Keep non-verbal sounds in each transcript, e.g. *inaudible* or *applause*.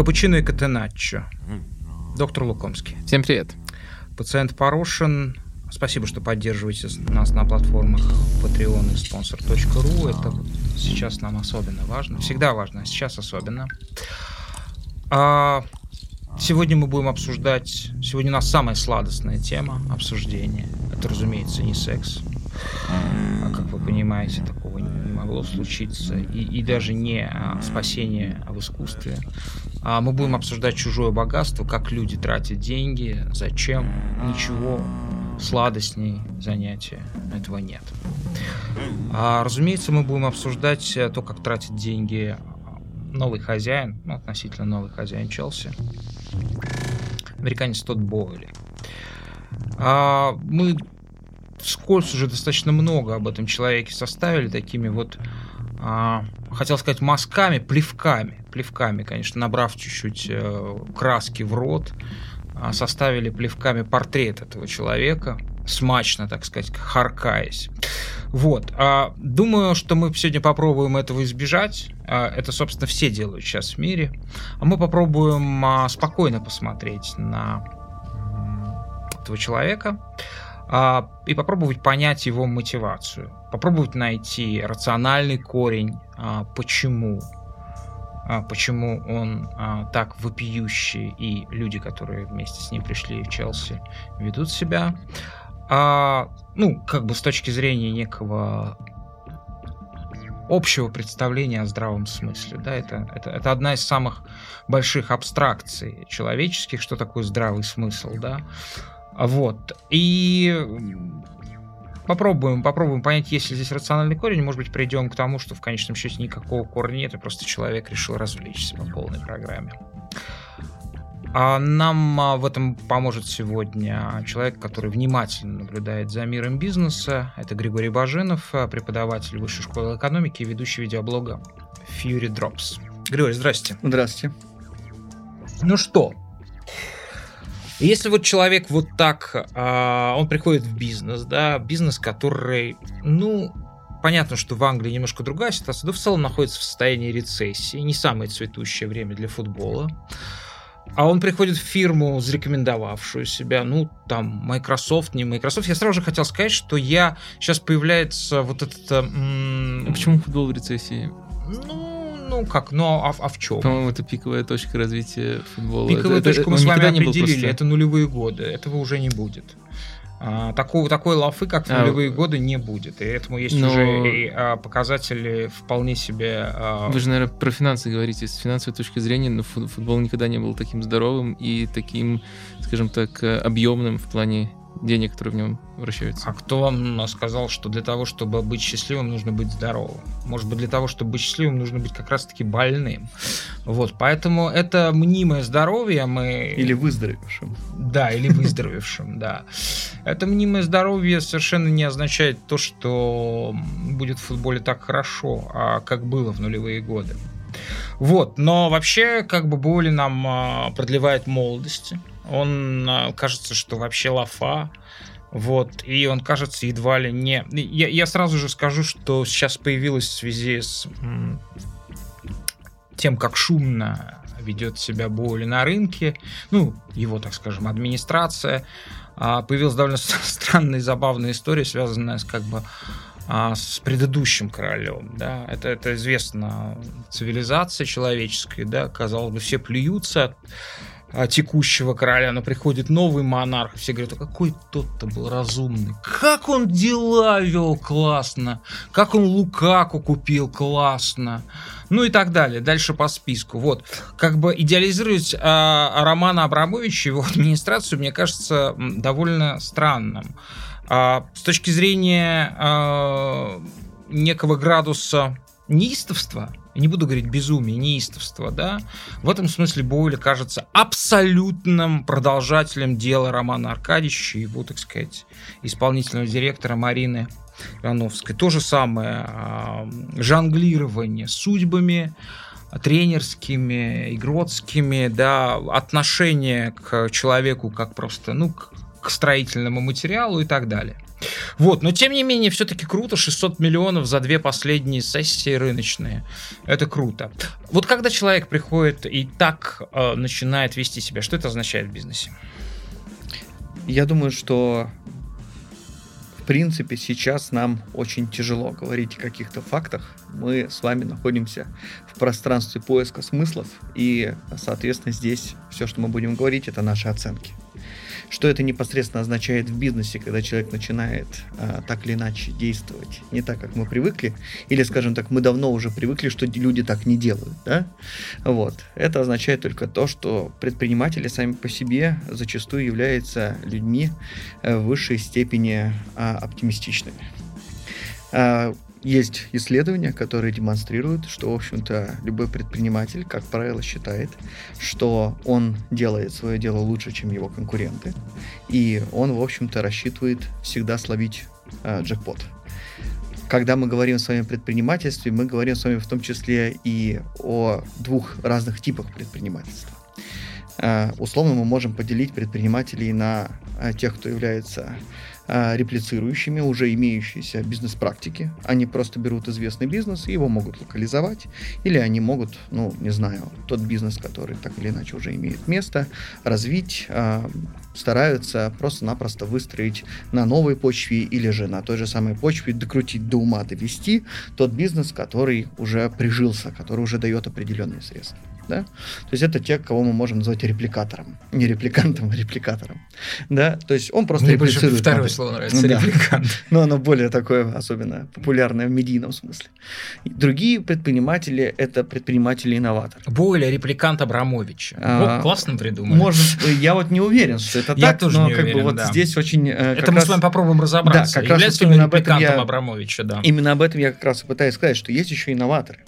Капучино и Катеначчо. Доктор Лукомский. Всем привет. Пациент Порошин. Спасибо, что поддерживаете нас на платформах Patreon и sponsor.ru. Это вот сейчас нам особенно важно. Всегда важно, а сейчас особенно. А, сегодня мы будем обсуждать... Сегодня у нас самая сладостная тема обсуждения. Это, разумеется, не секс. А, как вы понимаете, такого не могло случиться. И, и даже не а, спасение в искусстве. А мы будем обсуждать чужое богатство, как люди тратят деньги, зачем, ничего сладостней занятия этого нет. А, разумеется, мы будем обсуждать э, то, как тратит деньги новый хозяин, ну, относительно новый хозяин Челси, американец Тодд Бойли. А, мы вскользь уже достаточно много об этом человеке составили, такими вот, а, хотел сказать, мазками, плевками, плевками, конечно, набрав чуть-чуть э, краски в рот, а, составили плевками портрет этого человека, смачно, так сказать, харкаясь. Вот. А, думаю, что мы сегодня попробуем этого избежать. А, это, собственно, все делают сейчас в мире. А мы попробуем спокойно посмотреть на этого человека и попробовать понять его мотивацию. Попробовать найти рациональный корень, а, почему а, почему он а, так вопиющий, и люди, которые вместе с ним пришли в Челси, ведут себя. А, ну, как бы с точки зрения некого общего представления о здравом смысле. Да, это, это, это одна из самых больших абстракций человеческих, что такое здравый смысл, да. Вот. И попробуем, попробуем понять, есть ли здесь рациональный корень. Может быть, придем к тому, что в конечном счете никакого корня нет, и просто человек решил развлечься по полной программе. А нам а, в этом поможет сегодня человек, который внимательно наблюдает за миром бизнеса. Это Григорий Баженов, а, преподаватель Высшей школы экономики и ведущий видеоблога Fury Drops. Григорий, здрасте. Здравствуйте. Ну что, если вот человек вот так, а, он приходит в бизнес, да, бизнес, который, ну, понятно, что в Англии немножко другая ситуация, но в целом находится в состоянии рецессии, не самое цветущее время для футбола. А он приходит в фирму, зарекомендовавшую себя, ну, там, Microsoft, не Microsoft. Я сразу же хотел сказать, что я... Сейчас появляется вот этот... М- а почему футбол в рецессии? Ну, ну как, ну а, а в чем? По-моему, это пиковая точка развития футбола. Пиковую это, точку это, мы с вами определили, просто... это нулевые годы, этого уже не будет. А, такого, такой лафы, как в а, нулевые годы, не будет. И этому есть но... уже и, а, показатели вполне себе... А... Вы же, наверное, про финансы говорите. С финансовой точки зрения но футбол никогда не был таким здоровым и таким, скажем так, объемным в плане денег, которые в нем вращаются. А кто вам сказал, что для того, чтобы быть счастливым, нужно быть здоровым? Может быть, для того, чтобы быть счастливым, нужно быть как раз-таки больным. Вот, поэтому это мнимое здоровье мы... Или выздоровевшим. Да, или выздоровевшим, *laughs* да. Это мнимое здоровье совершенно не означает то, что будет в футболе так хорошо, а как было в нулевые годы. Вот, но вообще, как бы Боли нам а, продлевает молодости он а, кажется, что вообще лафа. Вот, и он кажется едва ли не... Я, я сразу же скажу, что сейчас появилось в связи с тем, как шумно ведет себя Боули на рынке, ну, его, так скажем, администрация, а, появилась довольно *laughs* странная и забавная история, связанная с как бы а, с предыдущим королем, да, это, это известно цивилизация человеческая, да, казалось бы, все плюются текущего короля, но приходит новый монарх, все говорят, а какой тот-то был разумный, как он дела вел классно, как он Лукаку купил классно, ну и так далее, дальше по списку. Вот, как бы идеализировать а, Романа Абрамовича его администрацию, мне кажется, довольно странным. А, с точки зрения а, некого градуса неистовства, не буду говорить безумие, неистовство, да, в этом смысле Бойли кажется абсолютным продолжателем дела Романа Аркадьевича и его, так сказать, исполнительного директора Марины Ивановской. То же самое жонглирование судьбами, тренерскими, игротскими, да, отношение к человеку как просто, ну, к строительному материалу и так далее. Вот, но тем не менее, все-таки круто, 600 миллионов за две последние сессии рыночные. Это круто. Вот когда человек приходит и так э, начинает вести себя, что это означает в бизнесе? Я думаю, что в принципе сейчас нам очень тяжело говорить о каких-то фактах. Мы с вами находимся в пространстве поиска смыслов, и, соответственно, здесь все, что мы будем говорить, это наши оценки. Что это непосредственно означает в бизнесе, когда человек начинает а, так или иначе действовать не так, как мы привыкли, или, скажем так, мы давно уже привыкли, что люди так не делают, да? Вот. Это означает только то, что предприниматели сами по себе зачастую являются людьми э, в высшей степени а, оптимистичными. Есть исследования, которые демонстрируют, что, в общем-то, любой предприниматель, как правило, считает, что он делает свое дело лучше, чем его конкуренты, и он, в общем-то, рассчитывает всегда словить э, джекпот. Когда мы говорим с вами о предпринимательстве, мы говорим с вами в том числе и о двух разных типах предпринимательства. Э, условно мы можем поделить предпринимателей на э, тех, кто является а, реплицирующими уже имеющиеся бизнес-практики. Они просто берут известный бизнес и его могут локализовать, или они могут, ну, не знаю, тот бизнес, который так или иначе уже имеет место, развить, а, стараются просто-напросто выстроить на новой почве или же на той же самой почве, докрутить до ума, довести тот бизнес, который уже прижился, который уже дает определенные средства да, то есть это те, кого мы можем назвать репликатором, не репликантом, а репликатором, да, то есть он просто Мне реплицирует. второе модель. слово нравится, да. репликант. Но оно более такое особенно популярное в медийном смысле. Другие предприниматели – это предприниматели-инноваторы. Более репликант Абрамовича. А, вот, классно придумали. Может, я вот не уверен, что это я так, тоже но не как уверен, бы вот да. здесь очень... Э, это мы раз... с вами попробуем разобраться. Да, как Является раз именно об этом я... Абрамовича, да. Именно об этом я как раз и пытаюсь сказать, что есть еще инноваторы.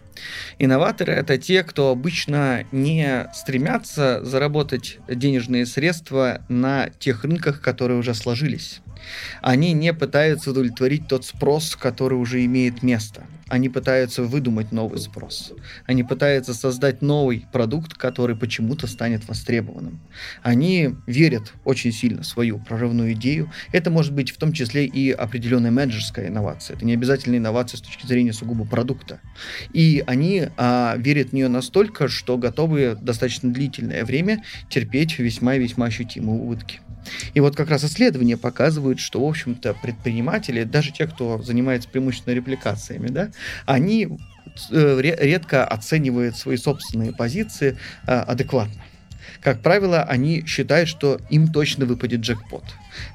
Инноваторы – это те, кто обычно не стремятся заработать денежные средства на тех рынках, которые уже сложились. Они не пытаются удовлетворить тот спрос, который уже имеет место. Они пытаются выдумать новый спрос. Они пытаются создать новый продукт, который почему-то станет востребованным. Они верят очень сильно в свою прорывную идею. Это может быть в том числе и определенная менеджерская инновация. Это не обязательно инновация с точки зрения сугубо продукта. И они а, верят в нее настолько, что готовы достаточно длительное время терпеть весьма и весьма ощутимые убытки. И вот как раз исследования показывают, что, в общем-то, предприниматели, даже те, кто занимается преимущественно репликациями, да, они э, редко оценивают свои собственные позиции э, адекватно. Как правило, они считают, что им точно выпадет джекпот.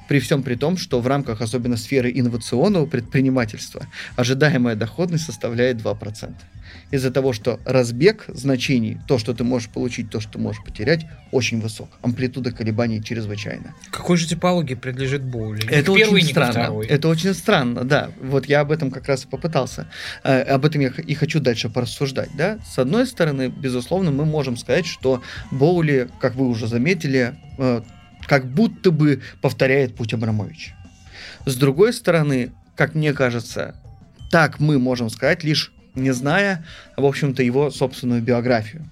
При всем при том, что в рамках особенно сферы инновационного предпринимательства ожидаемая доходность составляет 2% из-за того, что разбег значений, то, что ты можешь получить, то, что ты можешь потерять, очень высок. Амплитуда колебаний чрезвычайно. Какой же типологии принадлежит боулинг? Это очень странно. Это очень странно, да. Вот я об этом как раз и попытался. Э, об этом я и хочу дальше порассуждать. Да? С одной стороны, безусловно, мы можем сказать, что боули, как вы уже заметили, э, как будто бы повторяет путь Абрамовича. С другой стороны, как мне кажется, так мы можем сказать лишь не зная, в общем-то, его собственную биографию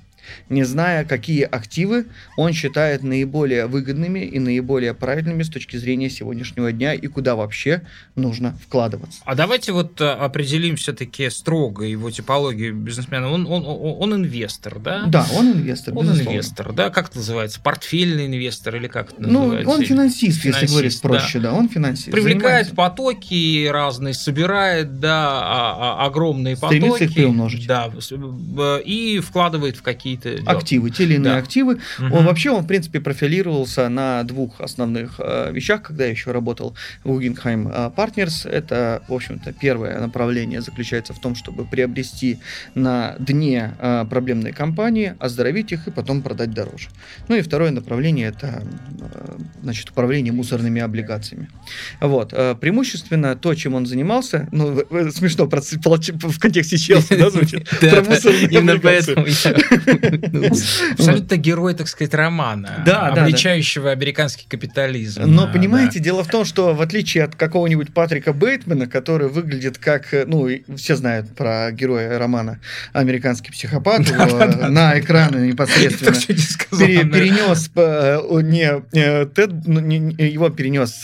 не зная, какие активы он считает наиболее выгодными и наиболее правильными с точки зрения сегодняшнего дня и куда вообще нужно вкладываться. А давайте вот э, определим все-таки строго его типологию бизнесмена. Он, он, он, он инвестор, да? Да, он инвестор. Он безусловно. инвестор, да? Как это называется? Портфельный инвестор или как это называется? Ну, он финансист, финансист если говорить проще, да. да, он финансист. Привлекает занимается. потоки разные, собирает, да, а, а, огромные потоки. Стремится их приумножить. Да, и вкладывает в какие какие-то активы, те или иные да. активы. Угу. Он вообще, он в принципе профилировался на двух основных э, вещах, когда я еще работал в Guggenheim э, Partners. Это, в общем-то, первое направление заключается в том, чтобы приобрести на дне э, проблемные компании, оздоровить их и потом продать дороже. Ну и второе направление это э, значит управление мусорными облигациями. Вот э, преимущественно то, чем он занимался, ну смешно в контексте Челси, да, звучит? *laughs* Про мусорные облигации. Абсолютно герой, так сказать, романа, Да, обличающего американский капитализм. Но понимаете, дело в том, что в отличие от какого-нибудь Патрика Бейтмана, который выглядит как, э, ну, все знают про героя романа «Американский психопат», *laughs* на экраны непосредственно перенес э, не э, Тед, ну, его перенес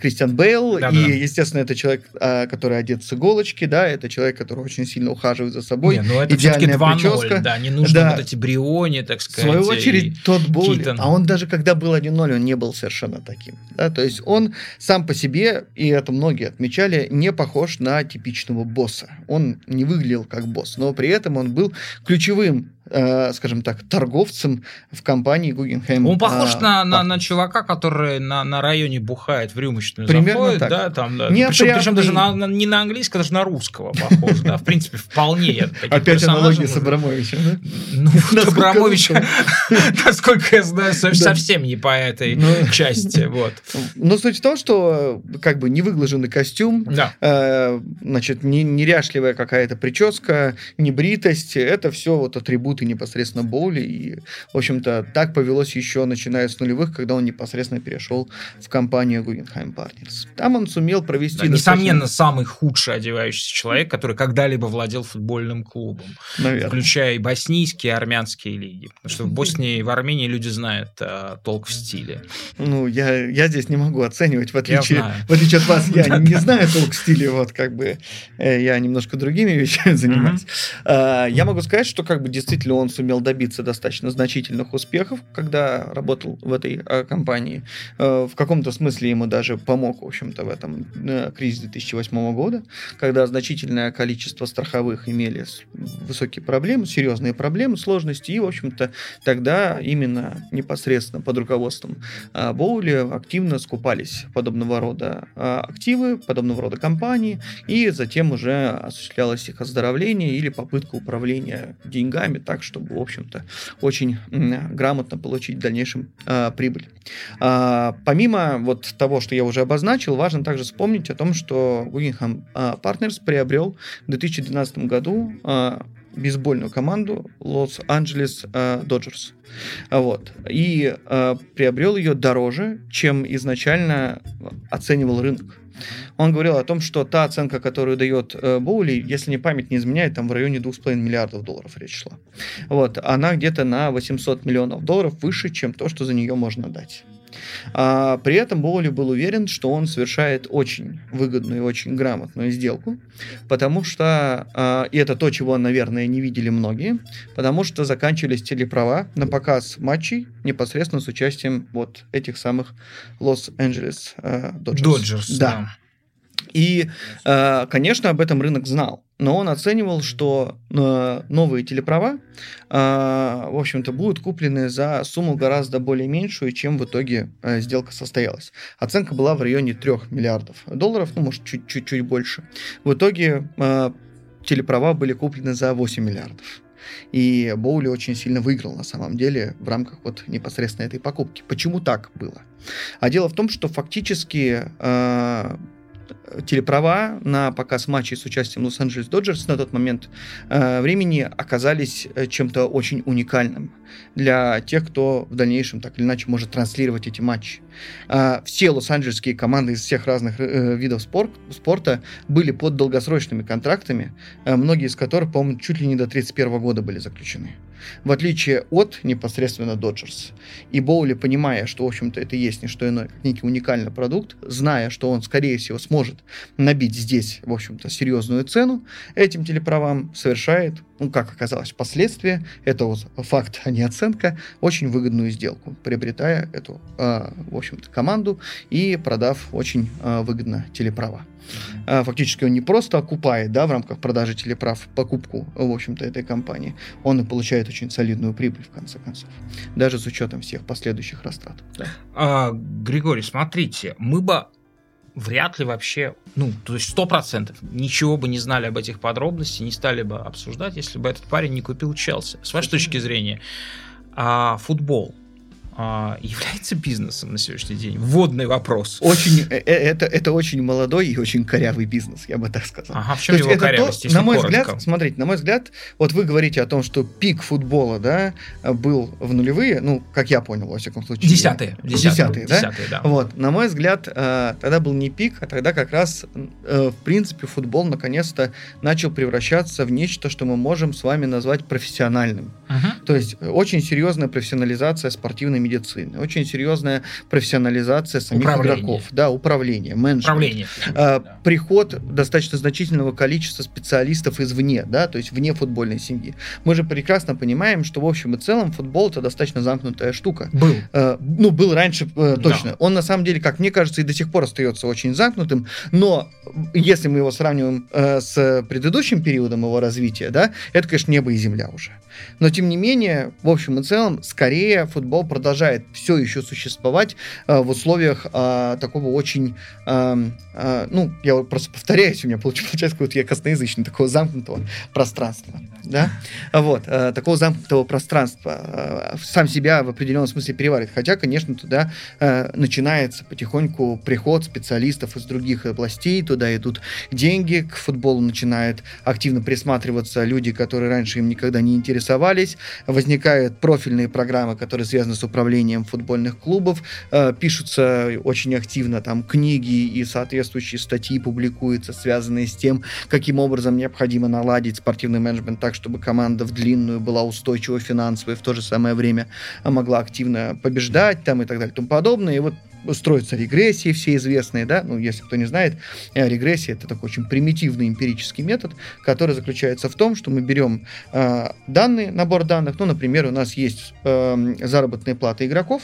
Кристиан Бейл, и, естественно, это человек, который одет с иголочки, да, это человек, который очень сильно ухаживает за собой. Ну идеальная 2-0, прическа. Да, не нужно Да. вот эти Бриони, так В сказать. свою и- очередь, тот Боули, Китон. а он даже когда был 1-0, он не был совершенно таким. Да? То есть он сам по себе, и это многие отмечали, не похож на типичного босса. Он не выглядел как босс, но при этом он был ключевым, э, скажем так, торговцем в компании Guggenheim. Он похож а, на, на, на чувака, который на, на районе бухает в рюмочную Примерно заходит, так. да, там, да. Не Причем, причем даже на, на- не на английского, даже на русского похож, да, в принципе, вполне. Опять аналогия с Абрамовичем, да? Ну, Абрамович, *laughs* насколько я знаю, совсем не по этой Ну. части, вот. Но суть в том, что как бы невыглаженный костюм, э, значит, не, неряшливая какая-то прическа, небритость, это все вот атрибуты непосредственно Боули. И, в общем-то, так повелось еще начиная с нулевых, когда он непосредственно перешел в компанию Guggenheim Partners. Там он сумел провести... Да, достаточно- Несомненно, самый худший одевающийся человек, который когда-либо владел футбольным клубом, Наверное. включая и боснийские, и армянские лиги. Потому что в Боснии и в Армении люди знают э, толк в стиле. Ну, я, я здесь не могу оценивать, в отличие, в отличие от вас, *laughs* я не знаю толк в стиле, вот как бы э, я немножко другими *laughs* вещами занимаюсь. А, Я могу сказать, что как бы действительно он сумел добиться достаточно значительных успехов, когда работал в этой э, компании. Э, В каком-то смысле ему даже помог, в общем-то, в этом э, кризис 2008 года, когда значительное количество страховых имели высокие проблемы, серьезные проблемы, сложности, и, в общем-то, тогда именно непосредственно под руководством Боули активно скупались подобного рода активы, подобного рода компании, и затем уже осуществлялось их оздоровление или попытка управления деньгами так, чтобы, в общем-то, очень грамотно получить в дальнейшем а, прибыль. А, Помимо вот того, что я уже обозначил, важно также вспомнить о том, что Guggenheim а, Partners приобрел в 2012 году а, бейсбольную команду Лос-Анджелес Доджерс. Вот. И а, приобрел ее дороже, чем изначально оценивал рынок. Он говорил о том, что та оценка, которую дает э, Боули, если не память не изменяет, там в районе 2,5 миллиардов долларов речь шла. Вот. Она где-то на 800 миллионов долларов выше, чем то, что за нее можно дать. А, при этом Боули был уверен, что он совершает очень выгодную и очень грамотную сделку, потому что, а, и это то, чего, наверное, не видели многие, потому что заканчивались телеправа на показ матчей непосредственно с участием вот этих самых Лос-Анджелес э, Доджерс. Доджерс, Да. И, э, конечно, об этом рынок знал, но он оценивал, что э, новые телеправа, э, в общем-то, будут куплены за сумму гораздо более меньшую, чем в итоге сделка состоялась. Оценка была в районе 3 миллиардов долларов, ну, может, чуть-чуть чуть больше. В итоге телеправа были куплены за 8 миллиардов. И Боули очень сильно выиграл на самом деле в рамках вот непосредственно этой покупки. Почему так было? А дело в том, что фактически телеправа на показ матчей с участием Лос-Анджелес Доджерс на тот момент э, времени оказались э, чем-то очень уникальным для тех, кто в дальнейшем так или иначе может транслировать эти матчи. А, все лос-анджелесские команды из всех разных э, видов спор- спорта были под долгосрочными контрактами, э, многие из которых, по-моему, чуть ли не до 31 года были заключены. В отличие от непосредственно Доджерс. И Боули, понимая, что, в общем-то, это есть не что иное, как некий уникальный продукт, зная, что он, скорее всего, сможет набить здесь, в общем-то, серьезную цену этим телеправам, совершает, ну, как оказалось впоследствии, это вот факт, а не оценка, очень выгодную сделку, приобретая эту, э, в общем-то, команду и продав очень э, выгодно телеправа. А, Фактически он не просто окупает, да, в рамках продажи телеправ покупку, в общем-то, этой компании, он и получает очень солидную прибыль, в конце концов, даже с учетом всех последующих растрат. да. А, Григорий, смотрите, мы бы вряд ли вообще, ну, то есть сто процентов ничего бы не знали об этих подробностях, не стали бы обсуждать, если бы этот парень не купил Челси. С вашей точки зрения, а, футбол а, является бизнесом на сегодняшний день? Вводный вопрос. Очень, э, э, это, это очень молодой и очень корявый бизнес, я бы так сказал. Ага, в чем его корявость, то, На мой коротко? взгляд, смотрите, на мой взгляд, вот вы говорите о том, что пик футбола, да, был в нулевые, ну, как я понял, во всяком случае. Десятые. Десятые, да? Десятые, да. Вот, на мой взгляд, э, тогда был не пик, а тогда как раз, в принципе, футбол наконец-то начал превращаться в нечто, что мы можем с вами назвать профессиональным. Угу. То есть очень серьезная профессионализация спортивной медицины, очень серьезная профессионализация самих управление. игроков, да, управление, менеджмент. Управление. А, да. Приход достаточно значительного количества специалистов извне, да, то есть вне футбольной семьи. Мы же прекрасно понимаем, что в общем и целом футбол это достаточно замкнутая штука. Был. А, ну, был раньше а, точно. Да. Он на самом деле, как мне кажется, и до сих пор остается очень замкнутым, но если мы его сравниваем а, с предыдущим периодом его развития, да, это, конечно, небо и земля уже. Но, тем не менее, в общем и целом, скорее футбол продолжает все еще существовать э, в условиях э, такого очень, э, э, ну, я просто повторяюсь, у меня *laughs* получается какой-то я косноязычный, такого замкнутого пространства, да, вот, э, такого замкнутого пространства, э, сам себя в определенном смысле переваривает, хотя, конечно, туда э, начинается потихоньку приход специалистов из других областей, туда идут деньги, к футболу начинают активно присматриваться люди, которые раньше им никогда не интересовались, заинтересовались, возникают профильные программы, которые связаны с управлением футбольных клубов, э, пишутся очень активно там книги и соответствующие статьи публикуются, связанные с тем, каким образом необходимо наладить спортивный менеджмент так, чтобы команда в длинную была устойчива финансово и в то же самое время могла активно побеждать там и так далее и тому подобное. И вот строятся регрессии все известные, да, ну, если кто не знает, э, регрессия это такой очень примитивный эмпирический метод, который заключается в том, что мы берем э, данные, набор данных, ну, например, у нас есть э, заработные платы игроков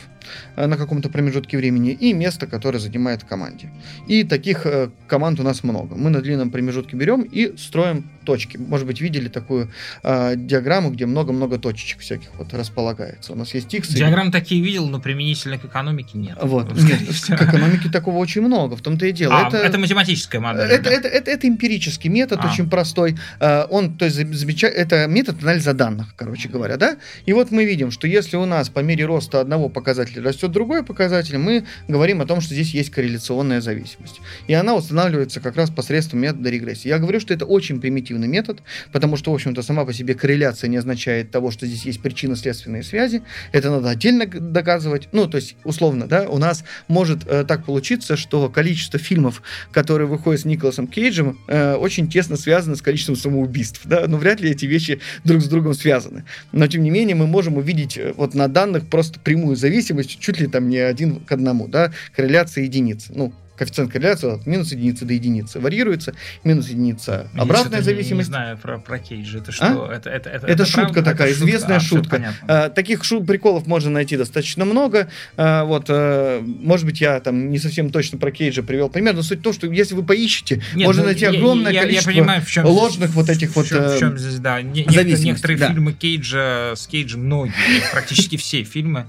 э, на каком-то промежутке времени и место, которое занимает команде. И таких э, команд у нас много. Мы на длинном промежутке берем и строим точки. Может быть, видели такую э, диаграмму, где много-много точечек всяких вот располагается. У нас есть x. Диаграммы и... такие видел, но применительно к экономике нет. Вот. Нет, к экономике такого очень много, в том-то и дело. А, это, это математическая модель. Это, да? это, это, это эмпирический метод, а. очень простой. Э, он, то есть, замеча... это метод анализа данных, короче говоря, да? И вот мы видим, что если у нас по мере роста одного показателя растет другой показатель, мы говорим о том, что здесь есть корреляционная зависимость. И она устанавливается как раз посредством метода регрессии. Я говорю, что это очень примитивный метод, потому что, в общем-то, сама по себе корреляция не означает того, что здесь есть причинно-следственные связи. Это надо отдельно доказывать. Ну, то есть, условно, да, у нас может э, так получиться, что количество фильмов, которые выходят с Николасом Кейджем, э, очень тесно связано с количеством самоубийств. Да? Но вряд ли эти вещи друг с другом связаны. Но, тем не менее, мы можем увидеть э, вот на данных просто прямую зависимость, чуть ли там не один к одному, да, корреляция единиц. Ну, коэффициент корреляции от минус единицы до единицы вариируется. Минус единица обратная зависимость. Не, не знаю про, про Кейджа. Это что? А? Это, это, это, это, это шутка правда? такая, это известная а, шутка. А, таких шут, приколов можно найти достаточно много. А, вот, а, может быть, я там не совсем точно про Кейджа привел пример, но суть в том, что если вы поищете, Нет, можно ну, найти огромное я, количество я понимаю, в чем ложных вот этих вот в чем, в чем здесь, да. Некоторые да. фильмы Кейджа с Кейджем, многие, практически все фильмы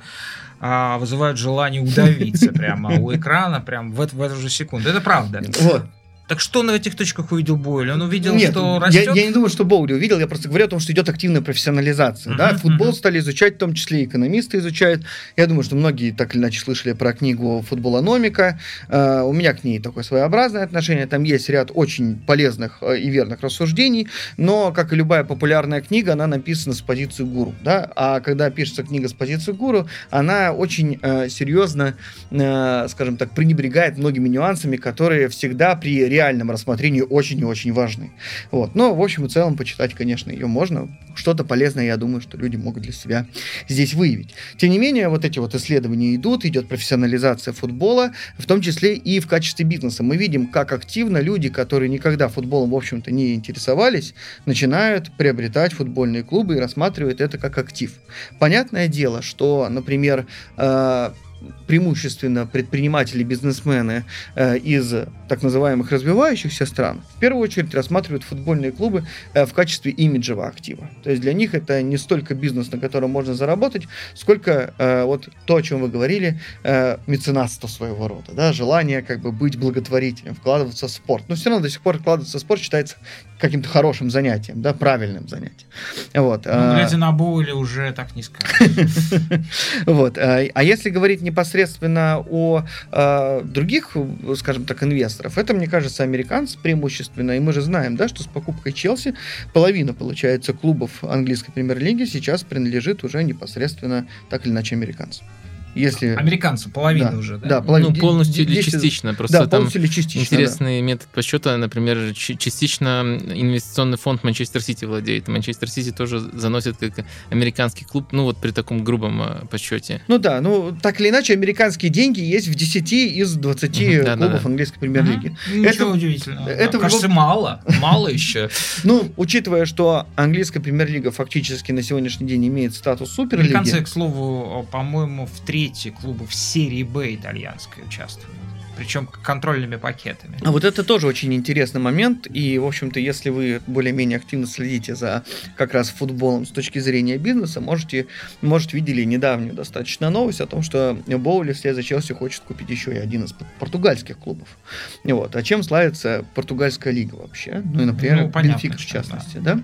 а, вызывают желание удавиться прямо у экрана, прям в, в эту же секунду. Это правда. Вот. Так что на этих точках увидел Бойль? Он увидел, Нет, что растет? Я, я не думаю, что Боули увидел, я просто говорю о том, что идет активная профессионализация. Uh-huh, да? Футбол uh-huh. стали изучать, в том числе и экономисты изучают. Я думаю, что многие так или иначе слышали про книгу «Футболономика». Uh, у меня к ней такое своеобразное отношение. Там есть ряд очень полезных uh, и верных рассуждений, но, как и любая популярная книга, она написана с позиции гуру. Да? А когда пишется книга с позиции гуру, она очень uh, серьезно, скажем так, пренебрегает многими нюансами, которые всегда при реальном рассмотрении очень и очень важны. Вот. Но, в общем и целом, почитать, конечно, ее можно. Что-то полезное, я думаю, что люди могут для себя здесь выявить. Тем не менее, вот эти вот исследования идут, идет профессионализация футбола, в том числе и в качестве бизнеса. Мы видим, как активно люди, которые никогда футболом, в общем-то, не интересовались, начинают приобретать футбольные клубы и рассматривают это как актив. Понятное дело, что, например, э, преимущественно предприниматели, бизнесмены э, из так называемых развивающихся стран, в первую очередь рассматривают футбольные клубы э, в качестве имиджевого актива. То есть для них это не столько бизнес, на котором можно заработать, сколько э, вот то, о чем вы говорили, э, меценатство своего рода, да, желание как бы быть благотворителем, вкладываться в спорт. Но все равно до сих пор вкладываться в спорт считается каким-то хорошим занятием, да, правильным занятием. Вот. Ну, а, глядя на Боули, уже так не скажешь. *laughs* Вот. А а если говорить непосредственно о а, других, скажем так, инвесторов, это, мне кажется, американцы преимущественно. И мы же знаем, да, что с покупкой Челси половина, получается, клубов английской премьер-лиги сейчас принадлежит уже непосредственно так или иначе американцам. Если... Американцы, половина Да, уже, да? да, половина. Ну, полностью или 10 частично. Просто Да, там полностью или частично. да. интересный метод подсчета. Например, частично инвестиционный фонд Манчестер Сити владеет. Манчестер Сити тоже заносит как американский клуб, ну вот при таком грубом э, подсчете. Ну да, ну так или иначе, американские деньги есть в 10 из 20 Мгм, да, да, клубов да. английской премьер-лиги. Ничего Это- удивительного. это Да, Кажется, любом- мало. Мало еще. *laughs* Ну, учитывая, что английская премьер-лига фактически на сегодняшний день имеет статус суперлиги. Американцы, к слову, по-моему, в трети клубов серии Б итальянской участвуют. Причем контрольными пакетами. А вот это тоже очень интересный момент, и, в общем-то, если вы более-менее активно следите за как раз футболом с точки зрения бизнеса, можете, может, видели недавнюю достаточно новость о том, что Боули вслед за Челси хочет купить еще и один из португальских клубов. Вот. А чем славится португальская лига вообще? Ну и, например, Ну, понятно, Бенфика, в частности, да?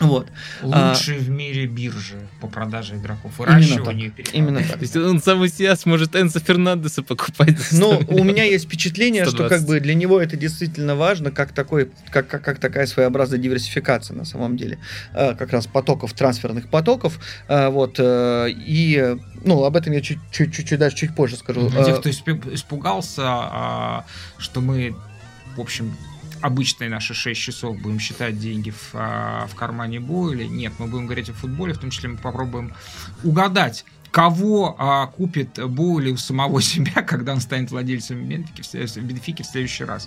Вот. Лучшие в мире биржи по продаже игроков, Именно выращиванию и так. Именно так. То есть он сам из себя сможет Энса Фернандеса покупать. Ну, 100 у меня есть впечатление, что 120. как бы для него это действительно важно, как такой, как, как, как такая своеобразная диверсификация на самом деле, Э, как раз потоков, трансферных потоков, Э, вот, э, и, ну, об этом я чуть- чуть- чуть-чуть дальше, чуть позже скажу. Для тех, кто испугался, а, что мы, в общем, обычные наши 6 часов будем считать деньги в, а, в кармане Бойли. Нет, мы будем говорить о футболе, в том числе мы попробуем угадать, кого а, купит Бойли у самого *laughs* себя, когда он станет владельцем Бенфики, в Бенфики в следующий раз.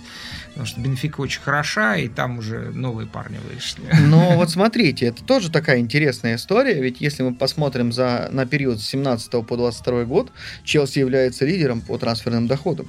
Потому что Бенфика очень хороша, и там уже новые парни вышли. Но *laughs* вот смотрите, это тоже такая интересная история, ведь если мы посмотрим за, на период с 17 по 22 год, Челси является лидером по трансферным доходам.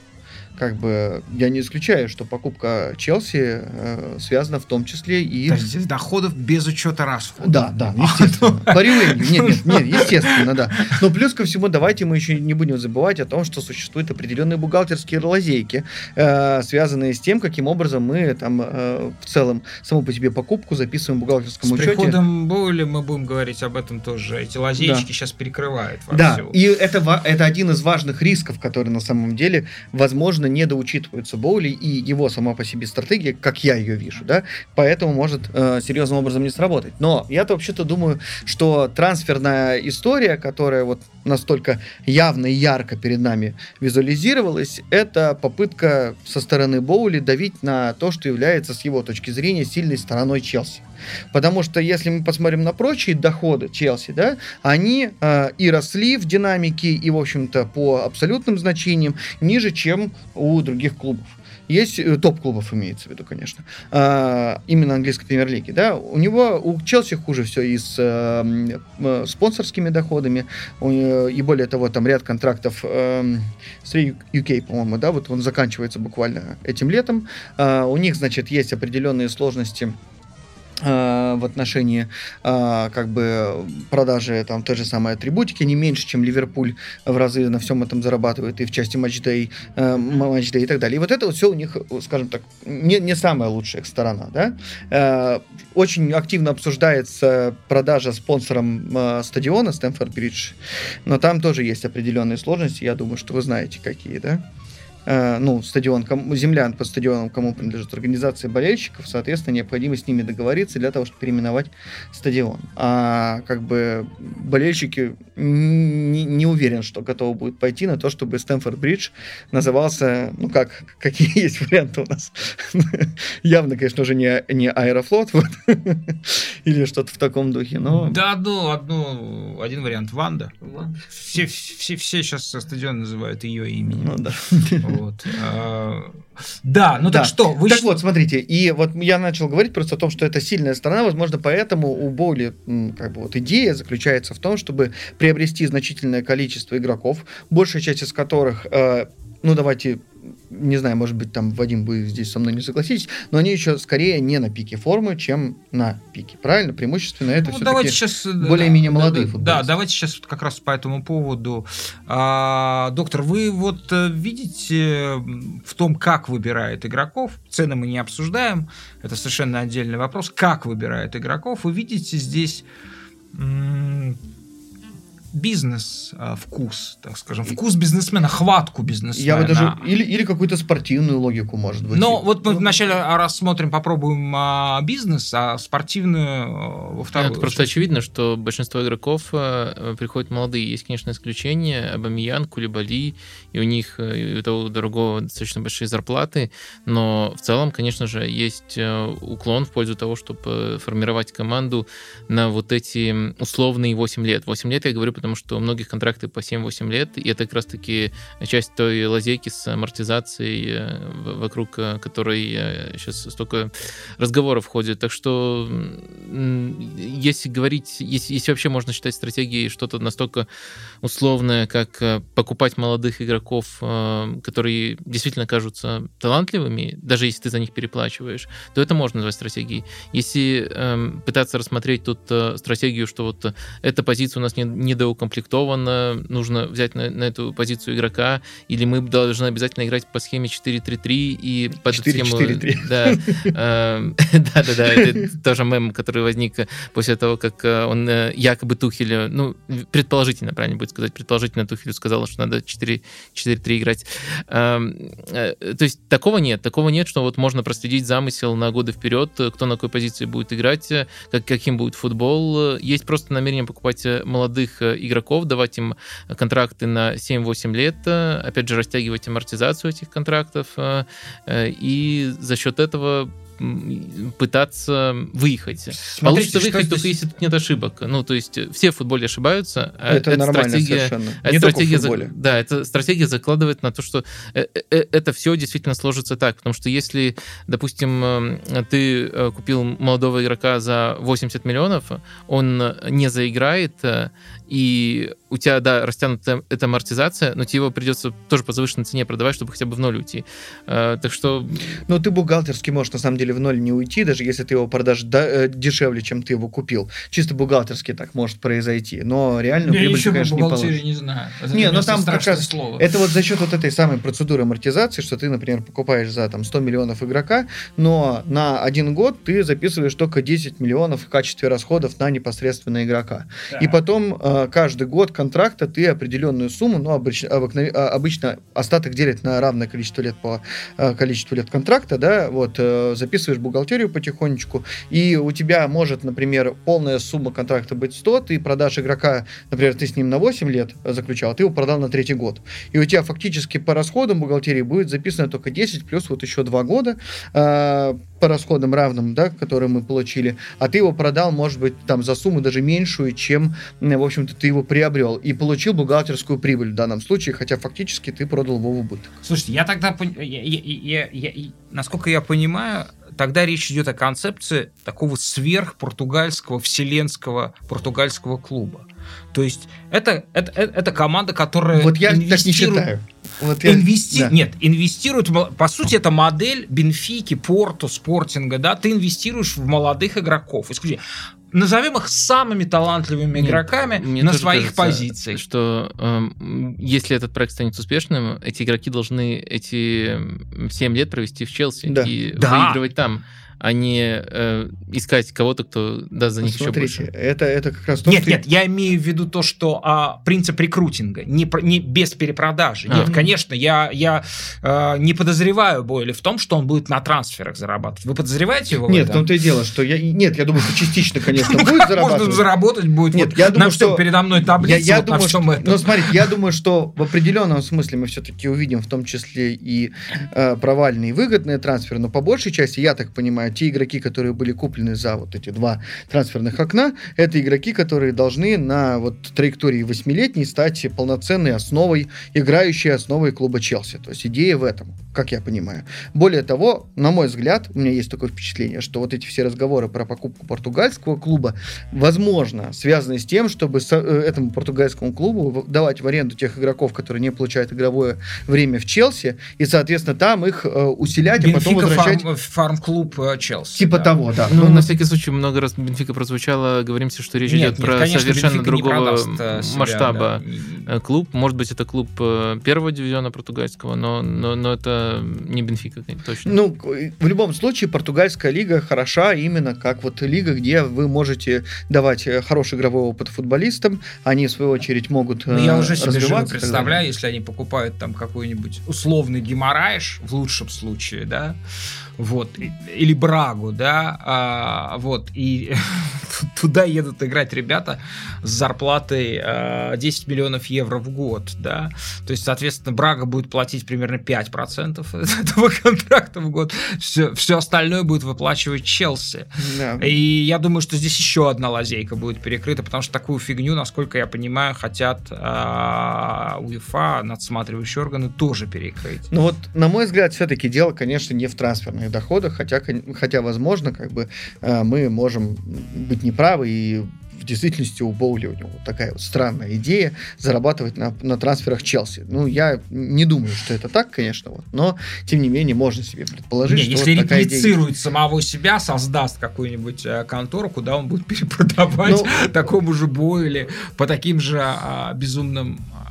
Как бы я не исключаю, что покупка Челси э, связана в том числе и То есть доходов без учета расходов. Да, да, естественно. Нет, нет, нет, естественно, да. Но плюс ко всему, давайте мы еще не будем забывать о том, что существуют определенные бухгалтерские лазейки, э, связанные с тем, каким образом мы там э, в целом саму по себе покупку записываем в бухгалтерском С учете. приходом Боули мы будем говорить об этом тоже. Эти лазейки сейчас перекрывают Да, всю. и это, это один из важных рисков, которые на самом деле, возможно, недоучитываются Боули и его сама по себе стратегия, как я ее вижу, да, поэтому может э, серьезным образом не сработать. Но я-то вообще-то думаю, что трансферная история, которая вот настолько явно и ярко перед нами визуализировалась, это попытка со стороны Боули давить на то, что является с его точки зрения сильной стороной Челси. Потому что если мы посмотрим на прочие доходы Челси, да, они э, и росли в динамике, и, в общем-то, по абсолютным значениям ниже, чем у других клубов. Есть э, топ-клубов, имеется в виду, конечно. А, именно английской премьер-лиги, да. У него, у Челси хуже все и с э, спонсорскими доходами, у, и более того, там ряд контрактов э, с UK, по-моему, да, вот он заканчивается буквально этим летом. А, у них, значит, есть определенные сложности в отношении э, как бы продажи там той же самой атрибутики не меньше, чем Ливерпуль в разы на всем этом зарабатывает и в части матчдей, э, матчдей и так далее. И вот это вот все у них, скажем так, не, не самая лучшая их сторона, да. Э, очень активно обсуждается продажа спонсором э, стадиона Стэнфорд Бридж, но там тоже есть определенные сложности, я думаю, что вы знаете какие, да. Э, ну, стадион, кому, земля под стадионом, кому принадлежит организация болельщиков, соответственно, необходимо с ними договориться для того, чтобы переименовать стадион. А как бы болельщики не, не уверен, что готовы будут пойти на то, чтобы Стэнфорд Бридж назывался, ну как, какие *laughs* есть варианты у нас. *laughs* Явно, конечно, уже не, не Аэрофлот, вот, *laughs* или что-то в таком духе, но... Да, одну, одну, один вариант Ванда. Все, все, все сейчас стадион называют ее именем. Ну да. Вот. *laughs* А, Да, ну Да. так что, вы так вот, смотрите, и вот я начал говорить просто о том, что это сильная сторона, возможно, поэтому у Боули м, как бы вот идея заключается в том, чтобы приобрести значительное количество игроков, большая часть из которых, э, ну давайте не знаю, может быть, там Вадим вы здесь со мной не согласитесь, но они еще скорее не на пике формы, чем на пике. Правильно? Преимущественно это ну, давайте сейчас, э, более-менее да, молодые да, футболисты. Да, давайте сейчас вот как раз по этому поводу. А, доктор, вы вот э, видите в том, как выбирает игроков, цены мы не обсуждаем, это совершенно отдельный вопрос, как выбирает игроков, вы видите здесь бизнес а, вкус, так скажем, вкус бизнесмена, хватку бизнесмена. Я бы даже или или какую-то спортивную логику, может быть. Но вот мы ну, вначале рассмотрим, попробуем а, бизнес, а спортивную а, во вторую. Это просто очевидно, что большинство игроков а, приходят молодые. Есть, конечно, исключения, Абамиян, Кулибали, и у них и у того и у другого достаточно большие зарплаты, но в целом, конечно же, есть э, уклон в пользу того, чтобы формировать команду на вот эти условные 8 лет. 8 лет, я говорю, потому что у многих контракты по 7-8 лет, и это как раз-таки часть той лазейки с амортизацией, э, вокруг э, которой сейчас э, столько разговоров ходит. Так что если говорить, если, если вообще можно считать стратегией что-то настолько условное, как покупать молодых игроков, которые действительно кажутся талантливыми, даже если ты за них переплачиваешь, то это можно назвать стратегией. Если эм, пытаться рассмотреть тут стратегию, что вот эта позиция у нас не, не до укомплектовано, нужно взять на, на эту позицию игрока, или мы должны обязательно играть по схеме 4-3-3 и под 4 схему... 4-3. *laughs* Да, *laughs* да-да-да, это тоже мем, который возник после того, как э, он э, якобы Тухелю, ну, предположительно, правильно будет сказать, предположительно Тухелю сказал, что надо 4-3 играть. Эм, э, то есть такого нет, такого нет, что вот можно проследить замысел на годы вперед, кто на какой позиции будет играть, как, каким будет футбол. Есть просто намерение покупать молодых игроков, давать им контракты на 7-8 лет, э, опять же, растягивать амортизацию этих контрактов, э, э, и за счет этого пытаться выехать. Смотрите, Получится выехать здесь... только если тут нет ошибок. Ну, то есть все в футболе ошибаются. А это, это нормально стратегия, совершенно. Это Не стратегия, в футболе. Да, эта стратегия закладывает на то, что это все действительно сложится так. Потому что если, допустим, ты купил молодого игрока за 80 миллионов, он не заиграет, и у тебя, да, растянута эта амортизация, но тебе его придется тоже по завышенной цене продавать, чтобы хотя бы в ноль уйти. Э, так что... Но ты бухгалтерски можешь, на самом деле, в ноль не уйти, даже если ты его продашь э, дешевле, чем ты его купил. Чисто бухгалтерски так может произойти. Но реально Я прибыль, конечно, не получишь. не знаю. Это не, ну там как раз... Слово. Это вот за счет вот этой самой процедуры амортизации, что ты, например, покупаешь за там 100 миллионов игрока, но на один год ты записываешь только 10 миллионов в качестве расходов на непосредственно игрока. Да. И потом э, каждый год контракта ты определенную сумму, ну, обычно, а, обычно остаток делит на равное количество лет по а, количеству лет контракта, да, вот, э, записываешь бухгалтерию потихонечку, и у тебя может, например, полная сумма контракта быть 100, ты продашь игрока, например, ты с ним на 8 лет заключал, а ты его продал на третий год. И у тебя фактически по расходам бухгалтерии будет записано только 10 плюс вот еще 2 года, по расходам равным, да, которые мы получили, а ты его продал, может быть, там за сумму даже меньшую, чем, в общем-то, ты его приобрел и получил бухгалтерскую прибыль в данном случае, хотя фактически ты продал его в убыток. Слушайте, я тогда, я, я, я, я, насколько я понимаю, тогда речь идет о концепции такого сверхпортугальского, вселенского португальского клуба. То есть это, это, это, это команда, которая Вот я так не считаю. Вот я, Инвести... да. Нет, инвестируют... По сути, это модель Бенфики, Порту, Спортинга, да? Ты инвестируешь в молодых игроков. Исключительно назовем их самыми талантливыми Нет, игроками мне на своих кажется, позициях. Что э, если этот проект станет успешным, эти игроки должны эти 7 лет провести в Челси да. и да. выигрывать там а не э, искать кого-то, кто даст за них Смотрите, еще больше. Это, это как раз то, Нет, что... нет, я имею в виду то, что а, принцип рекрутинга, не, не без перепродажи. А. Нет, конечно, я, я а, не подозреваю Бойли в том, что он будет на трансферах зарабатывать. Вы подозреваете его? Нет, в том-то и дело, что я... Нет, я думаю, что частично, конечно, ну, *laughs* будет зарабатывать. Можно заработать будет Нет, я думаю, что... передо мной таблица, я, я думаю, что... Ну, смотрите, я думаю, что в определенном смысле мы все-таки увидим в том числе и э, провальные и выгодные трансферы, но по большей части, я так понимаю, те игроки, которые которые были куплены за вот эти два трансферных окна, это игроки, которые должны на вот траектории восьмилетней стать полноценной основой, играющей основой клуба Челси. То есть идея в этом. Как я понимаю. Более того, на мой взгляд, у меня есть такое впечатление, что вот эти все разговоры про покупку португальского клуба, возможно, связаны с тем, чтобы э, этому португальскому клубу давать в аренду тех игроков, которые не получают игровое время в Челси, и, соответственно, там их э, усилять, Бенфика а потом возвращать... фарм, фарм-клуб э, Челси. Типа да. того, да. Ну, Ну, на всякий случай, много раз Бенфика прозвучало, говоримся, что речь Нет, идет нет, про конечно, совершенно Бенфика другого себя, масштаба да. клуб. Может быть, это клуб первого дивизиона португальского, но, но, но это не Бенфика, точно. Ну, в любом случае, португальская лига хороша именно как вот лига, где вы можете давать э, хороший игровой опыт футболистам, они, в свою очередь, могут Ну, я э, уже себе живо представляю, если они покупают там какой-нибудь условный геморраеш, в лучшем случае, да, вот, или Брагу, да, а, вот, и *laughs* туда едут играть ребята с зарплатой а, 10 миллионов евро в год, да, то есть, соответственно, Брага будет платить примерно 5% *laughs* этого контракта в год, все, все остальное будет выплачивать Челси. Да. И я думаю, что здесь еще одна лазейка будет перекрыта, потому что такую фигню, насколько я понимаю, хотят а, УЕФА, надсматривающие органы, тоже перекрыть. Ну вот, на мой взгляд, все-таки дело, конечно, не в трансферных доходах, хотя, хотя возможно, как бы э, мы можем быть неправы, и в действительности у Боули у него такая вот странная идея зарабатывать на, на трансферах Челси. Ну, я не думаю, что это так, конечно, вот, но, тем не менее, можно себе предположить, Не, что если вот такая идея реплицирует самого себя, создаст какую-нибудь э, контору, куда он будет *laughs* перепродавать Ну, такому же бою или по таким же а, безумным а,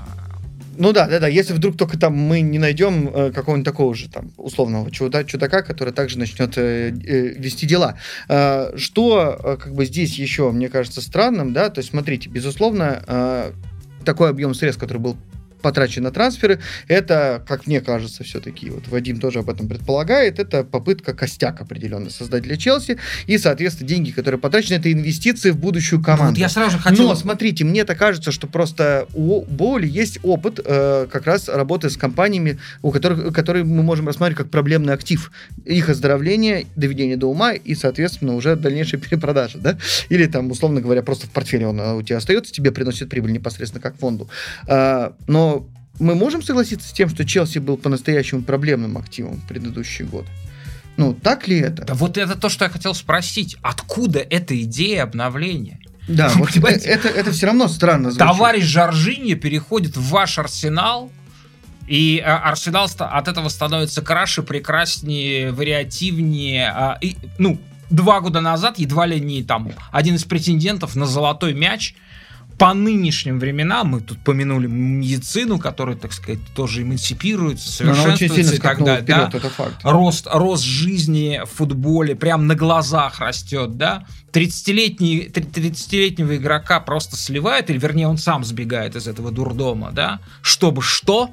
Ну да, да, да. Если вдруг только там мы не найдем э, какого-нибудь такого же там условного чуда, чудака, который также начнет э, э, вести дела. Э, что э, как бы здесь еще мне кажется странным, да, то есть смотрите, безусловно, э, такой объем средств, который был потрачен на трансферы, это, как мне кажется, все-таки, вот Вадим тоже об этом предполагает, это попытка костяк определенно создать для Челси, и, соответственно, деньги, которые потрачены, это инвестиции в будущую ну, команду. вот я сразу же хотел... Но смотрите, мне так кажется, что просто у Боули есть опыт э, как раз работы с компаниями, у которых, которые мы можем рассматривать как проблемный актив. Их оздоровление, доведение до ума и, соответственно, уже дальнейшая *laughs* перепродажа, да? Или там, условно говоря, просто в портфеле он э, у тебя остается, тебе приносит прибыль непосредственно как фонду. А, но мы можем согласиться с тем, что Челси был по-настоящему проблемным активом в предыдущие годы? Ну, так ли это? Да вот это то, что я хотел спросить. Откуда эта идея обновления? Да, вот понимаете? это, это все равно странно звучит. Товарищ Жоржини переходит в ваш арсенал, и а, Арсенал от этого становится краше, прекраснее, вариативнее. а, и, ну, два года назад едва ли не там один из претендентов на золотой мяч по нынешним временам, мы тут помянули медицину, которая, так сказать, тоже эмансипируется, сильно совершенствуется и так далее. да. вперед, это факт. рост, рост жизни в футболе прям на глазах растет, да? 30-летний, 30-летнего игрока просто сливает, или вернее он сам сбегает из этого дурдома, да? Чтобы что?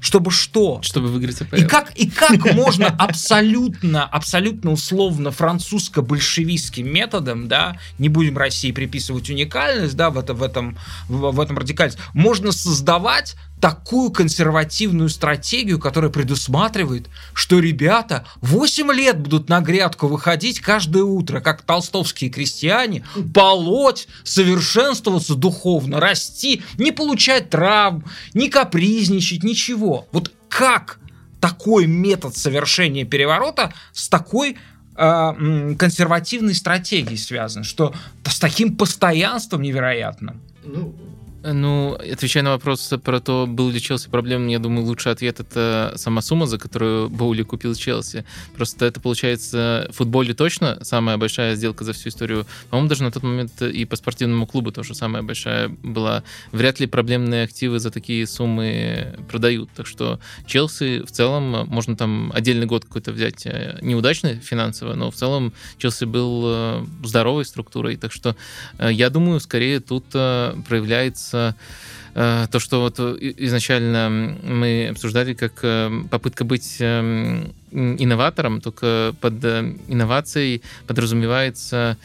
Чтобы что? Чтобы выиграть АПЛ. И как, и как *laughs* можно абсолютно, абсолютно условно французско-большевистским методом, да, не будем России приписывать уникальность, да, в, это, в, этом, в, в этом радикальность, можно создавать такую консервативную стратегию, которая предусматривает, что ребята 8 лет будут на грядку выходить каждое утро, как толстовские крестьяне, полоть, совершенствоваться духовно, расти, не получать травм, не капризничать, ничего. Вот как такой метод совершения переворота с такой м, консервативной стратегией связан, что с таким постоянством невероятным. Ну, отвечая на вопрос про то, был ли Челси проблемным, я думаю, лучший ответ это сама сумма, за которую Боули купил Челси. Просто это получается в футболе точно самая большая сделка за всю историю. По-моему, даже на тот момент и по спортивному клубу тоже самая большая была. Вряд ли проблемные активы за такие суммы продают. Так что Челси в целом, можно там отдельный год какой-то взять э, неудачный финансово, но в целом Челси был э, здоровой структурой. Так что э, я думаю, скорее тут э, проявляется э, то, что вот и- изначально мы обсуждали как э, попытка быть э, инноватором, только под э, инновацией подразумевается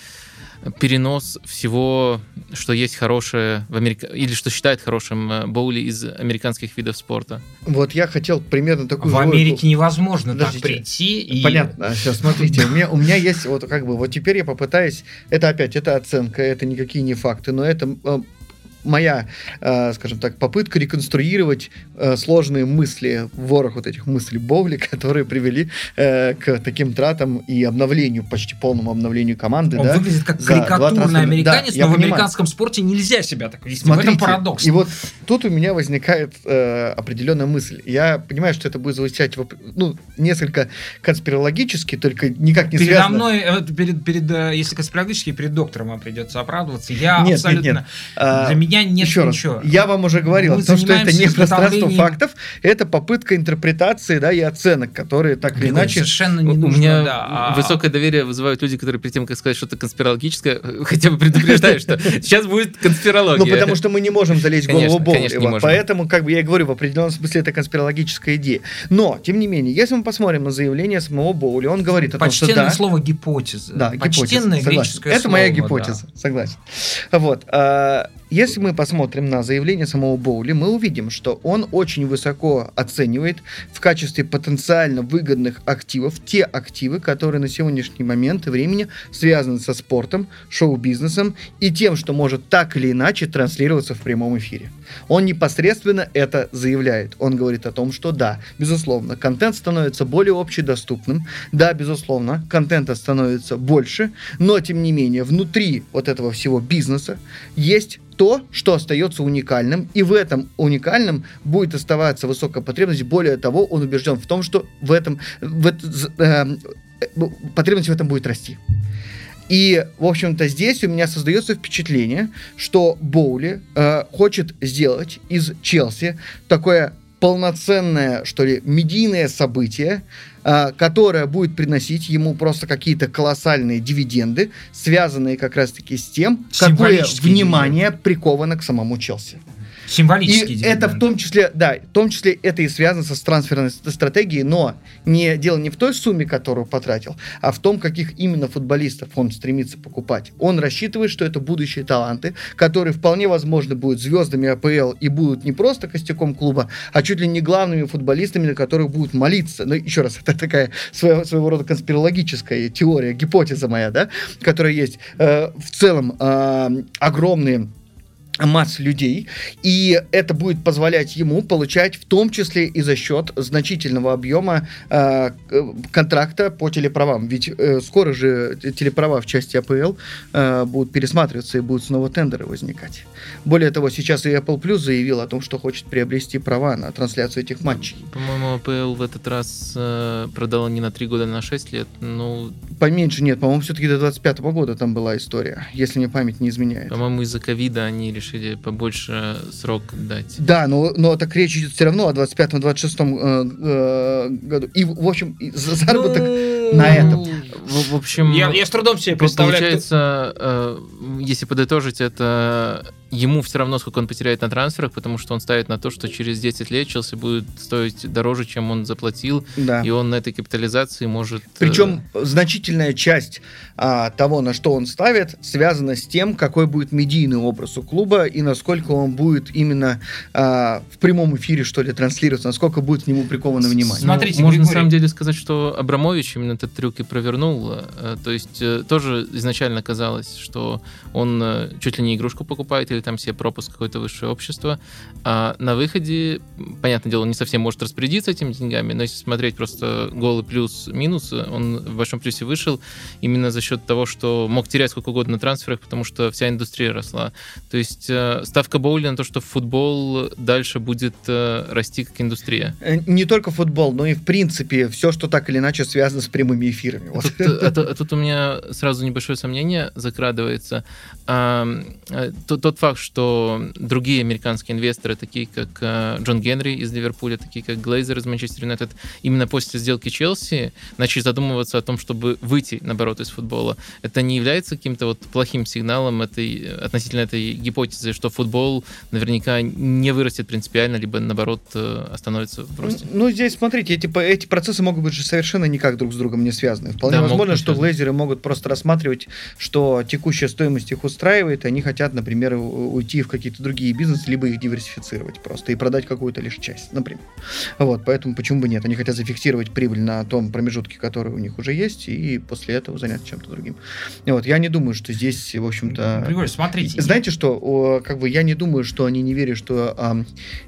перенос всего, что есть хорошее в Америке, или что считает хорошим э, боули из американских видов спорта. Вот я хотел примерно такую В Америке невозможно так Подождите. прийти и... Понятно. Сейчас смотрите, у меня, у меня есть вот как бы вот теперь я попытаюсь. Это опять это оценка, это никакие не факты, но это э, моя, э, скажем так, попытка реконструировать э, сложные мысли, ворох вот этих мыслей Боули, *laughs* которые привели э, к таким тратам и обновлению, почти полному обновлению команды. Он да, выглядит как карикатурный 20 американец, Да, но в понимаю. американском спорте нельзя себя так вести. в Смотрите, этом парадокс. И вот тут у меня возникает э, определенная мысль. Я понимаю, что это будет звучать ну, несколько конспирологически, только никак не Передо связано. мной, э, перед, перед, э, если конспирологически, перед доктором вам придется оправдываться. Я Нет, нет, абсолютно... нет. А, Для меня нет Еще раз, ничего. я вам уже говорил, Мы о том, что это не пространство фактов, это попытка интерпретации, да, и оценок, которые так или иначе... совершенно У не у нужно, меня да, а- высокое доверие вызывают люди, которые перед тем, как сказать что-то конспирологическое, *laughs* хотя бы предупреждают, что сейчас будет конспирология. Ну, потому что мы не можем залезть в голову можем. Поэтому, как бы я и говорю, в определенном смысле это конспирологическая идея. Но, тем не менее, если мы посмотрим на заявление самого Боули, он говорит о том, что Почтенное да, слово гипотеза. Да, Почтенное гипотеза, согласен. греческое Это слово. моя да. гипотеза, согласен. Вот. Если мы посмотрим на заявление самого Боули, мы увидим, что он очень высоко оценивает в качестве потенциально выгодных активов те активы, которые на сегодняшний момент времени связаны со спортом, шоу-бизнесом и тем, что может так или иначе транслироваться в прямом эфире. Он непосредственно это заявляет. Он говорит о том, что да, безусловно, контент становится более общедоступным, да, безусловно, контента становится больше, но тем не менее внутри вот этого всего бизнеса есть то, что остается уникальным, и в этом уникальном будет оставаться высокая потребность. Более того, он убежден в том, что в этом в эм, э, потребность в этом будет расти. И, в общем-то, здесь у меня создается впечатление, что Боули э, хочет сделать из Челси такое полноценное, что ли, медийное событие, э, которое будет приносить ему просто какие-то колоссальные дивиденды, связанные как раз-таки с тем, какое внимание приковано к самому Челси. Символический И это в том числе, да, в том числе это и связано со трансферной стратегией, но не дело не в той сумме, которую потратил, а в том, каких именно футболистов он стремится покупать. Он рассчитывает, что это будущие таланты, которые вполне возможно будут звездами АПЛ и будут не просто костяком клуба, а чуть ли не главными футболистами, на которых будут молиться. Но еще раз, *laughs* это такая своего, своего рода конспирологическая теория, гипотеза моя, да, которая есть. Э, в целом э, огромные масс людей, и это будет позволять ему получать в том числе и за счет значительного объема э, контракта по телеправам. Ведь э, скоро же телеправа в части АПЛ э, будут пересматриваться и будут снова тендеры возникать. Более того, сейчас и Apple Plus заявил о том, что хочет приобрести права на трансляцию этих матчей. По-моему, АПЛ в этот раз э, продала не на 3 года, а на 6 лет. Ну, Поменьше нет, по-моему, все-таки до 25 года там была история, если мне память не изменяет. по-моему, из-за ковида они решили побольше срок дать. Да, но, но так речь идет все равно о 25-26 э, э, году. И, в общем, и за- заработок на этом. В, в общем, Я, я с трудом себе представляю. кто- получается, э, если подытожить, это ему все равно, сколько он потеряет на трансферах, потому что он ставит на то, что через 10 лет Челси будет стоить дороже, чем он заплатил, Да. и он на этой капитализации может... э, Причем значительная часть а, того, на что он ставит, связана с тем, какой будет медийный образ у клуба и насколько он будет именно а, в прямом эфире, что ли, транслироваться, насколько будет к нему приковано внимание. Смотрите, Ну, можно на самом деле сказать, что Абрамович именно этот трюк и провернул. Э, То есть э, тоже изначально казалось, что он чуть ли не игрушку покупает или там себе пропуск какое-то высшее общество. А на выходе, понятное дело, он не совсем может распорядиться этими деньгами, но если смотреть просто голый плюс-минус, он в большом плюсе вышел именно за счет того, что мог терять сколько угодно на трансферах, потому что вся индустрия росла. То есть э, ставка Боули на то, что футбол дальше будет э, расти как индустрия. Э, Не только футбол, но и в принципе все, что так или иначе связано с прямыми эфирами. Вот. Тут, а а тут у меня сразу небольшое сомнение закрадывается. А, тот, тот факт, что другие американские инвесторы, такие как э, Джон Генри из Ливерпуля, такие как Глейзер из Манчестер Юнайтед, именно после сделки Челси начали задумываться о том, чтобы выйти, наоборот, из футбола. Это не является каким-то вот плохим сигналом этой, относительно этой гипотезы, что футбол наверняка не вырастет принципиально, либо, наоборот, э, остановится в росте? Ну, здесь, смотрите, эти, эти процессы могут быть же совершенно никак друг с другом не связаны. Вполне Да, возможно, что связаны. глейзеры могут просто рассматривать, что текущая стоимость их устраивает, и они хотят, например, уйти в какие-то другие бизнесы, либо их диверсифицировать просто и продать какую-то лишь часть, например. Вот, поэтому почему бы нет? Они хотят зафиксировать прибыль на том промежутке, который у них уже есть, и после этого заняться чем-то другим. Вот, я не думаю, что здесь, в общем-то... Григорий, смотрите. Знаете что, как бы я не думаю, что они не верят, что а,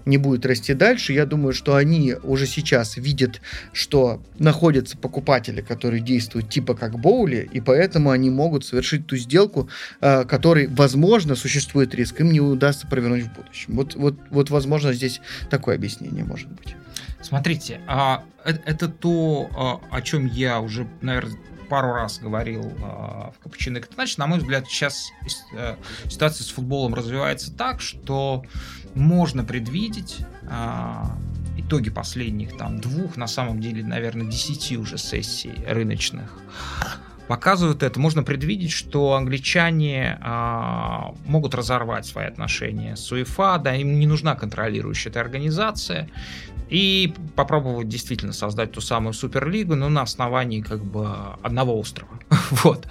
не будет расти дальше. Я думаю, что они уже сейчас видят, что находятся покупатели, которые действуют типа как Боули, и поэтому они могут совершить ту сделку, а, которой, возможно, существует риск, им не удастся провернуть в будущем. Вот, вот, вот возможно, здесь такое объяснение может быть. Смотрите, а, это, это то, а, о чем я уже, наверное, пару раз говорил э, в Капучино Значит, на мой взгляд, сейчас э, ситуация с футболом развивается так, что можно предвидеть э, итоги последних там двух, на самом деле, наверное, десяти уже сессий рыночных показывают это. Можно предвидеть, что англичане а, могут разорвать свои отношения с УЕФА, да, им не нужна контролирующая эта организация, и попробовать действительно создать ту самую суперлигу, но на основании как бы одного острова. *laughs* вот.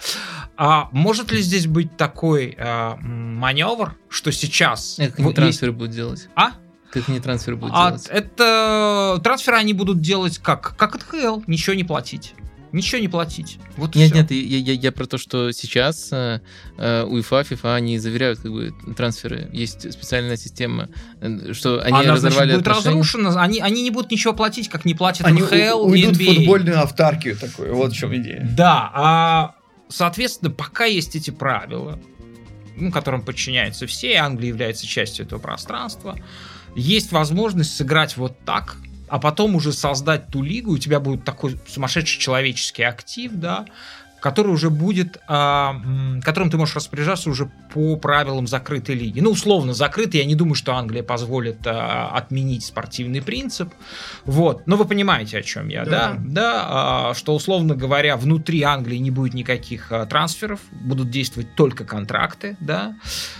А может ли здесь быть такой а, маневр, что сейчас... Как они вот трансферы есть... будут делать? А? Как они трансферы будут а делать? Это трансферы они будут делать как? Как ХЛ, ничего не платить ничего не платить. Вот нет, все. нет, я, я, я про то, что сейчас э, э УЕФА, ФИФА, они заверяют как бы трансферы. Есть специальная система, э, что они Она, разорвали значит, будет отношения. разрушена, они, они не будут ничего платить, как не платят они НХЛ у, уйдут NBA. в футбольную автаркию такую, вот в чем идея. Да, а соответственно, пока есть эти правила, ну, которым подчиняются все, и Англия является частью этого пространства, есть возможность сыграть вот так, а потом уже создать ту лигу, у тебя будет такой сумасшедший человеческий актив, да, который уже будет, а, которым ты можешь распоряжаться уже по правилам закрытой лиги. Ну, условно закрытой, я не думаю, что Англия позволит а, отменить спортивный принцип. Вот, но вы понимаете, о чем я, да? Да, да а, что, условно говоря, внутри Англии не будет никаких а, трансферов, будут действовать только контракты, да,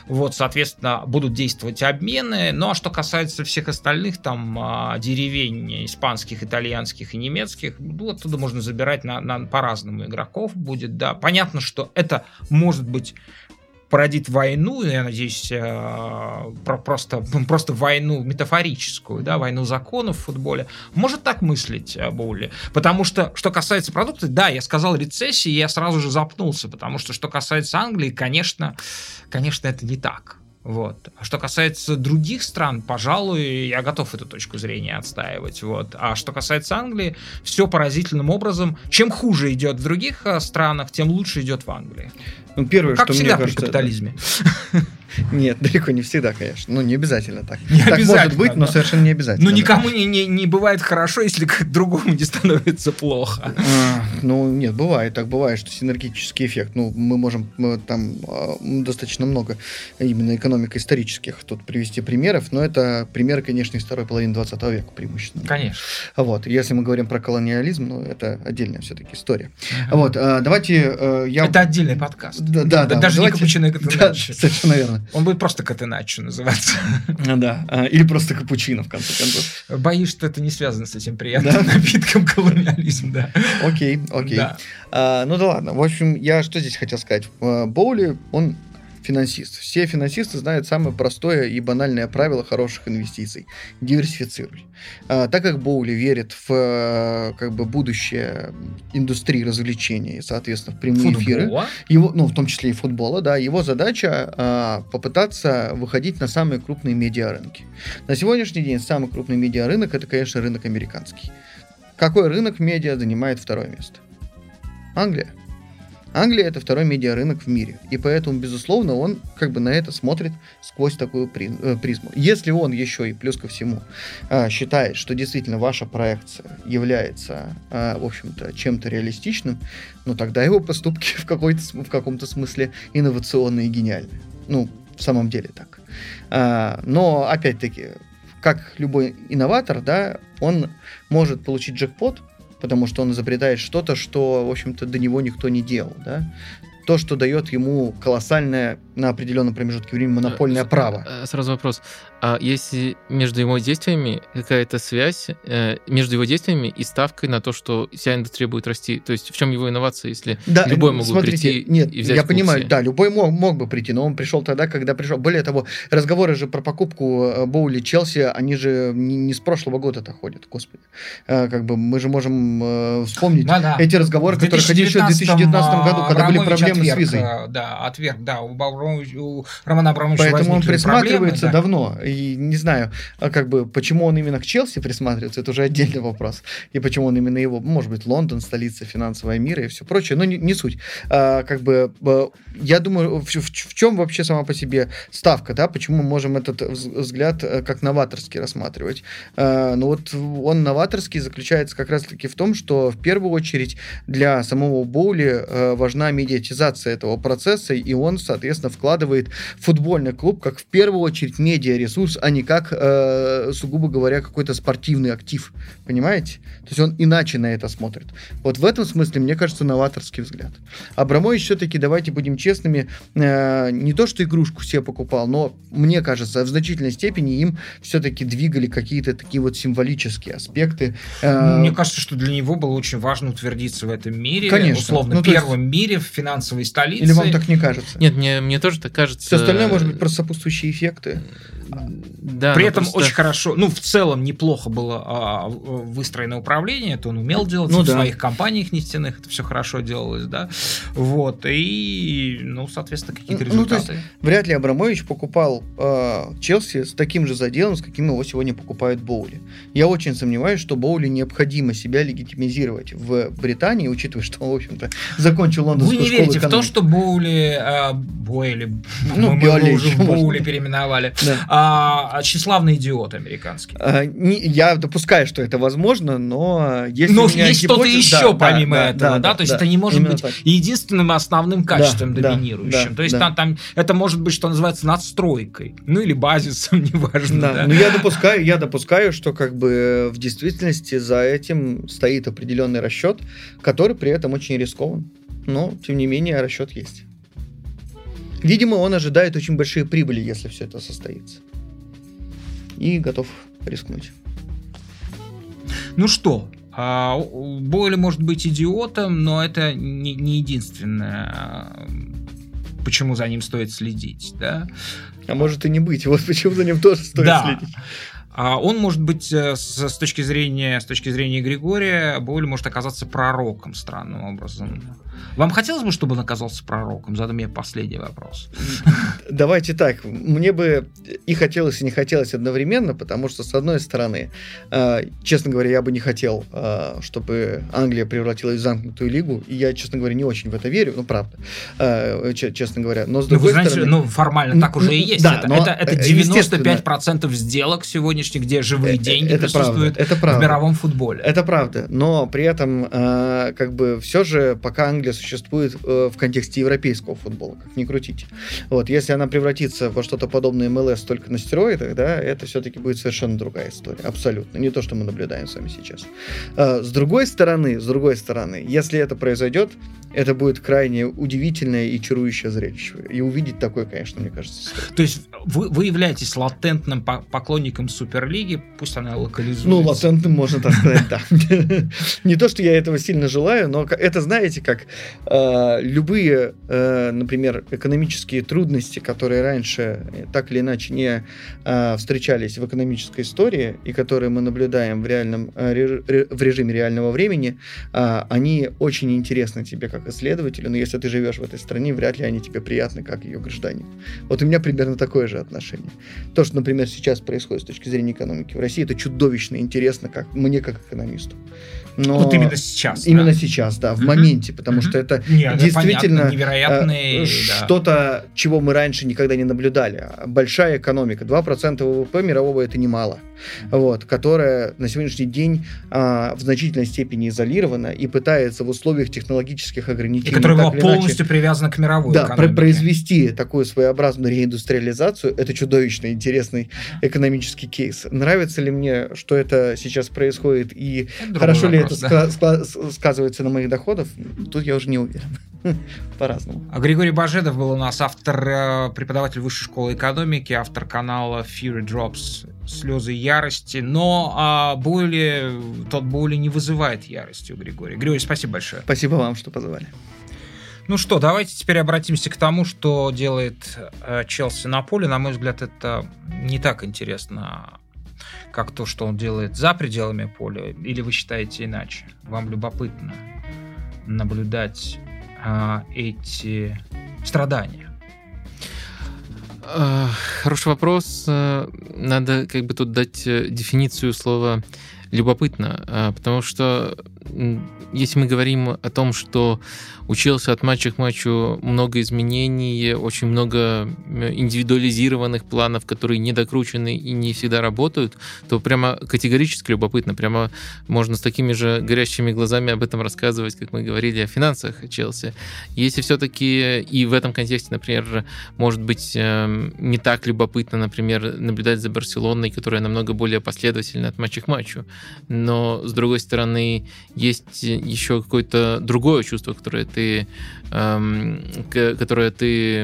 вот, соответственно, будут действовать обмены, ну, а что касается всех остальных, там, а, деревень испанских, итальянских и немецких, ну, оттуда можно забирать на, на, по-разному игроков, будет, да. Понятно, что это может быть породит войну, я надеюсь, э, про, просто, *laughs* просто войну метафорическую, да, войну законов в футболе. Может так мыслить э, Боули? Потому что, что касается продуктов, да, я сказал рецессии, я сразу же запнулся, потому что, что касается Англии, конечно, конечно, это не так. Вот. А что касается других стран, пожалуй, я готов эту точку зрения отстаивать. Вот. А что касается Англии, все поразительным образом. Чем хуже идет в других э, странах, тем лучше идет в Англии. Ну, первое, как что всегда мне при кажется, капитализме. *laughs* Нет, далеко не всегда, конечно. Ну, не обязательно так. Не так обязательно, может быть, но да. совершенно не обязательно. Но да. никому не, не, не бывает хорошо, если к другому не становится плохо. А, ну, нет, бывает. Так бывает, что синергетический эффект. Ну, мы можем мы, там а, достаточно много именно экономико-исторических тут привести примеров, но это примеры, конечно, из второй половины 20 века преимущественно. Конечно. Вот. Если мы говорим про колониализм, ну, это отдельная все-таки история. Вот. а, давайте э, я... Это отдельный подкаст. Да, да, да. Даже Давайте- не капучино, Да, это совершенно верно. Он будет просто Катеначо называться. Да. а, Или просто капучино, в конце концов. Боюсь, что это не связано с этим приятным напитком *laughs* колониализм, да. Окей, окей. Да. А, ну да ладно. В общем, я что здесь хотел сказать? А, Боули, он финансист. Все финансисты знают самое простое и банальное правило хороших инвестиций. Диверсифицируй. А, так как Боули верит в э, как бы будущее индустрии развлечений, соответственно, в прямые эфиры, Футбола. его, ну, в том числе и футбола, да, его задача а, попытаться выходить на самые крупные медиарынки. На сегодняшний день самый крупный медиарынок это, конечно, рынок американский. Какой рынок медиа занимает второе место? Англия. Англия это второй медиарынок в мире, и поэтому, безусловно, он как бы на это смотрит сквозь такую э, призму. Если он еще и плюс ко всему а, считает, что действительно ваша проекция является, а, в общем-то, чем-то реалистичным, ну тогда его поступки *laughs* в, какой-то, в каком-то смысле инновационные и гениальные. Ну, в самом деле так. А, но, опять-таки, как любой инноватор, да, он может получить джекпот, потому что он изобретает что-то, что, в общем-то, до него никто не делал, да. То, что дает ему колоссальное на определенном промежутке времени монопольное Э, право. э, Сразу вопрос. А если между его действиями какая-то связь, э, между его действиями и ставкой на то, что вся индустрия будет расти? То есть в чем его инновация, если Да, любой могут смотрите, прийти нет, и взять я в понимаю, да, любой мог, мог бы прийти, но он пришел тогда, когда пришел. Более того, разговоры же про покупку Боули Челси, они же не, не с прошлого года-то ходят, господи. Как бы мы же можем вспомнить Да-да. эти разговоры, которые ходили еще в 2019 году, когда были Абрамович проблемы с отверг, визой. э, Да, отверг, да, у, Абрамович- у Романа Абрамовича Поэтому он присматривается проблемы, да. давно. И не знаю, а как бы, почему он именно к Челси присматривается, это уже отдельный вопрос. И почему он именно его, может быть, Лондон, столица финансового мира и все прочее, но не, не суть. А, как бы, э, я думаю, в, в чем вообще сама по себе ставка, да, почему мы можем этот вз- взгляд э, как новаторский рассматривать? А, ну вот он новаторский заключается как раз-таки в том, что в первую очередь для самого Боули э, важна медиатизация этого процесса, и он, соответственно, вкладывает футбольный клуб как в первую очередь медиаресурс, а не как, э, сугубо говоря, какой-то спортивный актив. Понимаете? То есть он иначе на это смотрит. Вот в этом смысле, мне кажется, новаторский взгляд. Абрамович все-таки, давайте будем честными, э, не то что игрушку себе покупал, но, мне кажется, в значительной степени им все-таки двигали какие-то такие вот символические аспекты. Э, Ну, Мне кажется, что для него было очень важно утвердиться в этом мире, Конечно. условно Ну, то есть- первом мире в финансовой столице. Или вам так не кажется? Нет, мне, мне тоже так кажется. Все остальное может быть просто сопутствующие эффекты. Да, При но этом просто- очень хорошо, ну, в целом неплохо было а, выстроено управление, это он умел делать Ну в да. своих компаниях нефтяных, это все хорошо делалось, да, вот, и, ну, соответственно, какие-то Ну, то результаты. Вряд ли Абрамович покупал э, Челси с таким же заделом, с каким его сегодня покупают Боули. Я очень сомневаюсь, что Боули необходимо себя легитимизировать в Британии, учитывая, что он, в общем-то, закончил Вы лондонскую не школу верите в то, экономики. что Боули, а, Бойли, Ну, мы его уже в Боули переименовали, Да. А, тщеславный идиот американский. А, не- я допускаю, что это возможно, но если Но есть что-то еще да, помимо да, этого, да, то есть это не может быть так. единственным основным качеством да, доминирующим. да, то есть да. Там, там это может быть, что называется, надстройкой, ну или базисом, *laughs* неважно. Да, да. но я допускаю, я допускаю, что как бы в действительности за этим стоит определенный расчет, который при этом очень рискован. Но, тем не менее, расчет есть. Видимо, он ожидает очень большие прибыли, если все это состоится. И готов рискнуть. Ну что, а, Бойли может быть идиотом, но это не, не единственное, а, почему за ним стоит следить, да. А может и не быть. Вот почему за ним тоже стоит Да. следить. А он может быть э, с, точки зрения с точки зрения Григория, Бойли может оказаться пророком странным образом. Вам хотелось бы, чтобы он оказался пророком? Задам я последний вопрос. Давайте так. Мне бы и хотелось, и не хотелось одновременно, потому что, с одной стороны, э, честно говоря, я бы не хотел, э, чтобы Англия превратилась в замкнутую лигу, и я, честно говоря, не очень в это верю, ну, правда, э, че- честно говоря. Но, с Ну, другой вы знаете, стороны... ну, формально так уже и есть. да, это, но, это, это э, естественно. 95% сделок сегодняшних, где живые деньги это правда, присутствуют это в правда. мировом футболе. Это правда, но при этом, как бы, все же, пока Англия существует э, в контексте европейского футбола, как ни крутите. Вот, если она превратится во что-то подобное МЛС только на стероидах, да, это все-таки будет совершенно другая история, абсолютно, не то, что мы наблюдаем с вами сейчас. Э, с другой стороны, с другой стороны, если это произойдет, это будет крайне удивительное и чарующее зрелище. И увидеть такое, конечно, мне кажется, стоит. То есть вы, вы являетесь латентным по- поклонником Суперлиги, пусть она локализуется. Ну, латентным можно так сказать, да. *laughs* Не то, что я этого сильно желаю, но это, знаете, как э, любые, э, например, экономические трудности, которые раньше э, так или иначе не встречались в экономической истории и которые мы наблюдаем в реальном ре- ре- в режиме реального времени, они очень интересны тебе как исследователю, но если ты живешь в этой стране, вряд ли они тебе приятны как ее гражданин. Вот у меня примерно такое же отношение. То, что, например, сейчас происходит с точки зрения экономики в России, это чудовищно интересно как мне как экономисту. Но Вот именно сейчас. именно да? сейчас, да, в Мгм. моменте, потому Мгм. что это Не, это действительно понятно, невероятные, да. что-то, чего мы раньше никогда не наблюдали. Большая экономика, 2% ВВП мирового это немало, вот, которая на сегодняшний день а, в значительной степени изолирована и пытается в условиях технологических И ограничений которая так была или иначе, полностью привязана к мировой да, экономике. произвести такую своеобразную реиндустриализацию, это чудовищно интересный экономический кейс. Нравится ли мне, что это сейчас происходит, и Это другой хорошо ли это да. ска- сказывается на моих доходах, тут я уже не уверен. *laughs* По-разному. А Григорий Бажедов был у нас автор, э, преподаватель высшей школы экономики, автор канала Fury Drops слезы ярости, но а, боли, тот боли не вызывает ярости у Григория. Григорий, спасибо большое. Спасибо вам, что позвали. Ну что, давайте теперь обратимся к тому, что делает э, Челси на поле. На мой взгляд, это не так интересно, как то, что он делает за пределами поля. Или вы считаете иначе? Вам любопытно наблюдать э, эти страдания? Э, хороший вопрос. Э, надо как бы тут дать э, дефиницию слова любопытно, потому что если мы говорим о том, что учился от матча к матчу много изменений, очень много индивидуализированных планов, которые не докручены и не всегда работают, то прямо категорически любопытно. Прямо можно с такими же горящими глазами об этом рассказывать, как мы говорили о финансах Челси. Если все-таки и в этом контексте, например, может быть эм, не так любопытно, например, наблюдать за Барселоной, которая намного более последовательна от матча к матчу. Но, с другой стороны, есть еще какое-то другое чувство, которое ты, которое ты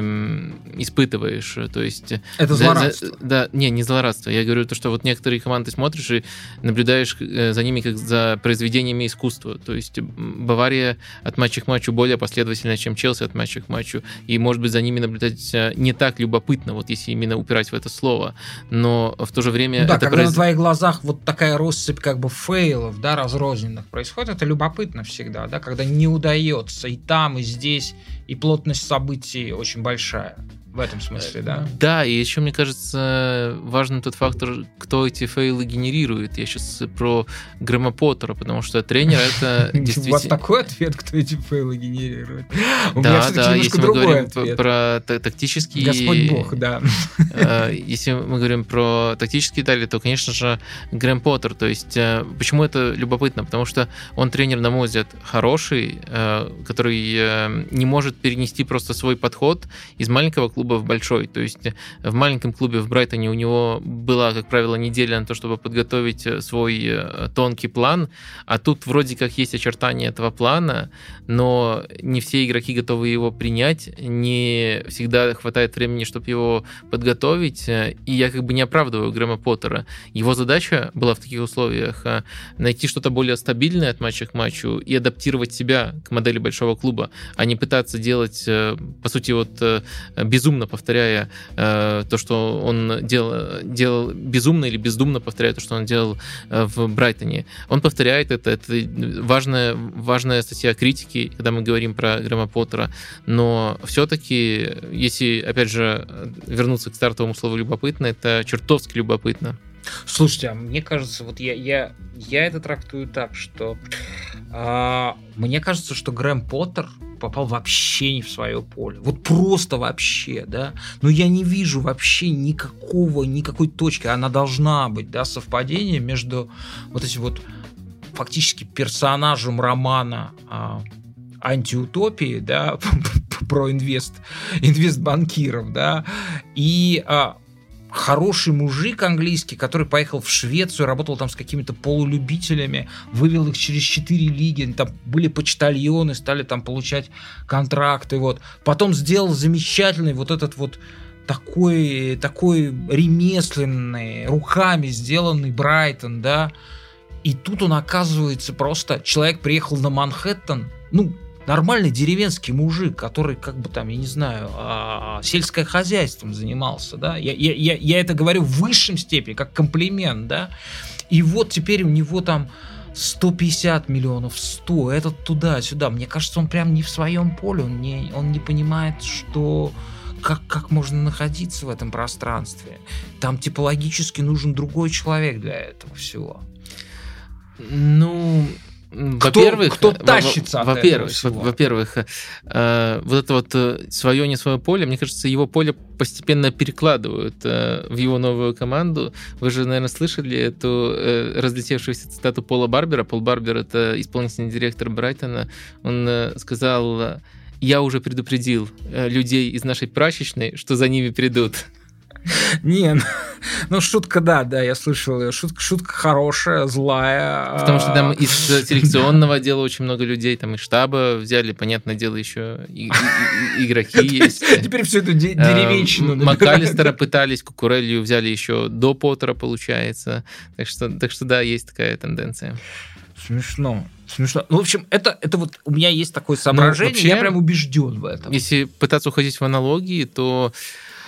испытываешь. То есть... Это злорадство. За, да, не, не злорадство. Я говорю то, что вот некоторые команды смотришь и наблюдаешь э, за ними как за произведениями искусства. То есть Бавария от матча к матчу более последовательна, чем Челси от матча к матчу. И, может быть, за ними наблюдать э, не так любопытно, вот если именно упирать в это слово. Но в то же время... Ну, да, это когда произ... на твоих глазах вот такая россыпь как бы фейлов, да, разрозненных происходит, это любопытно всегда, да, когда не удается и там, и здесь, и плотность событий очень большая. В этом смысле, да? Да, и еще, мне кажется, важным тот фактор, кто эти фейлы генерирует. Я сейчас про Грэма Поттера, потому что тренер это действительно... *laughs* У вас такой ответ, кто эти фейлы генерирует? У да, да, если мы говорим ответ. про тактические... Господь Бог, да. Э, *laughs* если мы говорим про тактические детали, то, конечно же, Грэм Поттер. То есть, э, почему это любопытно? Потому что он тренер, на мой взгляд, хороший, э, который не может перенести просто свой подход из маленького клуба клуба в большой. То есть э, в маленьком клубе в Брайтоне у него была, как правило, неделя на то, чтобы подготовить э, свой э, тонкий план, а тут вроде как есть очертания этого плана, но не все игроки готовы его принять, не всегда хватает времени, чтобы его подготовить, и я как бы не оправдываю Грэма Поттера. Его задача была в таких условиях найти что-то более стабильное от матча к матчу и адаптировать себя к модели большого клуба, а не пытаться делать, по сути, вот безумно безумно повторяя э, то, что он делал, делал безумно или бездумно повторяя то, что он делал э, в Брайтоне. Он повторяет это, это важная, важная статья критики, когда мы говорим про Грэма Поттера, но все-таки, если, опять же, вернуться к стартовому слову любопытно, это чертовски любопытно. Слушайте, а мне кажется, вот я, я, я это трактую так, что э, мне кажется, что Грэм Поттер попал вообще не в свое поле. Вот просто вообще, да. Но я не вижу вообще никакого, никакой точки. Она должна быть, да, совпадение между вот этим вот фактически персонажем романа а, антиутопии, да, *laughs* про инвест, инвестбанкиров, да, и а, хороший мужик английский, который поехал в Швецию, работал там с какими-то полулюбителями, вывел их через четыре лиги, там были почтальоны, стали там получать контракты, вот. Потом сделал замечательный вот этот вот такой, такой ремесленный, руками сделанный Брайтон, да, и тут он оказывается просто, человек приехал на Манхэттен, ну, нормальный деревенский мужик, который, как бы там, я не знаю, а, сельское хозяйством занимался, да, я, я, я, я это говорю в высшем степени, как комплимент, да, и вот теперь у него там 150 миллионов, 100, этот туда-сюда, мне кажется, он прям не в своем поле, он не, он не понимает, что как, как можно находиться в этом пространстве. Там типологически нужен другой человек для этого всего. Ну, во-первых, кто, кто тащится во, во-первых, во-первых, э, вот это вот э, свое не свое поле, мне кажется, его поле постепенно перекладывают э, в его новую команду. Вы же, наверное, слышали эту э, разлетевшуюся цитату Пола Барбера. Пол Барбер это исполнительный директор Брайтона. Он э, сказал: "Я уже предупредил э, людей из нашей прачечной, что за ними придут". *laughs* Не, ну, ну шутка, да, да, я слышал ее. Шутка, шутка хорошая, злая. Потому что там из селекционного отдела очень много людей, там из штаба взяли, понятное дело, еще игроки *laughs* есть. Теперь всю эту деревенщину. МакАлистера пытались, Кукурелью взяли еще до Поттера, получается. Так что, так что да, есть такая тенденция. Смешно. Смешно. Ну, в общем, это, это вот у меня есть такое ну, соображение, вообще, я прям убежден в этом. Если пытаться уходить в аналогии, то Э,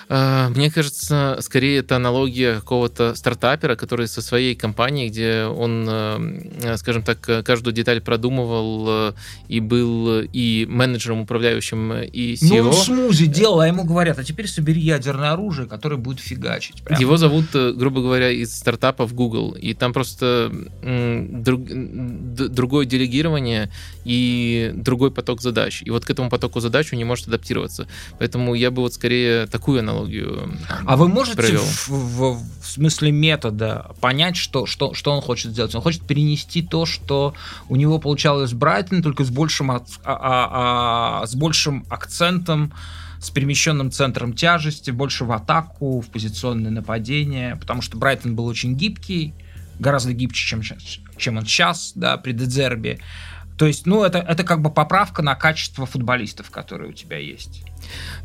мне кажется, скорее это аналогия какого-то стартапера, который со своей компанией, где он, э, скажем так, каждую деталь продумывал э, и был и менеджером, управляющим, и CEO. Ну, он смузи делал, а ему говорят, а теперь собери ядерное оружие, которое будет фигачить. Прямо. Его зовут, грубо говоря, из стартапов Google, и там просто друг, другое делегирование и другой поток задач. И вот к этому потоку задач он не может адаптироваться. Поэтому я бы вот скорее такую аналогию аналогию. А вы можете в, в, в смысле метода понять, что, что, что он хочет сделать? Он хочет перенести то, что у него получалось Брайтон, только с большим, а, а, а, с большим акцентом с перемещенным центром тяжести, больше в атаку, в позиционное нападение, потому что Брайтон был очень гибкий, гораздо гибче, чем, чем он сейчас, да, при Дедзербе. То есть, ну, это, это как бы поправка на качество футболистов, которые у тебя есть.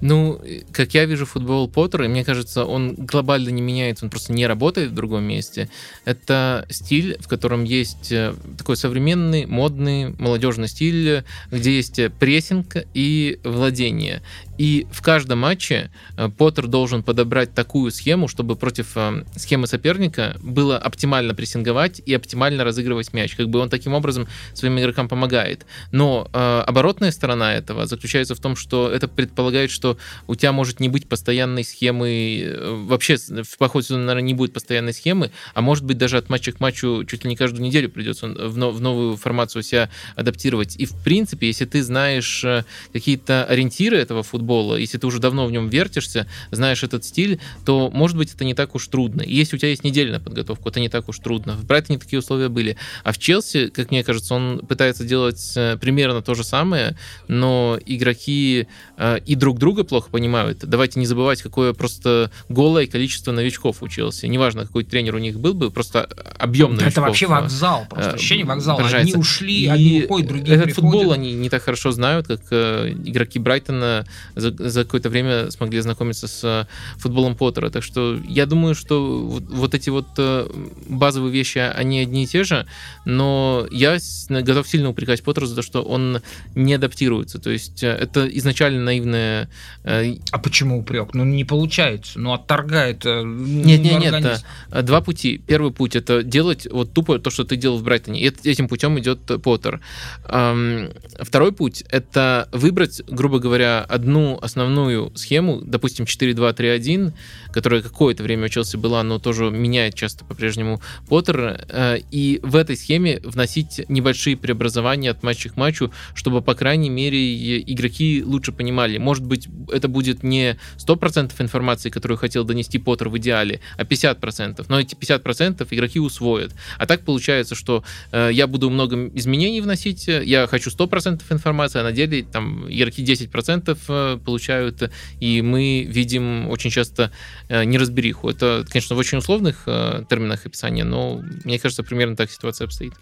Ну, как я вижу футбол Поттера, мне кажется, он глобально не меняется, он просто не работает в другом месте. Это стиль, в котором есть э, такой современный, модный, молодежный стиль, где есть прессинг и владение. И в каждом матче э, Поттер должен подобрать такую схему, чтобы против э, схемы соперника было оптимально прессинговать и оптимально разыгрывать мяч. Как бы он таким образом своим игрокам помогает. Но э, оборотная сторона этого заключается в том, что это предполагает, что у тебя может не быть постоянной схемы, э, вообще в поход сезона, наверное, не будет постоянной схемы, а может быть даже от матча к матчу чуть ли не каждую неделю придется в, в новую формацию себя адаптировать. И в принципе, если ты знаешь какие-то ориентиры этого футбола, футбола, если ты уже давно в нем вертишься, знаешь этот стиль, то, может быть, это не так уж трудно. И если у тебя есть недельная подготовка, это не так уж трудно. В Брайтоне такие условия были. А в Челси, как мне кажется, он пытается делать э, примерно то же самое, но игроки э, и друг друга плохо понимают. Давайте не забывать, какое просто голое количество новичков у Челси. Неважно, какой тренер у них был бы, просто объем новичков. Это вообще вокзал, просто ощущение вокзала. Одни ушли, и одни уходят, другие Этот приходят. футбол они не так хорошо знают, как э, игроки Брайтона за, за какое-то время смогли ознакомиться с э, футболом Поттера. Так что я думаю, что вот, вот эти вот э, базовые вещи, они одни и те же, но я готов сильно упрекать Поттера за то, что он не адаптируется. То есть э, это изначально наивное... А почему упрек? Ну, не получается. Ну, отторгает Нет, нет, нет. Два пути. Первый путь — это делать вот тупо то, что ты делал в Брайтоне. И этим путем идет Поттер. Второй путь — это выбрать, грубо говоря, одну основную схему, допустим, 4-2-3-1, которая какое-то время у Челси была, но тоже меняет часто по-прежнему Поттер, э, и в этой схеме вносить небольшие преобразования от матча к матчу, чтобы, по крайней мере, игроки лучше понимали. Может быть, это будет не 100% информации, которую хотел донести Поттер в идеале, а 50%, но эти 50% игроки усвоят. А так получается, что э, я буду много изменений вносить, я хочу 100% информации, а на деле там игроки 10% получают, и мы видим очень часто э, неразбериху. Это, конечно, в очень условных э, терминах описания, но мне кажется, примерно так ситуация обстоит.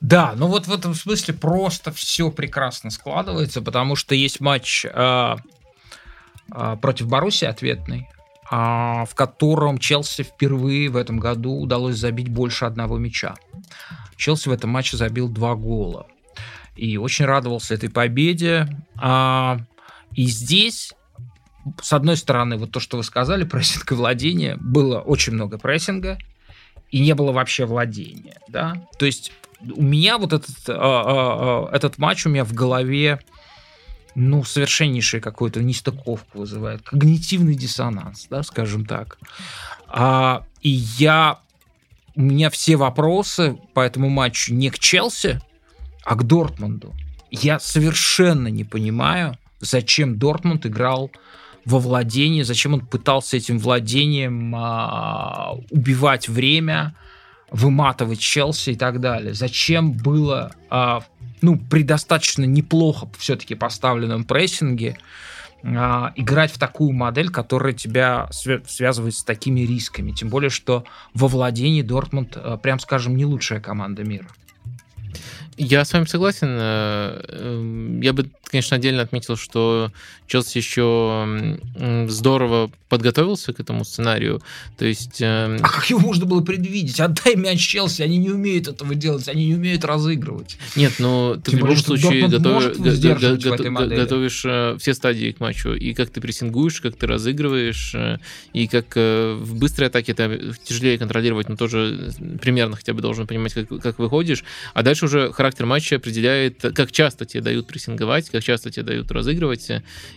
Да, ну вот в этом смысле просто все прекрасно складывается, потому что есть матч э, э, против Баруси ответный, э, в котором Челси впервые в этом году удалось забить больше одного мяча. Челси в этом матче забил два гола. И очень радовался этой победе. А, и здесь, с одной стороны, вот то, что вы сказали, прессинг и владение, было очень много прессинга, и не было вообще владения, да, то есть у меня вот этот, э, э, этот матч у меня в голове, ну, совершеннейший какой-то нестыковку вызывает, когнитивный диссонанс, да, скажем так. А, и я, у меня все вопросы по этому матчу не к Челси, а к Дортмунду. Я совершенно не понимаю, зачем Дортмунд играл во владении, зачем он пытался этим владением а, убивать время, выматывать Челси и так далее. Зачем было, а, ну, при достаточно неплохо все-таки поставленном прессинге а, играть в такую модель, которая тебя связывает с такими рисками. Тем более, что во владении Дортмунд, а, прям скажем, не лучшая команда мира. Я с вами согласен. Э, эм, я бы, конечно, отдельно отметил, что Челси еще здорово подготовился к этому сценарию. То есть... Эм, а как его можно было предвидеть? Отдай мяч Челси, они не умеют этого делать, они не умеют разыгрывать. Нет, ну ты Тем в любом случае готов... готовишь э, все стадии к матчу. И как ты прессингуешь, как ты разыгрываешь, э, и как в быстрой атаке это тяжелее контролировать, но тоже примерно хотя бы должен понимать, как, как выходишь. А дальше уже характер матча определяет, как часто тебе дают прессинговать, как часто тебе дают разыгрывать,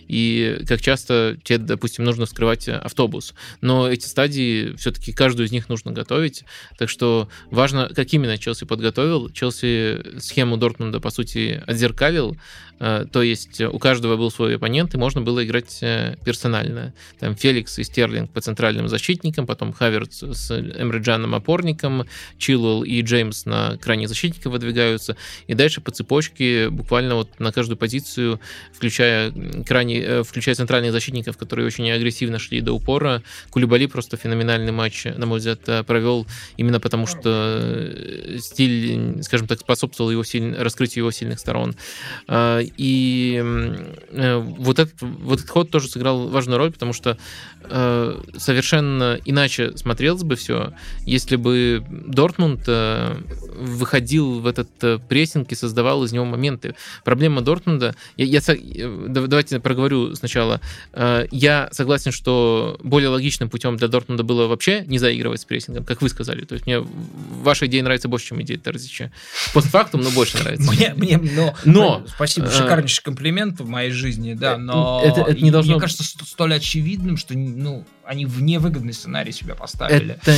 и как часто тебе, допустим, нужно вскрывать автобус. Но эти стадии, все-таки каждую из них нужно готовить, так что важно, как именно Челси подготовил. Челси схему Дортмунда, по сути, отзеркалил, Э, то есть у каждого был свой оппонент, и можно было играть э, персонально. Там Феликс и Стерлинг по центральным защитникам, потом Хаверц с Эмриджаном опорником, Чилуэлл и Джеймс на крайне защитника выдвигаются, и дальше по цепочке буквально вот на каждую позицию, включая, крайне, э, включая центральных защитников, которые очень агрессивно шли до упора, Кулибали просто феноменальный матч, на мой взгляд, провел именно потому, что стиль, скажем так, способствовал его силь... раскрытию его сильных сторон. И э, вот этот, вот этот ход тоже сыграл важную роль, потому что э, совершенно иначе смотрелось бы все, если бы Дортмунд э, выходил в этот э, прессинг и создавал из него моменты. Проблема Дортмунда, я, я, э, давайте проговорю сначала, э, я согласен, что более логичным путем для Дортмунда было вообще не заигрывать с прессингом, как вы сказали. То есть мне ваша идея нравится больше, чем идея Терзича. Постфактум, но больше нравится. Мне, мне, но, но, спасибо, шикарнейший комплимент в моей жизни, да, но это, это не должно... мне кажется столь очевидным, что ну, они в невыгодный сценарий себя поставили. Это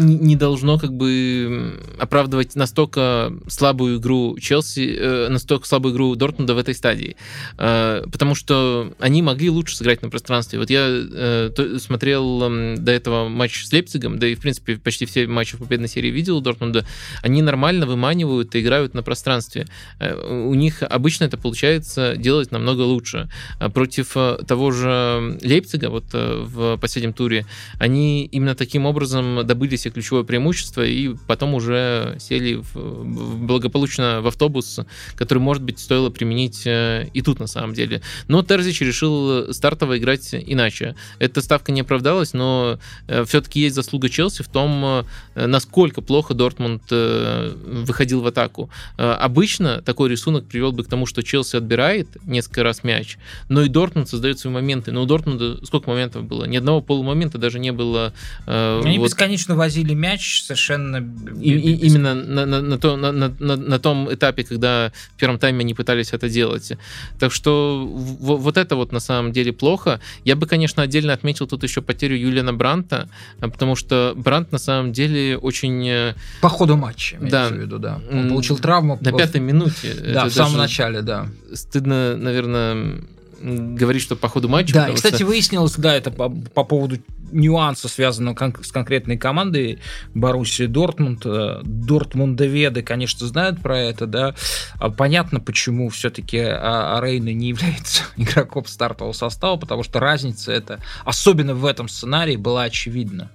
не должно как бы оправдывать настолько слабую игру Челси, э, настолько слабую игру Дортмунда в этой стадии. Э, потому что они могли лучше сыграть на пространстве. Вот я э, смотрел до этого матч с Лейпцигом, да и, в принципе, почти все матчи в победной серии видел у Дортмунда. Они нормально выманивают и играют на пространстве. У них обычно это получается делать намного лучше. Против того же Лейпцига, вот в последнем третьем они именно таким образом добыли себе ключевое преимущество и потом уже сели в, благополучно в автобус, который, может быть, стоило применить э, и тут на самом деле. Но Терзич решил стартово играть иначе. Эта ставка не оправдалась, но э, все-таки есть заслуга Челси в том, э, насколько плохо Дортмунд выходил в атаку. Обычно такой рисунок привел бы к тому, что Челси отбирает несколько раз мяч, но и Дортмунд создает свои моменты. Но у Дортмунда сколько моментов было? Ни одного пол момента даже не было. Э, Они вот... бесконечно возили мяч совершенно... И, и, именно на, на, на, то, на, на, на том этапе, когда в первом тайме они пытались это делать. Так что в, вот это вот на самом деле плохо. Я бы, конечно, отдельно отметил тут еще потерю Юлиана Бранта, потому что Брант на самом деле очень... Э, По ходу матча, да. в виду, да. Он получил травму. На пятой минуте. Да, в самом начале, да. Стыдно, наверное, говорить, что по ходу матча. Да, и, кстати, что... выяснилось, да, это по, по поводу нюанса, связанного кон- с конкретной командой Боруссии Дортмунд. Э, Дортмундоведы, конечно, знают про это, да. А понятно, почему все-таки Рейна не является *laughs* игроком стартового состава, потому что разница это, особенно в этом сценарии, была очевидна.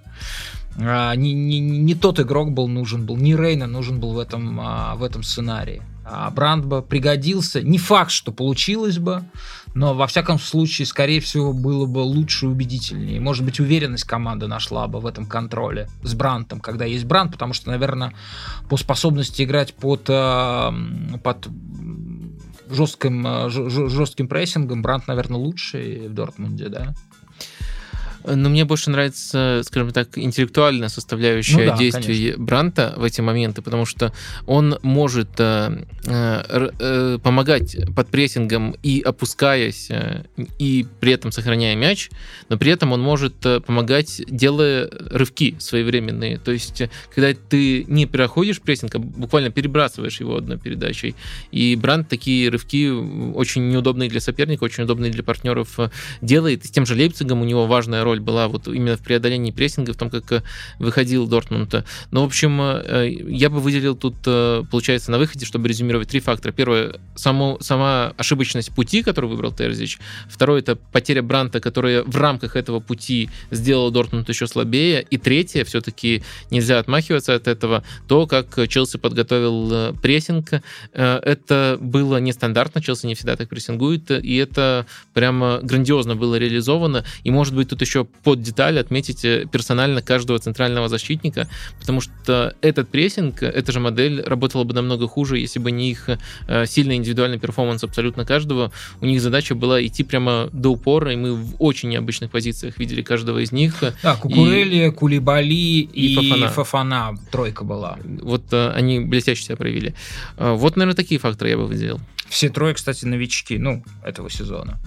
А, не, не, не тот игрок был нужен был, не Рейна нужен был в этом, а, в этом сценарии. А Бранд бы пригодился. Не факт, что получилось бы, но во всяком случае, скорее всего, было бы лучше и убедительнее. Может быть, уверенность команды нашла бы в этом контроле с Брантом, когда есть Брант, потому что, наверное, по способности играть под, э, под жестким, э, жестким прессингом Брант, наверное, лучший в Дортмунде, да? Но мне больше нравится, скажем так, интеллектуальная составляющая ну да, действий конечно. Бранта в эти моменты, потому что он может э, э, э, помогать под прессингом и опускаясь, э, и при этом сохраняя мяч, но при этом он может э, помогать, делая рывки своевременные. То есть, когда ты не переходишь прессинг, а буквально перебрасываешь его одной передачей. И Брант такие рывки очень неудобные для соперника, очень удобные для партнеров делает. И с тем же Лейпцигом у него важная роль роль была вот именно в преодолении прессинга, в том, как э, выходил Дортмунд. Но, в общем, э, я бы выделил тут, получается, на выходе, чтобы резюмировать три фактора. Первое, само, сама ошибочность пути, который выбрал Терзич. Второе, это потеря Бранта, которая в рамках этого пути сделала Дортмунд еще слабее. И третье, все-таки нельзя отмахиваться от этого, то, как Челси подготовил прессинг. Это было нестандартно, Челси не всегда так прессингует, и это прямо грандиозно было реализовано. И, может быть, тут еще под деталь отметить э, персонально каждого центрального защитника, потому что этот прессинг, эта же модель работала бы намного хуже, если бы не их э, сильный индивидуальный перформанс абсолютно каждого. У них задача была идти прямо до упора, и мы в очень необычных позициях видели каждого из них. Да, Кукурели, и... Кулибали и, и Фафана. Фафана. Тройка была. Вот э, они блестяще себя проявили. Вот, наверное, такие факторы я бы выделил. Все трое, кстати, новички, ну, этого сезона.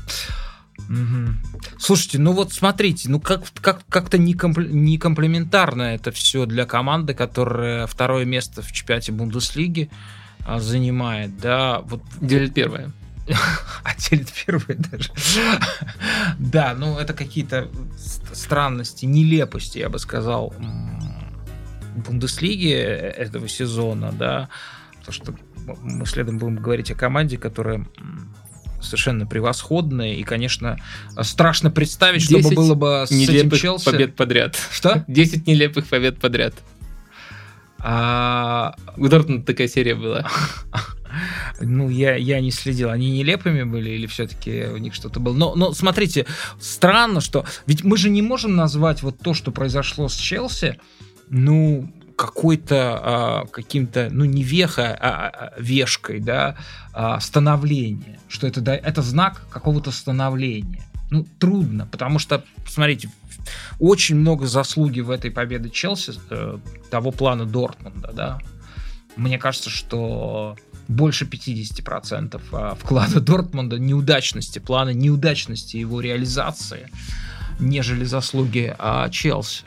Угу. Слушайте, ну вот смотрите, ну как, как, как-то не, комп, не комплементарно это все для команды, которая второе место в чемпионате Бундеслиги а, занимает, да. Вот, делит первое. *laughs* а делит первое даже. да, ну это какие-то странности, нелепости, я бы сказал, Бундеслиги этого сезона, да, потому что мы следом будем говорить о команде, которая совершенно превосходная. И, конечно, страшно представить, что было бы с этим Челси. побед подряд. Что? *laughs* 10 нелепых побед подряд. А... У Дортмунда такая серия была. *laughs* Ну, я, я не следил. Они нелепыми были или все-таки у них что-то было? Но, но смотрите, странно, что... Ведь мы же не можем назвать вот то, что произошло с Челси, ну, какой-то а, каким-то, ну не веха, а, а вешкой, да, а, становления, что это, да, это знак какого-то становления. Ну, трудно, потому что, смотрите, очень много заслуги в этой победе Челси, э, того плана Дортмунда, да. Мне кажется, что больше 50% а, вклада Дортмунда, неудачности плана, неудачности его реализации – нежели заслуги а, Челси.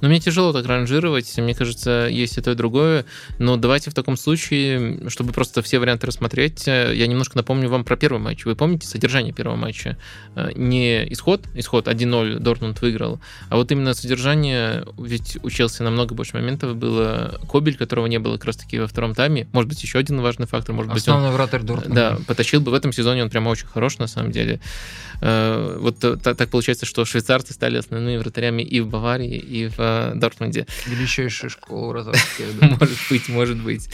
Но мне тяжело так ранжировать. Мне кажется, есть и то, и другое. Но давайте в таком случае, чтобы просто все варианты рассмотреть, э, я немножко напомню вам про первый матч. Вы помните содержание первого матча? Э, не исход, исход 1-0 Дортмунд выиграл, а вот именно содержание, ведь у Челси намного больше моментов было. Кобель, которого не было как раз-таки во втором тайме. Может быть, еще один важный фактор. Может Основной быть, он, вратарь Дортмунда. Да, потащил бы в этом сезоне, он прямо очень хорош на самом деле. Э, вот так получается, что швейцар швейцарцы стали основными вратарями и в Баварии, и в э, Дортмунде. Величайшая школа вратарская. Может быть, может быть.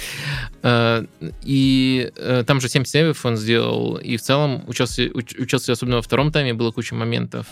Э, и э, там же 7 сейвов он сделал, и в целом учился, учился особенно во втором тайме, было куча моментов,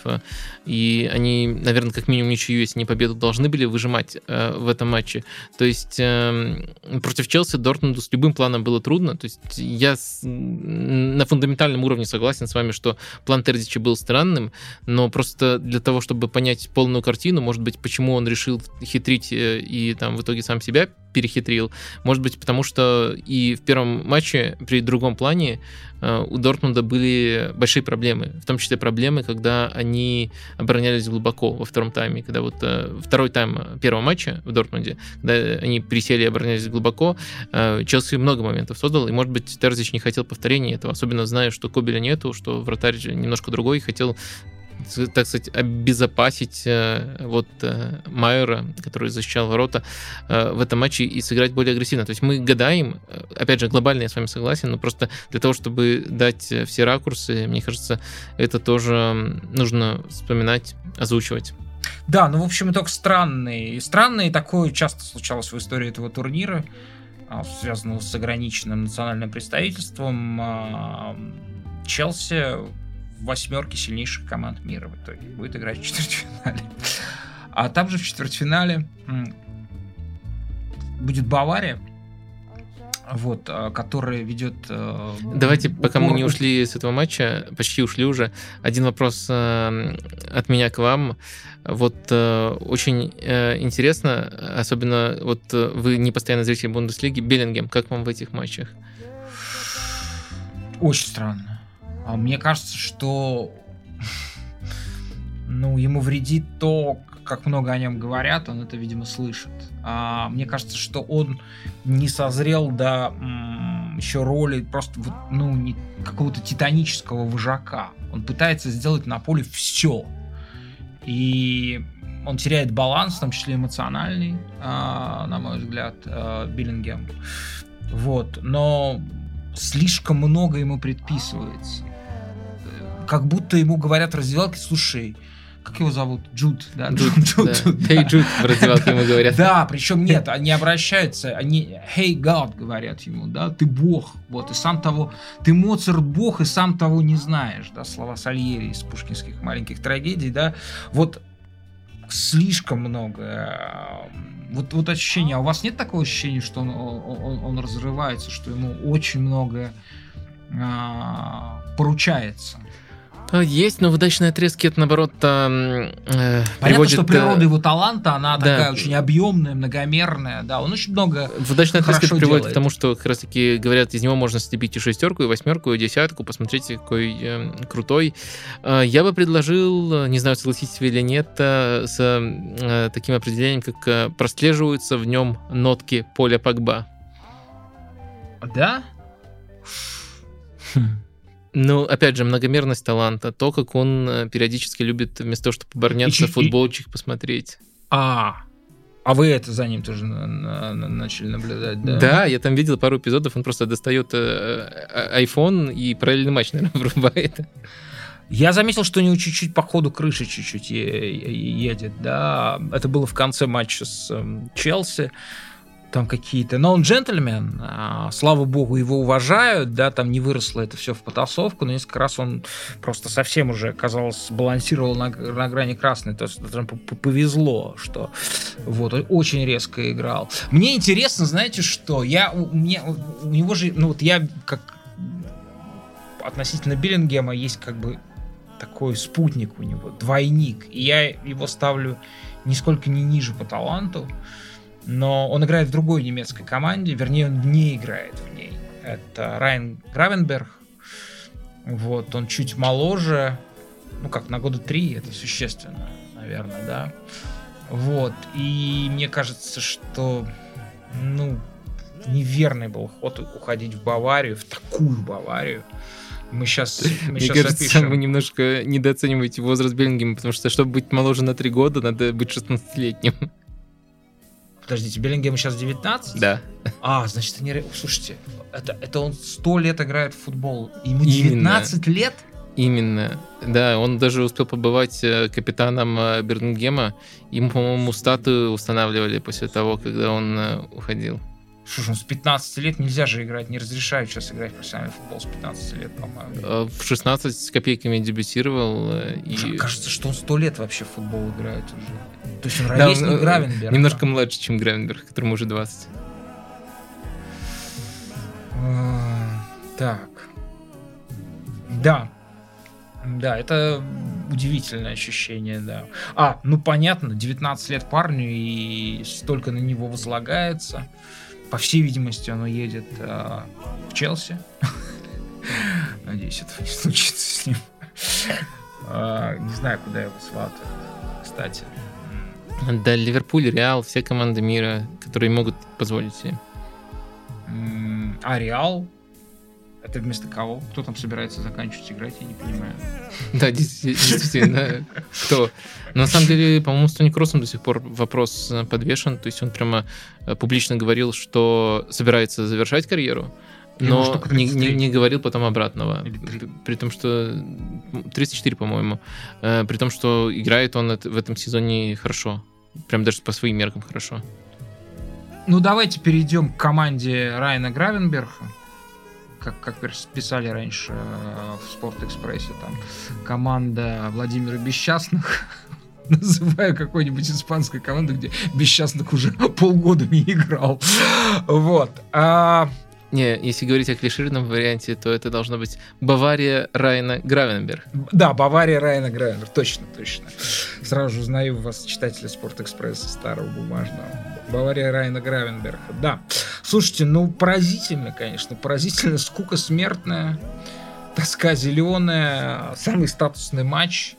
и они, наверное, как минимум ничью, если не победу, должны были выжимать в этом матче. То есть эм, против Челси Дортмунду с любым планом было трудно, то есть я на фундаментальном уровне согласен с вами, что план Терзича был странным, но просто для того, чтобы понять полную картину, может быть, почему он решил хитрить э, и там в итоге сам себя перехитрил. Может быть, потому что и в первом матче при другом плане э, у Дортмунда были большие проблемы, в том числе проблемы, когда они оборонялись глубоко во втором тайме, когда вот э, второй тайм первого матча в Дортмунде, когда они присели и оборонялись глубоко, Челси много моментов создал, и, может быть, Терзич не хотел повторения этого, особенно зная, что Кобеля нету, что вратарь немножко другой, хотел так сказать, обезопасить э, вот э, Майера, который защищал ворота э, в этом матче и сыграть более агрессивно. То есть мы гадаем, опять же, глобально я с вами согласен, но просто для того, чтобы дать все ракурсы, мне кажется, это тоже нужно вспоминать, озвучивать. Да, ну, в общем, итог странный. Странный, такое часто случалось в истории этого турнира, а, связанного с ограниченным национальным представительством. А, Челси в восьмерке сильнейших команд мира в итоге. Будет играть в четвертьфинале. А там же в четвертьфинале будет Бавария, вот, а, которая ведет... Э, Давайте, пока мы не ушли с этого матча, почти ушли уже, один вопрос э, от меня к вам. Вот э, очень интересно, особенно вот вы не постоянно зритель Бундеслиги, Беллингем, как вам в этих матчах? Очень странно. А мне кажется, что ну, ему вредит то, как много о нем говорят, он это, видимо, слышит. А мне кажется, что он не созрел до м, еще роли просто ну, не, какого-то титанического вожака. Он пытается сделать на поле все. И он теряет баланс, в том числе эмоциональный, а, на мой взгляд, а, Биллингем. Вот. Но слишком много ему предписывается. Как будто ему говорят в раздевалке, слушай, как его зовут? Джуд, да? Джуд, *laughs* Джуд, да. Hey, Джуд, в раздевалке ему говорят. Да, причем нет, они обращаются, они Hey God говорят ему, да, ты бог, вот, и сам того, ты Моцарт бог, и сам того не знаешь, да, слова Сальери из пушкинских маленьких трагедий, да, вот слишком много вот, вот ощущение, а у вас нет такого ощущения, что он, он, он разрывается, что ему очень многое а, поручается? А, есть, но в удачные отрезки это наоборот э, Понятно, приводит... что природа его таланта, она да. такая очень объемная, многомерная, да, он очень много В удачные отрезки это приводит делает. к тому, что как раз таки говорят, из него можно слепить и шестерку, и восьмерку, и десятку, посмотрите, какой э, крутой. Э, я бы предложил, не знаю, согласитесь вы или нет, э, с э, таким определением, как э, прослеживаются в нем нотки поля Погба. Да? Хм. Ну, опять же, многомерность таланта, то, как он э, периодически любит вместо того, чтобы обороняться, и, футболчик и... посмотреть. А, а вы это за ним тоже на, на, на, начали наблюдать, да? Да, я там видел пару эпизодов, он просто достает э, э, iPhone и параллельный матч, наверное, *laughs* врубает. Я заметил, что у него чуть-чуть по ходу крыши чуть-чуть едет, да. Это было в конце матча с эм, Челси там какие-то... Но он джентльмен, а, слава богу, его уважают, да, там не выросло это все в потасовку, но несколько раз он просто совсем уже, казалось, балансировал на, на грани красной, то есть там повезло, что вот, очень резко играл. Мне интересно, знаете что, я, у, меня, у него же, ну вот я как относительно Биллингема есть как бы такой спутник у него, двойник, и я его ставлю нисколько не ниже по таланту, но он играет в другой немецкой команде, вернее, он не играет в ней. Это Райан Гравенберг. Вот, он чуть моложе, ну как, на года три, это существенно, наверное, да. Вот, и мне кажется, что, ну, неверный был ход уходить в Баварию, в такую Баварию. Мы сейчас, *laughs* мы Мне кажется, опишем. вы немножко недооцениваете возраст Беллингема, потому что, чтобы быть моложе на три года, надо быть 16-летним. *laughs* Подождите, Беллингем сейчас 19? Да. А, значит, они... Слушайте, это, это он 100 лет играет в футбол. Ему 19 Именно. лет? Именно. Да, он даже успел побывать э, капитаном э, Берлингема. Ему, по-моему, статую устанавливали после того, когда он э, Слушай, ну с 15 лет нельзя же играть, не разрешают сейчас играть в профессиональный футбол с 15 лет, по-моему. В 16 с копейками дебютировал. И... Кажется, что он 100 лет вообще в футбол играет уже. То есть он ровесник да, он, Гравенберга. Немножко младше, чем Гравенберг, которому уже 20. А, так. Да. Да, это удивительное ощущение, да. А, ну понятно, 19 лет парню и столько на него возлагается. По всей видимости, он уедет э, в Челси. *laughs* Надеюсь, этого не случится с ним. А, *laughs* не знаю, куда его сватают, кстати. Да, Ливерпуль, Реал, все команды мира, которые могут позволить себе. А Реал? Это вместо кого? Кто там собирается заканчивать играть, я не понимаю. Да, действительно, кто? На самом деле, по-моему, с Тони Кроссом до сих пор вопрос э, подвешен. То есть он прямо э, публично говорил, что собирается завершать карьеру, но не, не, не говорил потом обратного. При, том, что 34, по-моему. Э, при том, что играет он в этом сезоне хорошо. Прям даже по своим меркам хорошо. Ну, давайте перейдем к команде Райана Гравенберга. Как, как писали раньше э, в Спорт-экспрессе, там команда Владимира Бесчастных *laughs* называю какой-нибудь испанской команды, где Бесчастных уже полгода не играл. Вот. А, не, если говорить о клишированном варианте, то это должно быть Бавария Райна Гравенберг. Да, Бавария Райна Гравенберг, точно, точно. Сразу же узнаю вас, читателя Спортэкспресса старого бумажного. Бавария Райна Гравенберга, да. Слушайте, ну поразительно, конечно, поразительно, скука смертная, тоска зеленая, самый статусный матч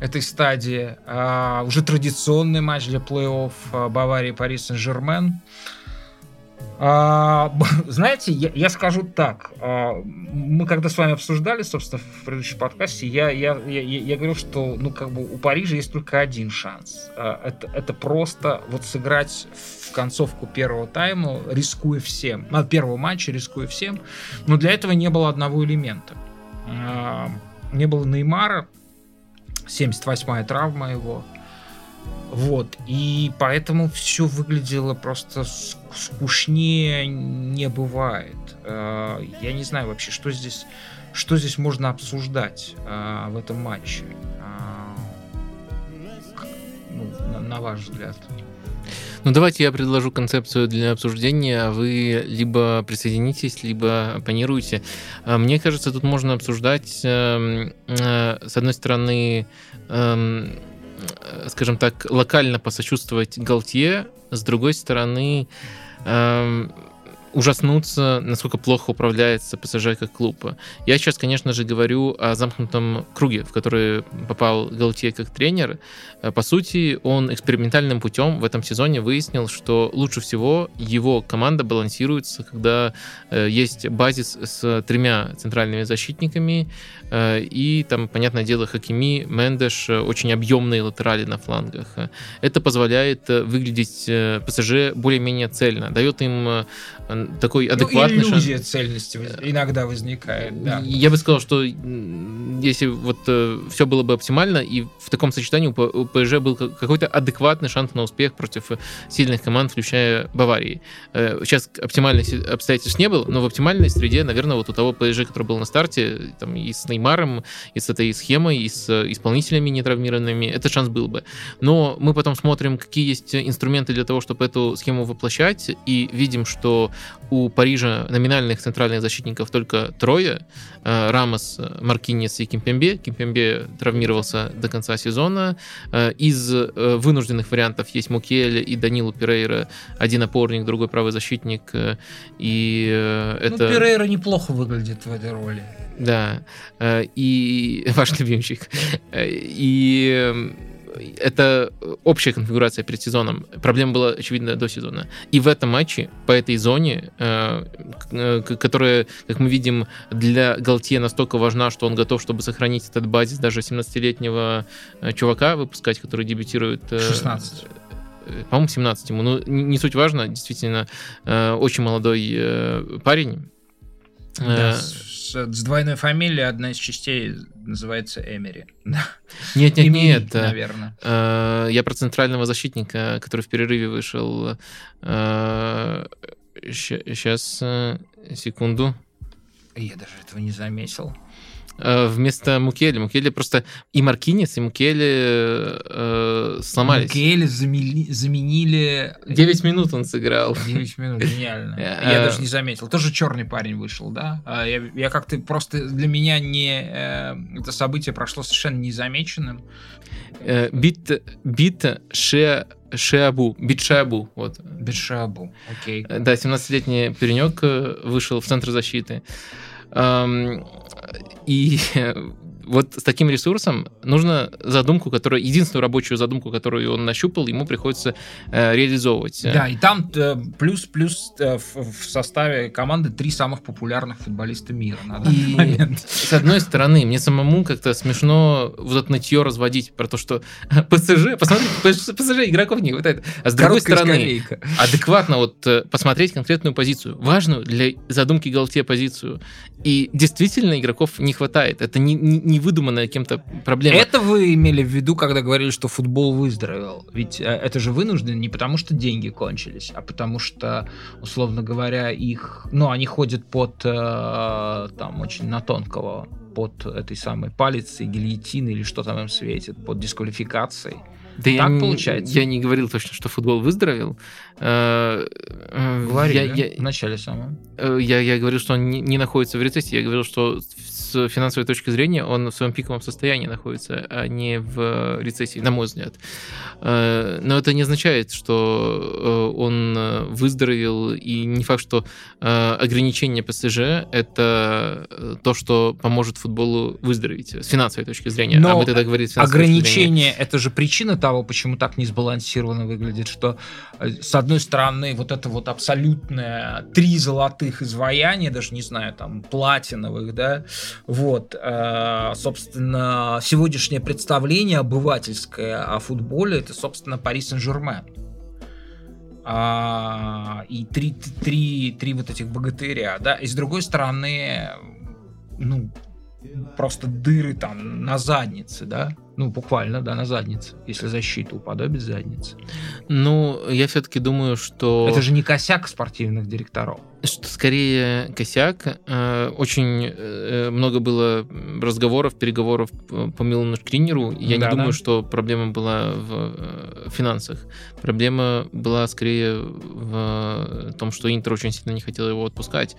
этой стадии, а, уже традиционный матч для плей-офф а, Баварии Пари Сен-Жермен. А, *laughs* знаете, я, я скажу так. А, мы когда с вами обсуждали, собственно, в предыдущем подкасте, я, я, я, я говорил, что ну, как бы у Парижа есть только один шанс. А, это, это просто вот сыграть в концовку первого тайма, рискуя всем. На первого матча рискуя всем. Но для этого не было одного элемента. Не было Неймара, 78-я травма его. Вот, и поэтому все выглядело просто скучнее не бывает. Э, я не знаю вообще, что здесь, что здесь можно обсуждать э, в этом матче. Э, ну, на, ваш взгляд. Ну, давайте я предложу концепцию для обсуждения, вы либо присоединитесь, либо оппонируете. Мне кажется, тут можно обсуждать, эм, с одной стороны, эм, скажем так, локально посочувствовать Галтье, с другой стороны, эм, ужаснуться, насколько плохо управляется ПСЖ как клуб. Я сейчас, конечно же, говорю о замкнутом круге, в который попал Галтье как тренер. Э, по сути, он экспериментальным путем в этом сезоне выяснил, что лучше всего его команда балансируется, когда э, есть базис с тремя центральными защитниками, э, и там, понятное дело, Хакими, Мендеш, очень объемные латерали на флангах. Это позволяет выглядеть ПСЖ более-менее цельно, дает им такой ну, адекватный... Ну, иллюзия шанс... цельности иногда возникает, да. Я бы сказал, что если вот э, все было бы оптимально, и в таком сочетании у ПСЖ был какой-то адекватный шанс на успех против сильных команд, включая Баварии. Э, сейчас оптимальных обстоятельств не было, но в оптимальной среде, наверное, вот у того ПСЖ, который был на старте, там и с Неймаром, и с этой схемой, и с исполнителями нетравмированными, этот шанс был бы. Но мы потом смотрим, какие есть инструменты для того, чтобы эту схему воплощать, и видим, что у Парижа номинальных центральных защитников только трое. Э, Рамос, Маркинес и Кимпембе. Кимпембе травмировался до конца сезона. Э, из э, вынужденных вариантов есть Мукель и Данилу Пирейра. Один опорник, другой правый защитник. И ну, это... Ну, Пирейра неплохо выглядит в этой роли. Да. И *laughs* ваш любимчик. И это общая конфигурация перед сезоном. Проблема была, очевидно, до сезона. И в этом матче, по этой зоне, э, э, которая, как мы видим, для Галтье настолько важна, что он готов, чтобы сохранить этот базис даже 17-летнего э, чувака выпускать, который дебютирует... 16 по-моему, 17 ему. Ну, не суть важно, действительно, очень молодой парень. Да, с двойной фамилией одна из частей называется Эмери. *laughs* Нет, нет, нет. Наверное. Э, я про центрального защитника, который в перерыве вышел. Сейчас, э, э, секунду. Я даже этого не заметил. Э, вместо Мукели. Мукели просто и Маркинец, и Мукели э, сломались. Мукели замели, заменили... 9 минут он сыграл. 9 минут, гениально. *laughs* Э, я даже не заметил. Тоже черный парень вышел, да? А я, я как-то просто для меня не... Это событие прошло совершенно незамеченным. Бит, бит, ше, Шиабу, Битшабу, вот. Битшабу, окей. Да, 17-летний паренек вышел в центр защиты. И вот с таким ресурсом нужно задумку, которая единственную рабочую задумку, которую он нащупал, ему приходится э, реализовывать. Да, и там э, плюс плюс э, в, в составе команды три самых популярных футболиста мира на данный и, момент. С одной стороны, мне самому как-то смешно вот это нытье разводить про то, что ПСЖ, посмотрите, ПСЖ игроков не хватает. А с другой стороны, скамейка. адекватно вот э, посмотреть конкретную позицию, важную для задумки Галтье позицию. И действительно игроков не хватает. Это не, не, не выдуманная кем-то проблема. Это вы имели в виду, когда говорили, что футбол выздоровел? Ведь э, это же вынуждено не потому, что деньги кончились, а потому что, условно говоря, их... Ну, они ходят под э, там очень на тонкого под этой самой палицей, гильотиной или что там им светит, под дисквалификацией. Да так я получается. Не, я не говорил точно, что футбол выздоровел. Э, Говорили я, я, в начале самого. Я, я говорил, что он не, не находится в рецессии. Я говорил, что с финансовой точки зрения он в своем пиковом состоянии находится, а не в рецессии, на мой взгляд. Э, но это не означает, что э, он выздоровел, и не факт, что ограничение ПСЖ — это то, что поможет футболу выздороветь с финансовой точки зрения. Но а мы тогда говорим ограничение — это же причина того, почему так несбалансированно выглядит, что с одной стороны вот это вот абсолютное три золотых изваяния, даже не знаю, там платиновых, да, вот, э, собственно, сегодняшнее представление обывательское о футболе это, собственно, Пари Сен-Жермен. А, и три, три, три вот этих богатыря, да, и с другой стороны, ну, просто дыры там на заднице, да, ну, буквально, да, на заднице, если защита уподобит заднице. Ну, я все-таки думаю, что... Это же не косяк спортивных директоров. Что скорее косяк. Э, очень э, много было разговоров, переговоров по Милану Шкринеру. Я да, не думаю, что проблема была в э, финансах. Проблема была скорее в том, что Интер очень сильно не хотел его отпускать.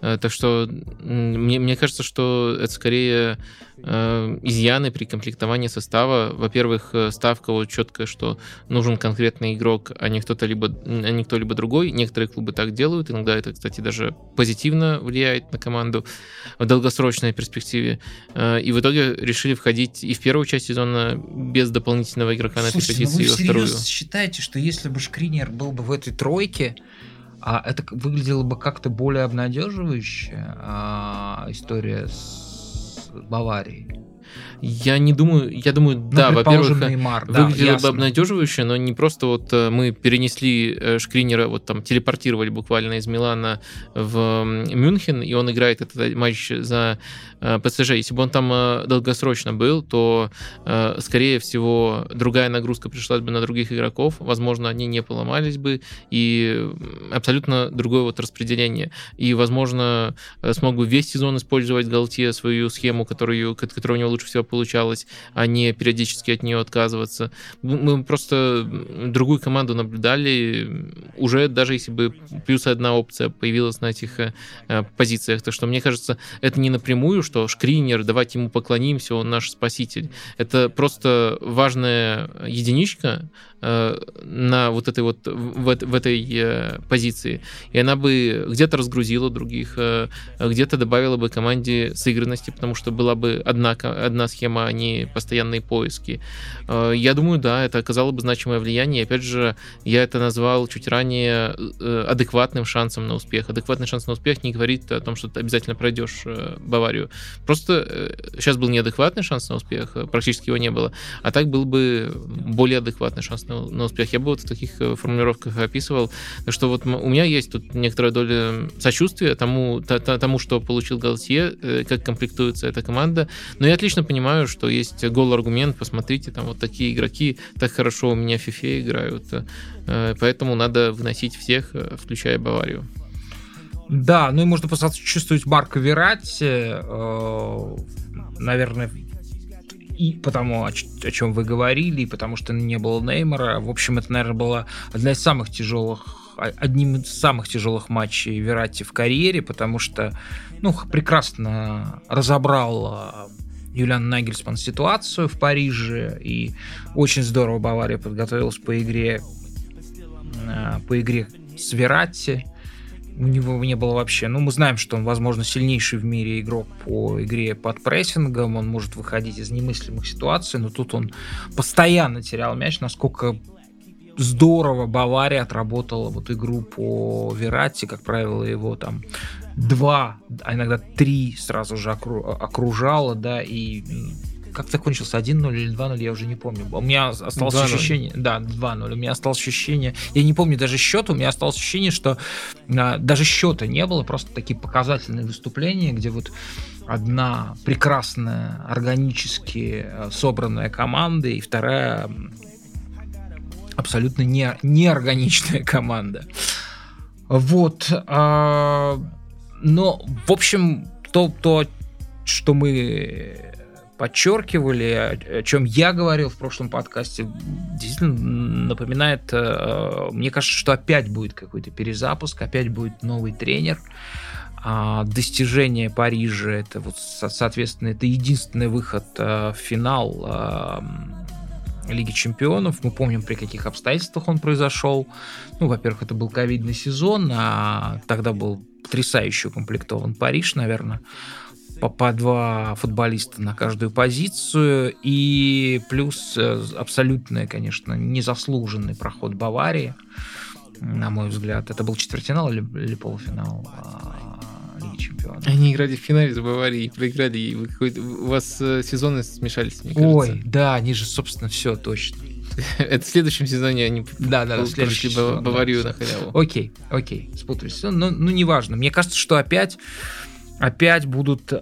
Так что мне, мне кажется, что это скорее изъяны при комплектовании состава. Во-первых, ставка вот четкая, что нужен конкретный игрок, а не кто-то либо, а не кто-либо другой. Некоторые клубы так делают. Иногда это, кстати, даже позитивно влияет на команду в долгосрочной перспективе. Э, и в итоге решили входить и в первую часть сезона без дополнительного игрока на этой позиции, ну и во вторую. считаете, что если бы Шкринер был бы в этой тройке, а это выглядело бы как-то более обнадеживающе а, история с Баварии. Я не думаю, я думаю, ну, да, во-первых, Неймар, да, выглядело ясно. бы обнадеживающе, но не просто вот э, мы перенесли э, Шкринера, вот там телепортировали буквально из Милана в Мюнхен, и он играет этот матч за э, ПСЖ. Если бы он там долгосрочно был, то, скорее всего, другая нагрузка пришлась бы на других игроков, возможно, они не поломались бы, и абсолютно другое вот распределение. И, возможно, смог бы весь сезон использовать Галтье свою схему, которую, которая у него лучше всего получалось, а не периодически от нее отказываться. Мы просто другую команду наблюдали, уже даже если бы плюс одна опция появилась на этих э, позициях. Так что мне кажется, это не напрямую, что Шкринер, давайте ему поклонимся, он наш спаситель. Это просто важная единичка, на вот этой вот в, в этой э, позиции. И она бы где-то разгрузила других, э, где-то добавила бы команде сыгранности, потому что была бы одна, одна схема, а не постоянные поиски. Я думаю, да, это оказало бы значимое влияние. Опять же, я это назвал чуть ранее адекватным шансом на успех. Адекватный шанс на успех не говорит о том, что ты обязательно пройдешь Баварию. Просто сейчас был неадекватный шанс на успех, практически его не было. А так был бы более адекватный шанс на, на успех. Я бы вот в таких э, формулировках описывал. Что вот у меня есть тут некоторая доля сочувствия тому, тому что получил Галтье, э, как комплектуется эта команда. Но я отлично понимаю, что есть гол-аргумент. Посмотрите, там вот такие игроки так хорошо у меня в FIFA играют. Э, поэтому надо выносить всех, включая Баварию. Да, ну и можно посочувствовать Марко Верати. Наверное, и потому, о, о чем вы говорили, и потому что не было Неймара. В общем, это, наверное, была одна из самых тяжелых одним из самых тяжелых матчей Верати в карьере, потому что ну, прекрасно разобрал а, Юлиан Нагельсман ситуацию в Париже, и очень здорово Бавария подготовилась по игре а, по игре с Верати у него не было вообще. Ну, мы знаем, что он, возможно, сильнейший в мире игрок по игре под прессингом, он может выходить из немыслимых ситуаций, но тут он постоянно терял мяч, насколько здорово Бавария отработала вот игру по Верати, как правило, его там два, а иногда три сразу же окружала, да, и как закончился 1-0 или 2-0, я уже не помню. У меня осталось 2-0. ощущение, да, 2-0. У меня осталось ощущение, я не помню даже счет, у меня осталось ощущение, что а, даже счета не было, просто такие показательные выступления, где вот одна прекрасная, органически э, собранная команда, и вторая абсолютно не, неорганичная команда. Вот. А, но, в общем, то, то, что мы подчеркивали, о чем я говорил в прошлом подкасте, действительно напоминает, э, мне кажется, что опять будет какой-то перезапуск, опять будет новый тренер. а, достижение Парижа, это вот, соответственно, это единственный выход а, в финал а, Лиги Чемпионов. Мы помним, при каких обстоятельствах он произошел. Ну, во-первых, это был ковидный сезон, а тогда был потрясающе укомплектован Париж, наверное по, по два футболиста на каждую позицию. И плюс э, абсолютно, конечно, незаслуженный проход Баварии, на мой взгляд. Это был четвертьфинал или, или полуфинал? А, Лиги Чемпионов. Они играли в финале с Баварией, проиграли. И у вас э, сезоны смешались, мне кажется. Ой, да, они же, собственно, все точно. *laughs* Это в следующем сезоне они да, да, следующий Баварию на халяву. Окей, окей, спутались. Ну, ну, неважно. Мне кажется, что опять опять будут э,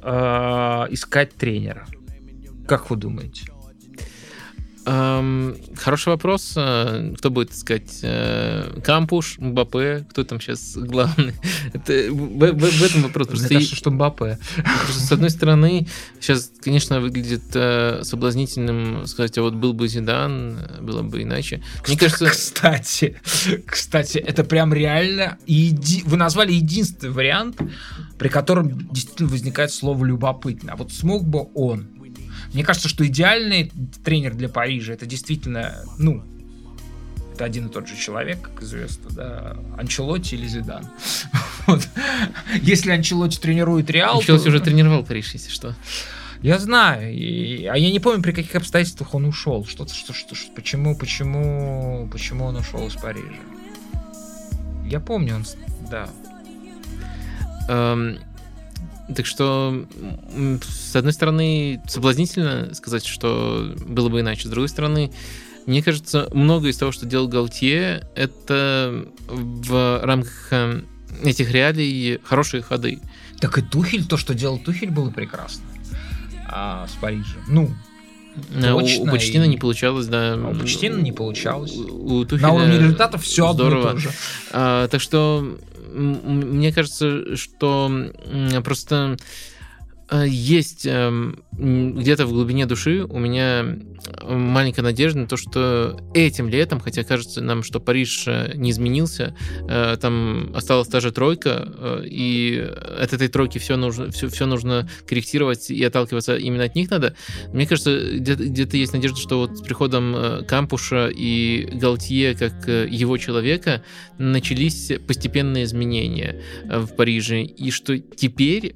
искать тренера. Как вы думаете? Хороший вопрос. Э, кто будет искать? Э, Кампуш, Мбаппе? Кто там сейчас главный? *laughs* Это, в, в, в этом вопрос. Мне кажется, что Мбаппе. С одной стороны, сейчас, конечно, выглядит э, соблазнительным сказать, а вот был бы Зидан, было бы иначе. Мне кажется... Кстати, *laughs* кстати, это прям реально... Еди... Вы назвали единственный вариант, при котором действительно возникает слово «любопытно». А вот смог бы он мне кажется, что идеальный тренер для Парижа это действительно, ну, это один и тот же человек, как известно, да, Анчелотти или Зидан. *laughs* Вот. Если Анчелотти тренирует Реал... Анчелотти то... уже тренировал Париж, если что. Я знаю, и, а я не помню, при каких обстоятельствах он ушел. Что-то, что, что, что, почему, почему, почему он ушел из Парижа. Я помню, он, да. Um, так что, с одной стороны, соблазнительно сказать, что было бы иначе. С другой стороны, мне кажется, многое из того, что делал Галтье, это в рамках э, этих реалий хорошие ходы. Так и Тухель, то, что делал Тухель, было прекрасно. А, с Парижем. Ну, Точно, у, у Почтина и... не получалось, да. А у Почтина не получалось. У, у Тухеля На уровне результатов все здорово. одно и то же. А, так что мне кажется, что просто есть эм, где-то в глубине души у меня маленькая надежда на то, что этим летом, хотя кажется нам, что Париж э, не изменился, э, там осталась та же тройка, и от этой тройки все нужно, все, все нужно корректировать и отталкиваться именно от них надо. Мне кажется, где-то, где-то есть надежда, что вот с приходом Кампуша и Галтье как его человека начались постепенные изменения в Париже, и что теперь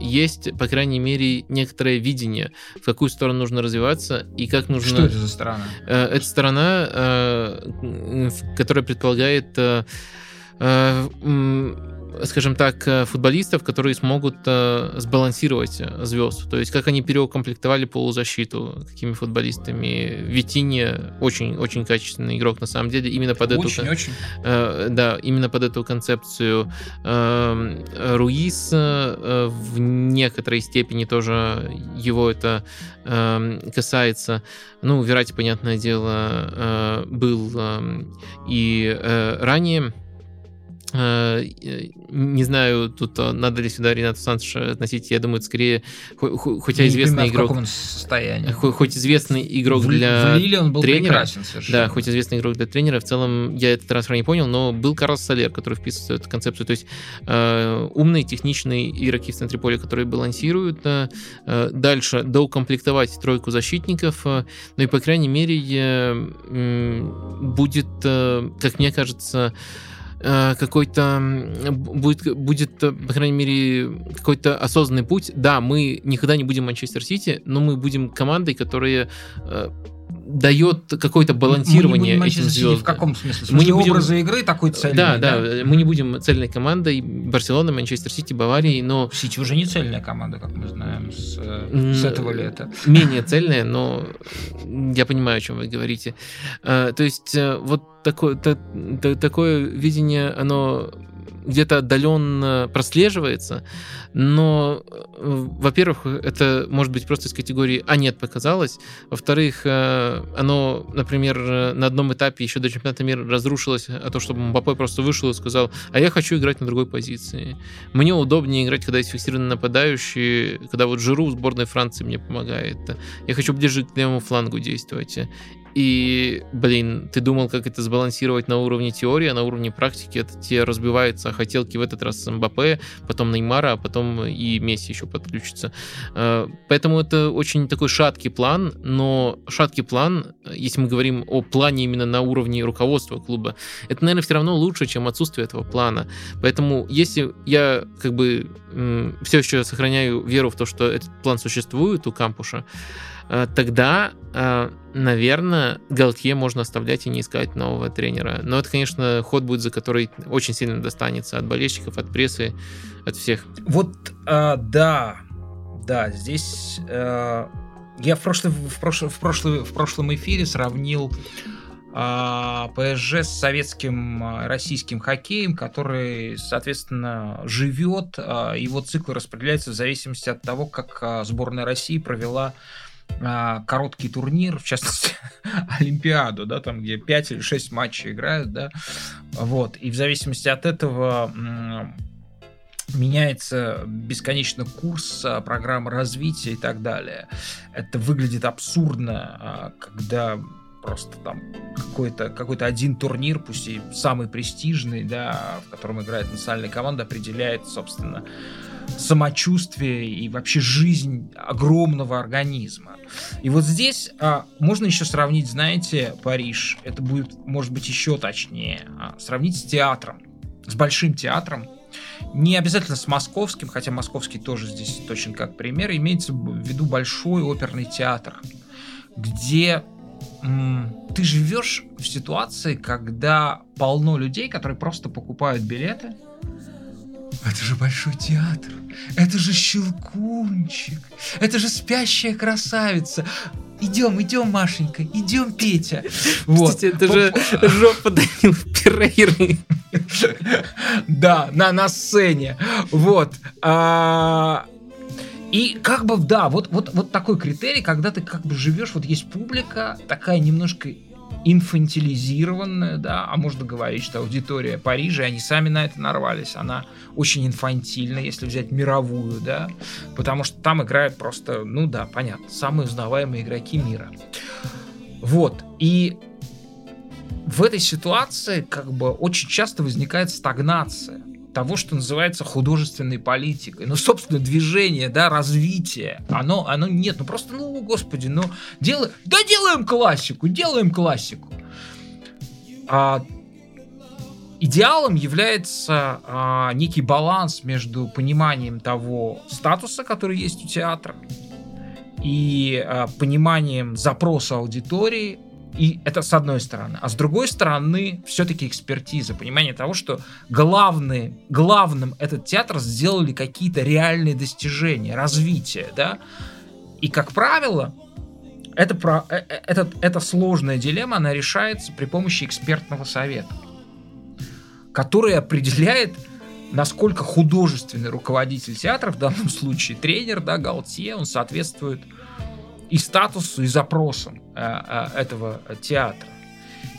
есть, по крайней мере, некоторое видение, в какую сторону нужно развиваться и как нужно... Что это за сторона? Э, это сторона, э, которая предполагает э, скажем так, э, футболистов, которые смогут э, сбалансировать э, звезд. То есть, как они переукомплектовали полузащиту, какими футболистами. Витини очень, очень качественный игрок, на самом деле, именно под очень, эту... Очень. Да, именно под эту концепцию. Э, Руис в некоторой степени тоже его это э, касается. Ну, Верати, понятное дело, был э, и ранее не знаю, тут а, надо ли сюда Ренату Санчеша относить. Я думаю, это скорее, хоть и известный игрок... В состоянии. Хоть известный игрок в, для в Лиле он был тренера. Да, хоть известный игрок для тренера. В целом, я этот трансфер не понял, но был Карлос Солер, который вписывается в эту концепцию. То есть э, умные, техничные игроки в центре поля, которые балансируют. Э, дальше доукомплектовать тройку защитников. Э, ну и, по крайней мере, э, будет, э, как мне кажется, Э, какой-то будет, будет, по крайней мере, какой-то осознанный путь. Да, мы никогда не будем Манчестер Сити, но мы будем командой, которая э, дает какое-то балансирование мы не будем этим звездам. В каком смысле? В смысле мы не будем... образа игры такой цельный? Да, да, да, мы не будем цельной командой Барселона, Манчестер Сити, Баварии, но... Сити уже не цельная команда, как мы знаем, с, с этого лета. Менее цельная, но я понимаю, о чем вы говорите. То есть э, вот такое, такое видение, оно где-то отдаленно прослеживается, но, э, во-первых, это может быть просто из категории «а нет, показалось», во-вторых, э, оно, например, на одном этапе еще до чемпионата мира разрушилось, а то, чтобы Мбаппе просто вышел и сказал «а я хочу играть на другой позиции». Мне удобнее играть, когда есть фиксированный нападающий, когда вот Жиру в сборной Франции мне помогает. Я хочу ближе к левому флангу действовать. И, блин, ты думал, как это сбалансировать на уровне теории, а на уровне практики это тебе разбивается хотелки в этот раз с МБП, потом Неймара, а потом и Месси еще подключится. Э, поэтому это очень такой шаткий план, но шаткий план, если мы говорим о плане именно на уровне руководства клуба, это, наверное, все равно лучше, чем отсутствие этого плана. Поэтому если я как бы все еще сохраняю веру в то, что этот план существует у кампуша, тогда, э, наверное, Галтье можно оставлять и не искать нового тренера. Но это, конечно, ход будет, за который очень сильно достанется от болельщиков, от прессы, от всех. Вот, а, да, да, здесь а, я в прошлом, в, прошлом, в, прошлом, в прошлом эфире сравнил а, ПСЖ с советским а, российским хоккеем, который, соответственно, живет, а, его цикл распределяется в зависимости от того, как сборная России провела короткий турнир, в частности, *laughs* Олимпиаду, да, там, где 5 или 6 матчей играют, да, вот, и в зависимости от этого меняется бесконечно курс программы развития и так далее. Это выглядит абсурдно, когда просто там какой-то какой один турнир, пусть и самый престижный, да, в котором играет национальная команда, определяет, собственно, самочувствие и вообще жизнь огромного организма. И вот здесь а, можно еще сравнить, знаете, Париж, это будет, может быть, еще точнее, а, сравнить с театром, с большим театром, не обязательно с московским, хотя московский тоже здесь точно как пример, имеется в виду большой оперный театр, где ты живешь в ситуации, когда полно людей, которые просто покупают билеты. Это же большой театр. Это же Щелкунчик. Это же спящая красавица. Идем, идем, Машенька, идем, Петя. *laughs* Вот. Кстати, это же жопа Данил Перейры. *laughs* Да, на, на сцене. Вот. А, и как бы, да, вот, вот, вот такой критерий, когда ты как бы живешь, вот есть публика, такая немножко инфантилизированная, да, а можно говорить, что аудитория Парижа, они сами на это нарвались, она очень инфантильная, если взять мировую, да, потому что там играют просто, ну да, понятно, самые узнаваемые игроки мира. Вот, и в этой ситуации как бы очень часто возникает стагнация того, что называется художественной политикой. Ну, собственно, движение, да, развитие, оно, оно нет. Ну, просто, ну, господи, ну, делаем, да делаем классику, делаем классику. А, идеалом является а, некий баланс между пониманием того статуса, который есть у театра, и а, пониманием запроса аудитории, и это с одной стороны. А с другой стороны, все-таки экспертиза, понимание того, что главный, главным этот театр сделали какие-то реальные достижения, развитие, да. И, как правило, это, про, э, э, это, эта сложная дилемма, она решается при помощи экспертного совета, который определяет, насколько художественный руководитель театра, в данном случае тренер, да, Галтье, он соответствует и статусу, и запросам э, э, этого театра.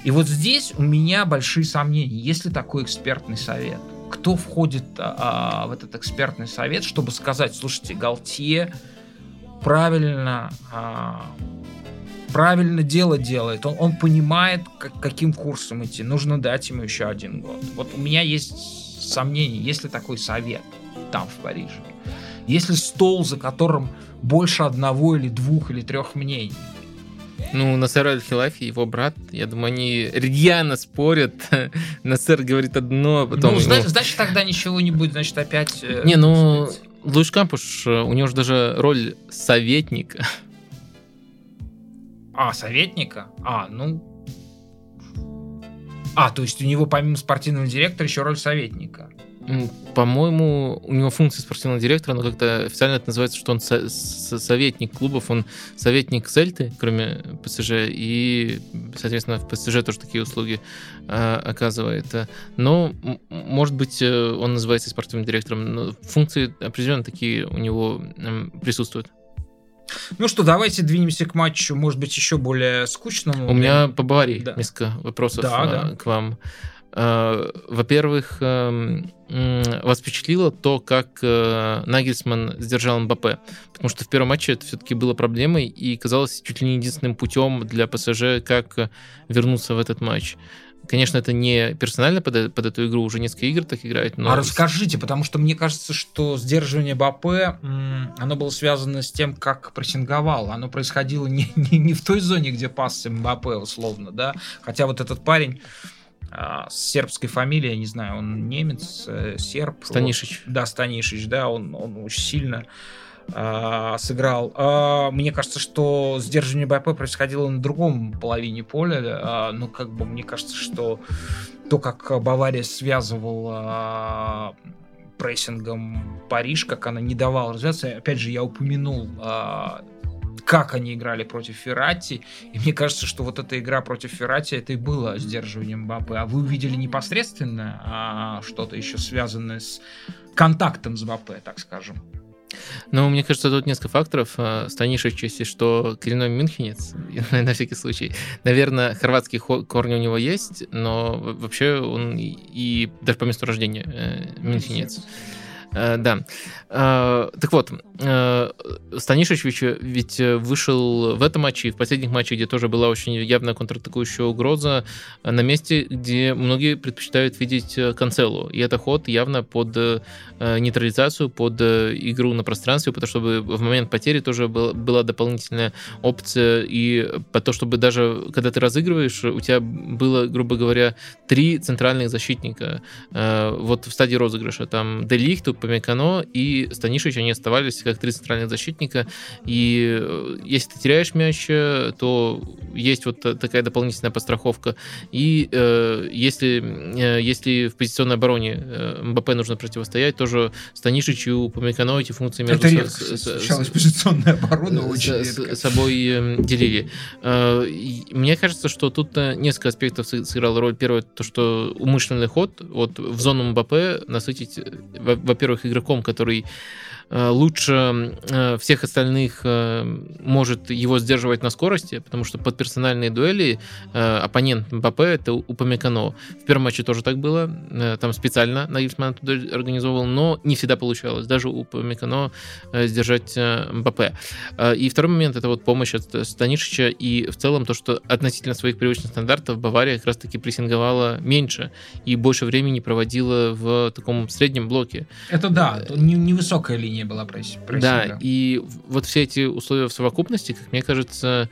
И вот здесь у меня большие сомнения, есть ли такой экспертный совет. Кто входит а, в этот экспертный совет, чтобы сказать, слушайте, Галтье правильно, а, правильно дело делает, он, он понимает, как, каким курсом идти, нужно дать ему еще один год. Вот у меня есть сомнения, есть ли такой совет там, в Париже. Есть ли стол, за которым больше одного или двух или трех мнений. Ну, Насер Аль-Хилафи, его брат, я думаю, они рьяно спорят. *laughs* Насер говорит одно, а потом... Ну, значит, значит, тогда ничего не будет, значит, опять... Э, не, ну, Луиш Кампуш, у него же даже роль советника. А, советника? А, ну... А, то есть у него помимо спортивного директора еще роль советника. По-моему, у него функция спортивного директора, но как-то официально это называется, что он со- советник клубов, он советник Сельты, кроме ПСЖ, и, соответственно, в ПСЖ тоже такие услуги а, оказывает. Но, может быть, э, он называется спортивным директором, но функции определенно такие у него присутствуют. Ну что, давайте двинемся к матчу, может быть, еще более скучному. У меня по Баварии да. несколько вопросов да, да. к вам. Во-первых, эм, вас впечатлило то, как э, Нагельсман сдержал МБП? Потому что в первом матче это все-таки было проблемой и казалось чуть ли не единственным путем для ПСЖ, как вернуться в этот матч. Конечно, это не персонально под, под эту игру, уже несколько игр так играет. Но... А расскажите, потому что мне кажется, что сдерживание БАП, оно было связано с тем, как прессинговал. Оно происходило не, не, не в той зоне, где пас Мбаппе, условно, да. Хотя вот этот парень, с сербской фамилией, я не знаю, он немец, э, серб. Станишич. Вот, да, Станишич, да, он, он очень сильно э, сыграл. Э, мне кажется, что сдерживание БП происходило на другом половине поля. Э, ну, как бы мне кажется, что то, как Бавария связывала э, прессингом Париж, как она не давала развиваться. Опять же, я упомянул как они играли против Феррати. И мне кажется, что вот эта игра против Феррати это и было сдерживанием Бапы. А вы увидели непосредственно а, что-то еще связанное с контактом с Бапе, так скажем. Ну, мне кажется, тут несколько факторов. Станишев, если что, коренной мюнхенец, *laughs* на всякий случай. Наверное, хорватские корни у него есть, но вообще он и даже по месту рождения э, мюнхенец. Э, да. Э, так вот, э, Станишевич ведь вышел в этом матче и в последних матчах, где тоже была очень явная контратакующая угроза, на месте, где многие предпочитают видеть Канцелу. И это ход явно под нейтрализацию, под игру на пространстве, потому что в момент потери тоже была дополнительная опция, и по то, чтобы даже когда ты разыгрываешь, у тебя было, грубо говоря, три центральных защитника. Вот в стадии розыгрыша. Там Делихт, Памекано и Станишевич, они оставались как три центральных защитника. И э, если ты теряешь мяч, э, то есть вот такая дополнительная постраховка. И э, если, э, если в позиционной обороне э, МБП нужно противостоять, тоже Станишевич и Памекано эти функции между Это с, с, позиционная оборона с, очень с, с собой э, делили. Э, мне кажется, что тут несколько аспектов сыграла роль. Первое, то, что умышленный ход вот в зону МБП насытить, во-первых, во-первых, игроком, который лучше э, всех остальных э, может его сдерживать на скорости, потому что под персональные дуэли оппонент МБП это Упамекано. В первом матче тоже так было, там специально Нагельсман туда организовывал, но не всегда получалось, даже у Упамекано сдержать МБП. И второй момент это вот помощь от Станишича и в целом то, что относительно своих привычных стандартов Бавария как раз-таки прессинговала меньше и больше времени проводила в таком среднем блоке. Это да, невысокая линия не было прессинга. Да, и вот все эти условия в совокупности, как мне кажется,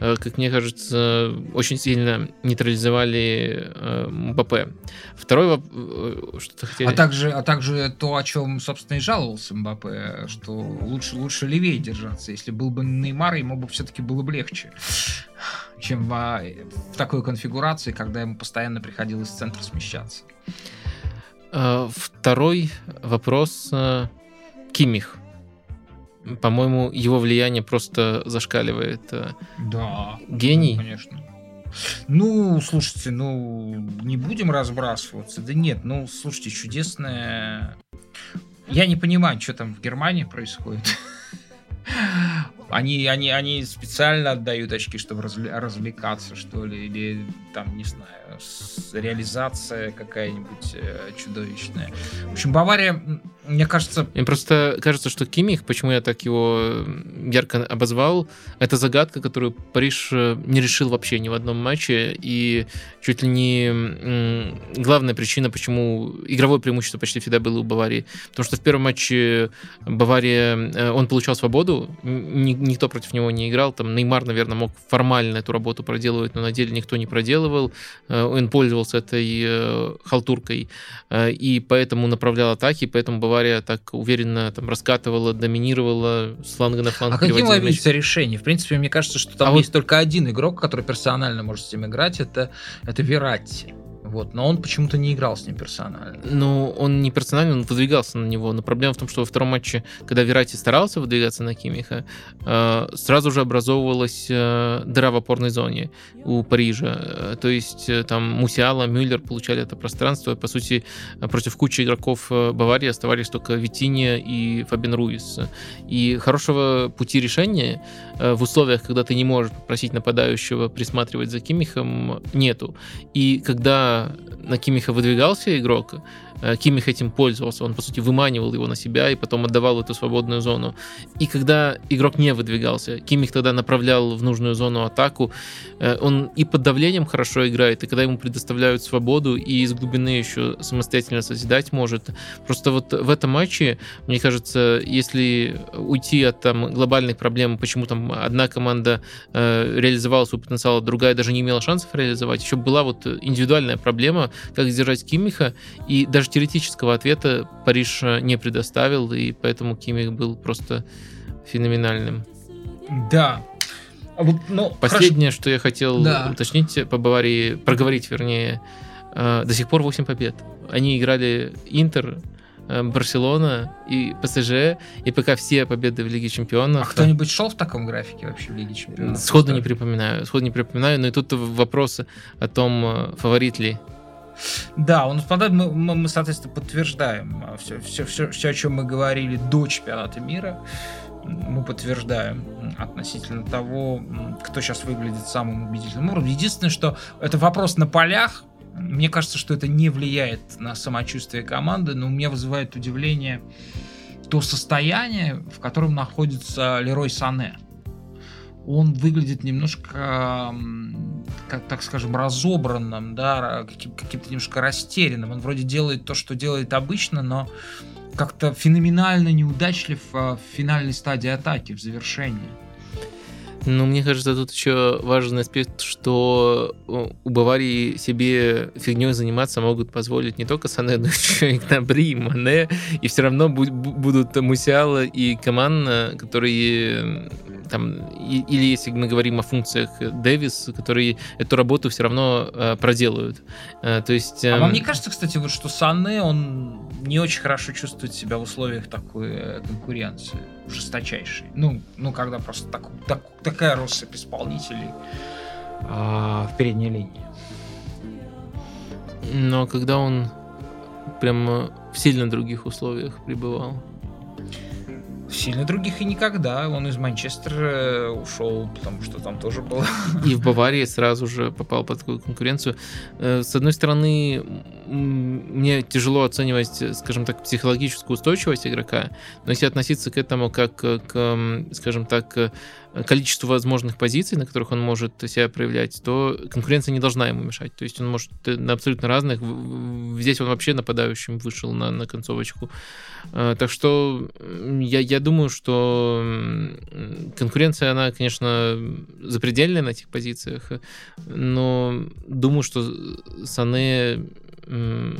э, как мне кажется, очень сильно нейтрализовали э, МБП. Второй вопрос, э, что-то хотели... А также, а также то, о чем, собственно, и жаловался Мбаппе, что лучше, лучше левее держаться. Если был бы Неймар, ему бы все-таки было бы легче, чем в, в такой конфигурации, когда ему постоянно приходилось в центр смещаться. Второй вопрос Кимих. По-моему, его влияние просто зашкаливает. Э, да. Гений. конечно. Ну, слушайте, ну, не будем разбрасываться. Да нет, ну, слушайте, чудесное... Я не понимаю, что там в Германии происходит. Они, они, они специально отдают очки, чтобы развлекаться, что ли, или там, не знаю, реализация какая-нибудь э, чудовищная. В общем, Бавария, мне кажется... Мне просто кажется, что Кимих, почему я так его ярко обозвал, это загадка, которую Париж э, не решил вообще ни в одном матче, и чуть ли не главная причина, почему игровое преимущество почти всегда было у Баварии. Потому что в первом матче Бавария, э, он получал свободу, никто против него не играл, там Неймар, наверное, мог формально эту работу проделывать, но на деле никто не проделывал. Э, он пользовался этой халтуркой и поэтому направлял атаки, поэтому Бавария так уверенно там раскатывала, доминировала с фланга на фланг. А каким ловится решение? В принципе, мне кажется, что там а есть вот... только один игрок, который персонально может с ним играть, это, это Вератти. Вот, но он почему-то не играл с ним персонально. Ну, он не персонально, он выдвигался на него. Но проблема в том, что во втором матче, когда Верати старался выдвигаться на Кимиха, э, сразу же образовывалась э, дыра в опорной зоне у Парижа. Э, то есть там Мусиала, Мюллер получали это пространство. По сути, против кучи игроков Баварии оставались только Витиния и Фабин Руис. И хорошего пути решения в условиях, когда ты не можешь попросить нападающего присматривать за Кимихом, нету. И когда на Кимиха выдвигался игрок, Кимих этим пользовался, он, по сути, выманивал его на себя и потом отдавал эту свободную зону. И когда игрок не выдвигался, Кимих тогда направлял в нужную зону атаку, э, он и под давлением хорошо играет, и когда ему предоставляют свободу, и из глубины еще самостоятельно созидать может. Просто вот в этом матче, мне кажется, если уйти от там глобальных проблем, почему там одна команда э, реализовала свой потенциал, а другая даже не имела шансов реализовать, еще была вот индивидуальная проблема, как сдержать Кимиха, и даже даже теоретического ответа Париж э, не предоставил, и поэтому Кимих был просто феноменальным. Да. А ну, Последнее, хорошо. что я хотел да. уточнить по Баварии, проговорить, вернее, э, до сих пор 8 побед. Они играли Интер, э, Барселона и ПСЖ, и пока все победы в Лиге Чемпионов. А кто-нибудь шел в таком графике вообще в Лиге Чемпионов? Сходу не припоминаю, сходу не припоминаю, но и тут вопрос о том, фаворит ли да, он мы, мы, мы, соответственно, подтверждаем все, все, все, все, о чем мы говорили до чемпионата мира. Мы подтверждаем относительно того, кто сейчас выглядит самым убедительным образом. Единственное, что это вопрос на полях. Мне кажется, что это не влияет на самочувствие команды, но у меня вызывает удивление то состояние, в котором находится Лерой Сане он выглядит немножко, как, так скажем, разобранным, да, каким- каким-то немножко растерянным. Он вроде делает то, что делает обычно, но как-то феноменально неудачлив а, в финальной стадии атаки, в завершении. Ну, мне кажется, тут еще важный аспект, что у Баварии себе фигней заниматься могут позволить не только Сане, но еще и Гнабри, и Мане, и все равно будут Мусиала и Каман, которые там, или если мы говорим о функциях Дэвис, которые эту работу все равно э, проделают. Э, то есть... Э, а вам эм, не кажется, кстати, вот что Санне, он не очень хорошо чувствует себя в условиях такой э, конкуренции, жесточайшей? Ну, ну когда просто так, так, такая россыпь исполнителей а, в передней линии. Но когда он прям в сильно других условиях пребывал. Сильно других и никогда. Он из Манчестера ушел, потому что там тоже было. И в Баварии сразу же попал под такую конкуренцию. Э, с одной стороны, мне тяжело оценивать, скажем так, психологическую устойчивость игрока, но если относиться к этому как к, скажем так, количеству возможных позиций, на которых он может себя проявлять, то конкуренция не должна ему мешать. То есть он может на абсолютно разных. Здесь он вообще нападающим вышел на, на концовочку. А, так что я, я думаю, что конкуренция, она, конечно, запредельная на этих позициях, но думаю, что Сане не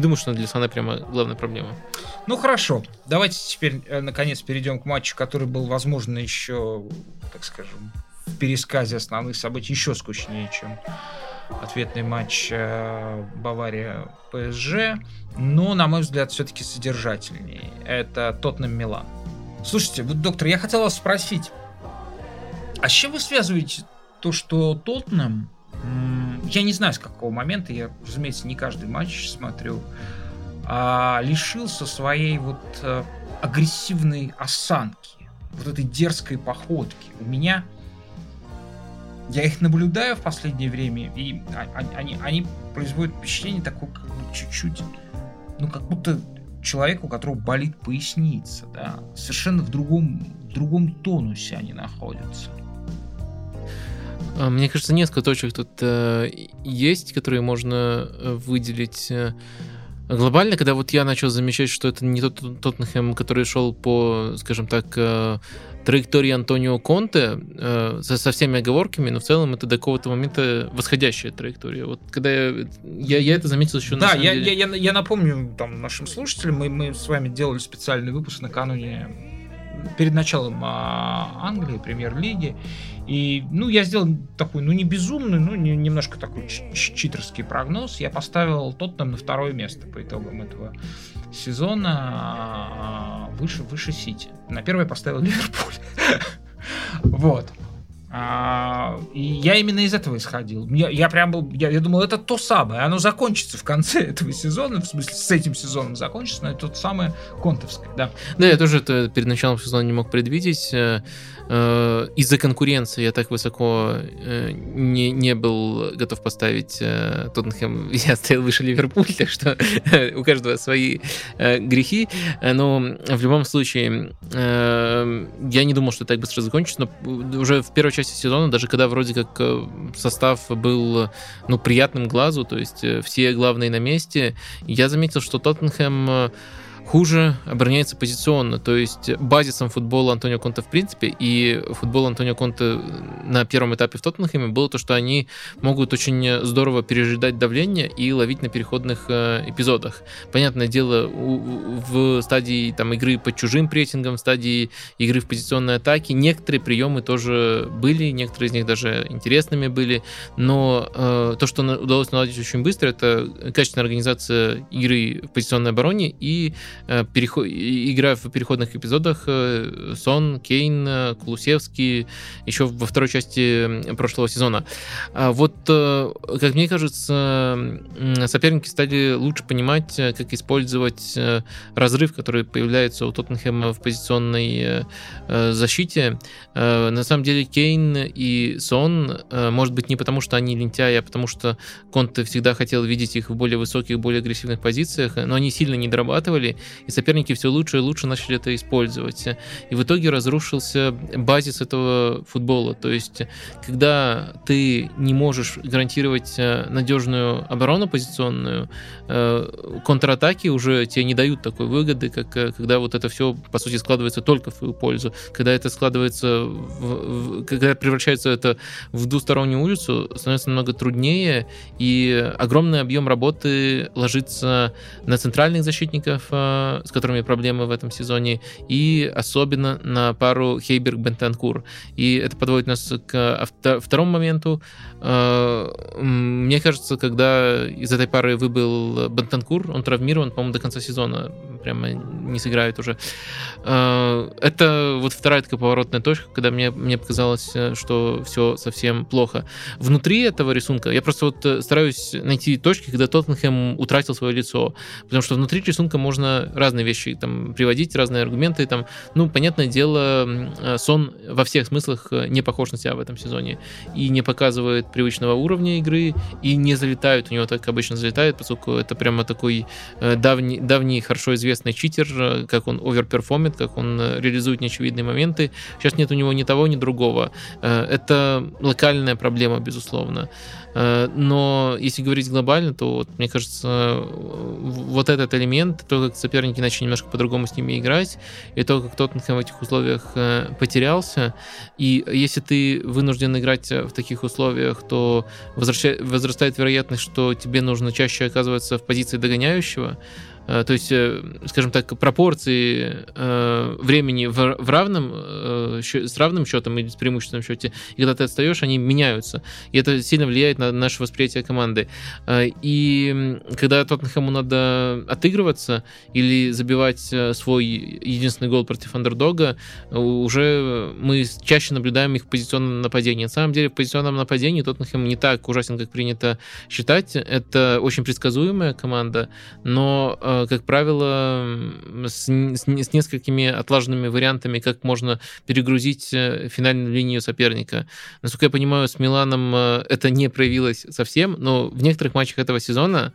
думаю, что для Сана прямо главная проблема. Ну хорошо, давайте теперь э, наконец перейдем к матчу, который был, возможно, еще, так скажем, в пересказе основных событий еще скучнее, чем ответный матч э, Бавария-ПСЖ, но, на мой взгляд, все-таки содержательнее. Это Тоттенхэм-Милан. Слушайте, вот, доктор, я хотел вас спросить, а с чем вы связываете то, что Тоттенхэм я не знаю, с какого момента, я, разумеется, не каждый матч смотрю, а лишился своей вот э, агрессивной осанки, вот этой дерзкой походки. У меня я их наблюдаю в последнее время, и они, они производят впечатление такое, как бы чуть-чуть, ну, как будто человек, у которого болит поясница, да, совершенно в другом, в другом тонусе они находятся. А, мне кажется, несколько точек тут э, есть, которые можно э, выделить. Э, глобально, когда вот я начал замечать, что это не тот Тоттенхэм, который шел по, скажем так, э, траектории Антонио Конте, э, со, со всеми оговорками, но в целом это до какого-то момента восходящая траектория. Вот когда я, я, я это заметил еще да, на я, деле... я, я, я напомню там, нашим слушателям, мы, мы с вами делали специальный выпуск накануне перед началом а, Англии, премьер-лиги. И, ну, я сделал такой, ну, не безумный, ну, не, немножко такой читерский прогноз. Я поставил Тоттенхэм на второе место по итогам этого сезона а, выше, выше Сити. На первое поставил *laughs* Ливерпуль. Вот. А, и я именно из этого исходил. Я, я прям был, я, я думал, это то самое. Оно закончится в конце *laughs* этого сезона, в смысле, с этим сезоном закончится, но это то самое контовское, да. Да, я тоже это перед началом сезона не мог предвидеть. Э, э, из-за конкуренции я так высоко э, не, не был готов поставить Тоттенхэм. *laughs* Я стоял выше Ливерпуль, так *laughs* что у каждого свои грехи. Но в любом случае, я не думал, что так быстро закончится. Но уже в первой части сезона, даже когда вроде как состав был ну, приятным глазу, то есть все главные на месте, я заметил, что Тоттенхэм хуже обороняется позиционно. То есть базисом футбола Антонио Конта в принципе и футбол Антонио Конта на первом этапе в Тоттенхэме было то, что они могут очень здорово пережидать давление и ловить на переходных э, эпизодах. Понятное дело, в стадии там, игры под чужим прессингом, в стадии игры в позиционной атаке некоторые приемы тоже были, некоторые из них даже интересными были, но э, то, что удалось наладить очень быстро, это качественная организация игры в позиционной обороне и переход... игра в переходных эпизодах э, Сон, Кейн, э, Кулусевский еще во второй части прошлого сезона. А вот, как мне кажется, соперники стали лучше понимать, как использовать разрыв, который появляется у Тоттенхэма в позиционной защите. На самом деле Кейн и Сон, может быть, не потому, что они лентяи, а потому что Конте всегда хотел видеть их в более высоких, более агрессивных позициях, но они сильно не дорабатывали, и соперники все лучше и лучше начали это использовать. И в итоге разрушился базис этого футбола. То есть, когда ты не можешь гарантировать э, надежную оборону позиционную, э, контратаки уже тебе не дают такой выгоды, как э, когда вот это все, по сути, складывается только в твою пользу. Когда это складывается, в, когда превращается это в двустороннюю улицу, становится намного труднее, и огромный объем работы ложится на центральных защитников с которыми проблемы в этом сезоне, и особенно на пару Хейберг-Бентанкур. И это подводит нас к второму моменту. Э, мне кажется, когда из этой пары выбыл Бентанкур, он травмирован, по-моему, до конца сезона прямо не сыграет уже. Э, это вот вторая такая поворотная точка, когда мне, мне показалось, что все совсем плохо. Внутри этого рисунка я просто вот стараюсь найти точки, когда Тоттенхэм утратил свое лицо, потому что внутри рисунка можно разные вещи там приводить, разные аргументы. Там, ну, понятное дело, э, Сон во всех смыслах э, не похож на себя в этом сезоне и не показывает привычного уровня игры, и не залетают у него так обычно залетает, поскольку это прямо такой э, давний, давний хорошо известный читер, как он оверперформит, как он реализует неочевидные моменты. Сейчас нет у него ни того, ни другого. Это локальная проблема, безусловно. Э, но если говорить глобально, то вот, мне кажется, вот этот элемент, то, как соперники начали немножко по-другому с ними играть, и то, как Тоттенхэм в этих условиях э, потерялся, и если ты вынужден играть в таких условиях, то возрастает вероятность, что тебе нужно чаще оказываться в позиции догоняющего, Э, то есть, э, скажем так, пропорции э, времени в, равном, с равным счетом или с преимущественным счете, и когда ты отстаешь, они меняются. И это сильно влияет на наше восприятие команды. И когда Тоттенхэму надо отыгрываться или забивать свой единственный гол против андердога, уже мы чаще наблюдаем их в позиционном нападении. На самом деле, в позиционном нападении Тоттенхэм не так ужасен, как принято считать. Это очень предсказуемая команда, но Э, как правило, с, с, с несколькими отлаженными вариантами, как можно перегрузить э, финальную линию соперника. Насколько я понимаю, с Миланом э, это не проявилось совсем, но в некоторых матчах этого сезона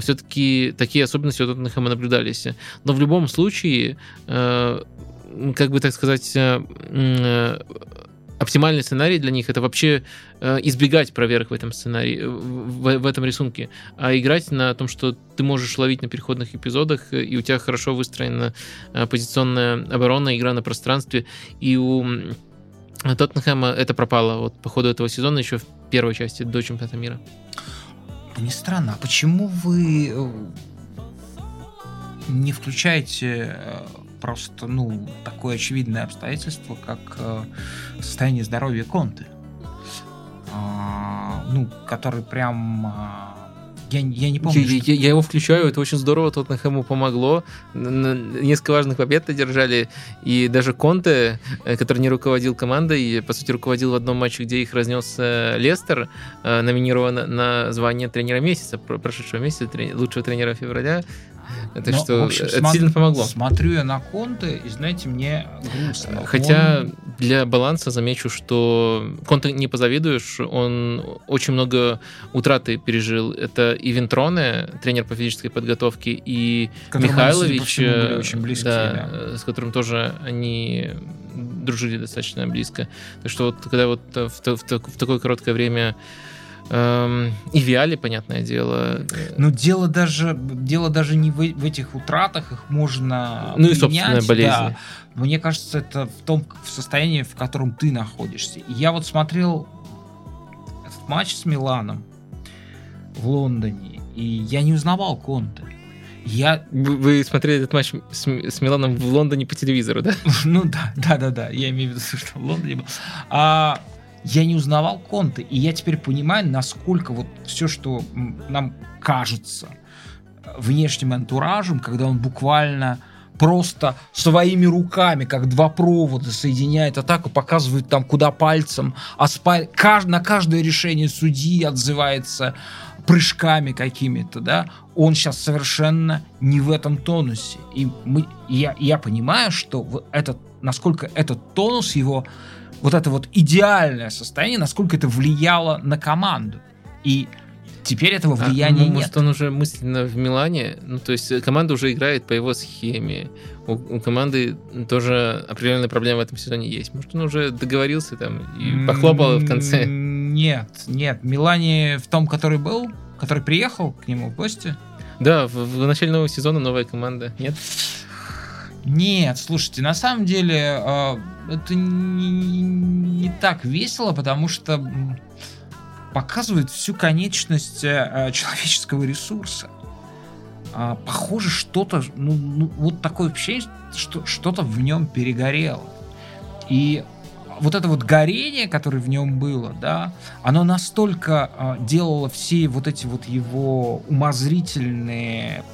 все-таки такие особенности у Тоттенхэма наблюдались. Но в любом случае, как бы так сказать, оптимальный сценарий для них это вообще э, избегать проверок в этом сценарии, в, в этом рисунке, а играть на том, что ты можешь ловить на переходных эпизодах, и у тебя хорошо выстроена э, позиционная оборона, игра на пространстве, и у Тоттенхэма это пропало вот по ходу этого сезона еще в первой части до чемпионата мира. Не странно, а почему вы э, не включаете э, просто, ну, такое очевидное обстоятельство, как э, состояние здоровья Конты, э, ну, который прям э, Я, я не помню. Я, что- я- я его включаю, это очень здорово, Тоттенхэму помогло. Несколько важных побед одержали. И даже Конте, э, который не руководил командой, по сути, руководил в одном матче, где их разнес э, Лестер, номинирован на звание тренера месяца, про- прошедшего месяца, трени- лучшего тренера февраля. Так Но, что в общем, это смо- сильно помогло. Смотрю я на Конте, и, знаете, мне грустно. Хотя Он- для баланса замечу, что Конте не позавидуешь, он очень много утраты пережил. Это и Вентроне, тренер по физической подготовке, и по Михайлович, э, очень близкие, да, да. э, с которым тоже они дружили достаточно близко. Так что вот когда вот э, в, в в такое короткое время и Виали, понятное дело. Но дело даже, дело даже не в, в этих утратах, их можно Ну и менять, собственная болезнь. да. Мне кажется, это в том в состоянии, в котором ты находишься. И я вот смотрел этот матч с Миланом в Лондоне, и я не узнавал Конте. Я, Вы, вы смотрели этот матч с, с Миланом в Лондоне по телевизору, да? *laughs* ну да, да, да, да, я имею в виду, что в Лондоне был. А, я не узнавал Конте, и я теперь понимаю, насколько вот все, что нам кажется э, внешним антуражем, когда он буквально просто своими руками, как два провода, соединяет атаку, показывает там куда пальцем, оспа- каж- на каждое решение судьи отзывается прыжками какими-то, да, он сейчас совершенно не в этом тонусе. И мы, я, я понимаю, что этот, насколько этот тонус его, вот это вот идеальное состояние, насколько это влияло на команду. И теперь этого А, влияния ну, нет. Может, он уже мысленно в Милане? Ну, то есть э, команда уже играет по его схеме. У, у команды тоже определенная проблема в этом сезоне есть. Может, он уже договорился там и похлопал в конце. Нет, нет. Милане в том, который был, который приехал к нему в гости. Да, в, в начале нового сезона новая команда. Нет? Нет, слушайте, на самом деле э, это не, не так весело, потому что показывает всю конечность э, человеческого ресурса. А, похоже, что-то, ну, ну, вот такое ощущение, что что-то в нем перегорело. И вот это вот горение, которое в нем было, да, оно настолько а, делало все вот эти вот его умозрительные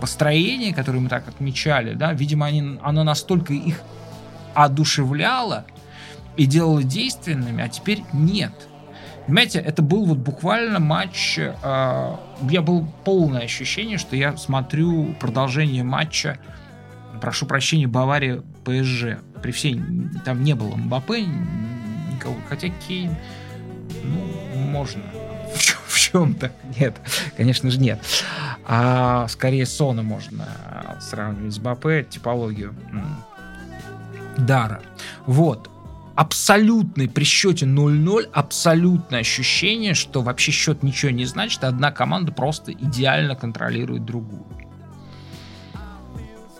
построения, которые мы так отмечали, да, видимо, они, оно настолько их одушевляло и делало действенными, а теперь нет. Понимаете, это был вот буквально матч, э, я был полное ощущение, что я смотрю продолжение матча, прошу прощения, Бавария ПСЖ. При всей, там не было Мбаппе, никого, хотя Кейн, ну, можно. *laughs* В, чё- в чем-то нет, конечно же нет. А скорее Сона можно сравнивать с Мбаппе, типологию Дара. Вот. Абсолютный при счете 0-0, абсолютное ощущение, что вообще счет ничего не значит, одна команда просто идеально контролирует другую.